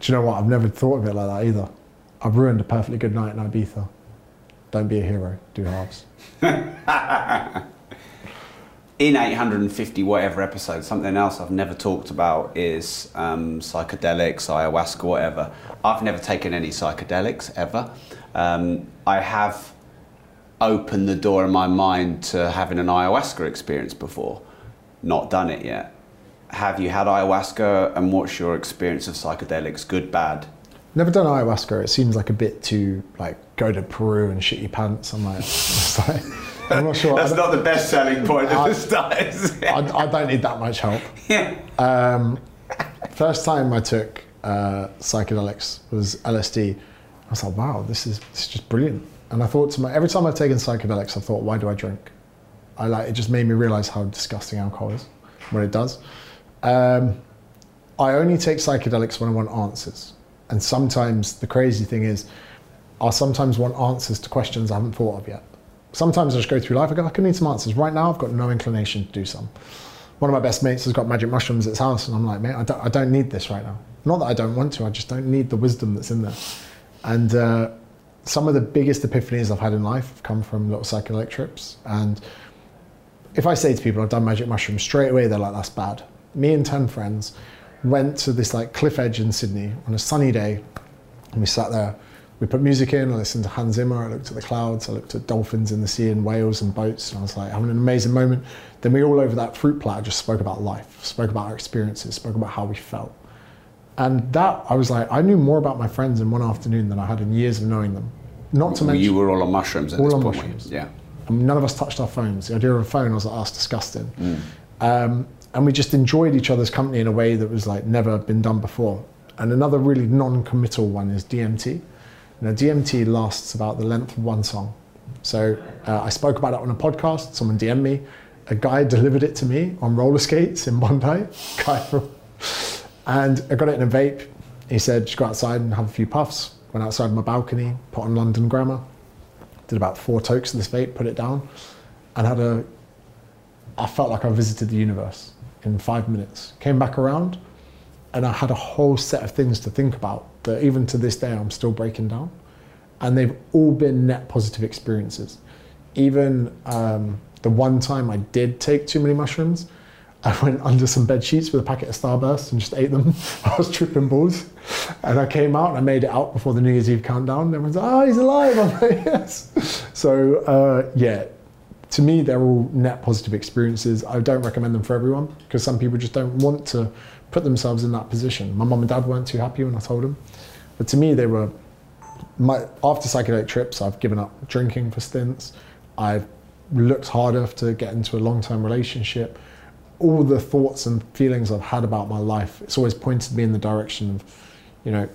do you know what? I've never thought of it like that either. I've ruined a perfectly good night in Ibiza. Don't be a hero, do halves. <laughs> in 850 whatever episodes, something else I've never talked about is um, psychedelics, ayahuasca, whatever. I've never taken any psychedelics ever. Um, I have opened the door in my mind to having an ayahuasca experience before, not done it yet. Have you had ayahuasca and what's your experience of psychedelics, good, bad? Never done ayahuasca. It seems like a bit too like go to Peru and shit your pants. I'm like, <laughs> like I'm not sure. <laughs> That's not the best selling point of the. I, I, don't need that much help. <laughs> Yeah. Um, first time I took uh, psychedelics was LSD. I was like, wow, this is this is just brilliant. And I thought to my every time I've taken psychedelics, I thought, why do I drink? I like it. Just made me realize how disgusting alcohol is, what it does. Um, I only take psychedelics when I want answers. And sometimes the crazy thing is, I sometimes want answers to questions I haven't thought of yet. Sometimes I just go through life, I go, I can need some answers. Right now, I've got no inclination to do some. One of my best mates has got magic mushrooms at his house, and I'm like, mate, I don't, I don't need this right now. Not that I don't want to, I just don't need the wisdom that's in there. And uh, some of the biggest epiphanies I've had in life have come from little psychedelic trips. And if I say to people I've done magic mushrooms straight away, they're like, that's bad. Me and 10 friends went to this like cliff edge in Sydney on a sunny day and we sat there. We put music in, I listened to Hans Zimmer, I looked at the clouds, I looked at dolphins in the sea and whales and boats, and I was like having an amazing moment. Then we all over that fruit platter just spoke about life, spoke about our experiences, spoke about how we felt. And that, I was like, I knew more about my friends in one afternoon than I had in years of knowing them. Not to mention. You were all on mushrooms at all this on point. mushrooms. Yeah. And none of us touched our phones. The idea of a phone, was like, that's disgusting. Um, and we just enjoyed each other's company in a way that was like never been done before. And another really non-committal one is DMT. Now, DMT lasts about the length of one song. So uh, I spoke about it on a podcast. Someone DM'd me. A guy delivered it to me on roller skates in Bondi. <laughs> Guy from, and I got it in a vape. He said, just go outside and have a few puffs. Went outside my balcony, put on London Grammar, did about four tokes of this vape, put it down, and had a. I felt like I visited the universe in five minutes. Came back around, and I had a whole set of things to think about that even to this day I'm still breaking down. And they've all been net positive experiences. Even um, the one time I did take too many mushrooms, I <laughs> went under some bed sheets with a packet of Starburst and just ate them. <laughs> I was tripping balls. And I came out and I made it out before the New Year's Eve countdown. And everyone's like, oh, he's alive. <laughs> I'm like, yes. So, uh, yeah, to me, they're all net positive experiences. I don't recommend them for everyone because some people just don't want to put themselves in that position. My mum and dad weren't too happy when I told them. But to me, they were, my, after psychedelic trips, I've given up drinking for stints. I've looked harder to get into a long term relationship all the thoughts and feelings I've had about my life, it's always pointed me in the direction of, you know,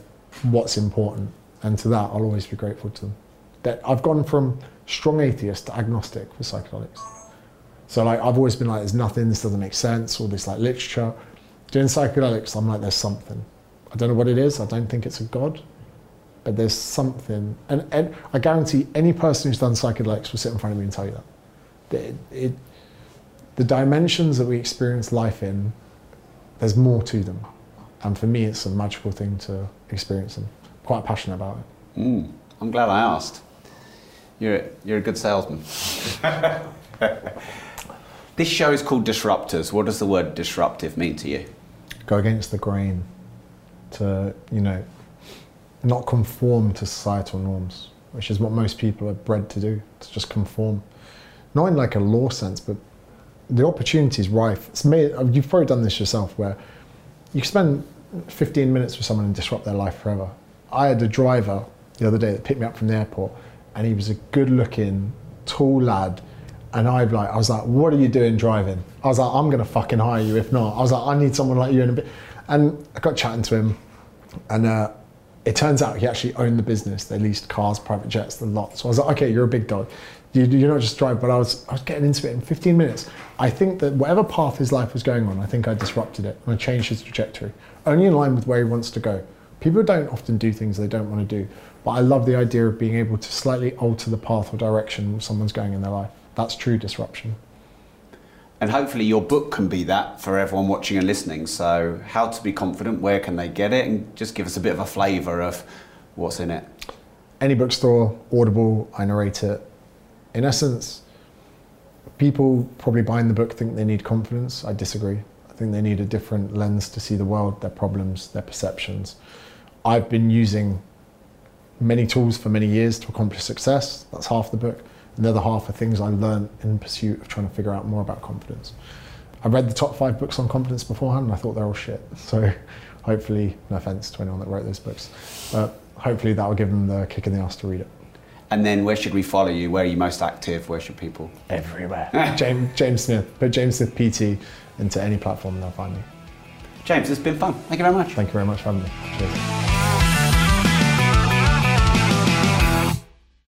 what's important. And to that, I'll always be grateful to them. That I've gone from strong atheist to agnostic with psychedelics. So like I've always been like, there's nothing, this doesn't make sense, all this like literature. Doing psychedelics, I'm like, there's something. I don't know what it is. I don't think it's a god, but there's something. And, and I guarantee any person who's done psychedelics will sit in front of me and tell you that. It, it, the dimensions that we experience life in, there's more to them. And for me, it's a magical thing to experience them. Quite passionate about it. Mm, I'm glad I asked. You're, you're a good salesman. <laughs> this show is called Disruptors. What does the word disruptive mean to you? Go against the grain, to, you know, not conform to societal norms, which is what most people are bred to do, to just conform. Not in like a law sense, but the opportunity is rife. It's made, you've probably done this yourself where you spend 15 minutes with someone and disrupt their life forever. I had a driver the other day that picked me up from the airport and he was a good looking, tall lad. And I like, I was like, what are you doing driving? I was like, I'm gonna fucking hire you if not. I was like, I need someone like you in a bit. And I got chatting to him and uh, it turns out he actually owned the business. They leased cars, private jets, the lot. So I was like, okay, you're a big dog. You, you're not just driving, but I was, I was getting into it in 15 minutes. I think that whatever path his life was going on, I think I disrupted it and I changed his trajectory, only in line with where he wants to go. People don't often do things they don't want to do, but I love the idea of being able to slightly alter the path or direction someone's going in their life. That's true disruption. And hopefully, your book can be that for everyone watching and listening. So, how to be confident, where can they get it? And just give us a bit of a flavour of what's in it. Any bookstore, Audible, I narrate it. In essence, people probably buying the book think they need confidence. I disagree. I think they need a different lens to see the world, their problems, their perceptions. I've been using many tools for many years to accomplish success. That's half the book. And the other half are things I learned in pursuit of trying to figure out more about confidence. I read the top five books on confidence beforehand and I thought they're all shit. <laughs> So hopefully, no offense to anyone that wrote those books, but hopefully that will give them the kick in the ass to read it. And then where should we follow you? Where are you most active? Where should people? Everywhere. <laughs> James, James Smith. Put James Smith PT into any platform and they'll find me. James, it's been fun. Thank you very much. Thank you very much for having me. Cheers.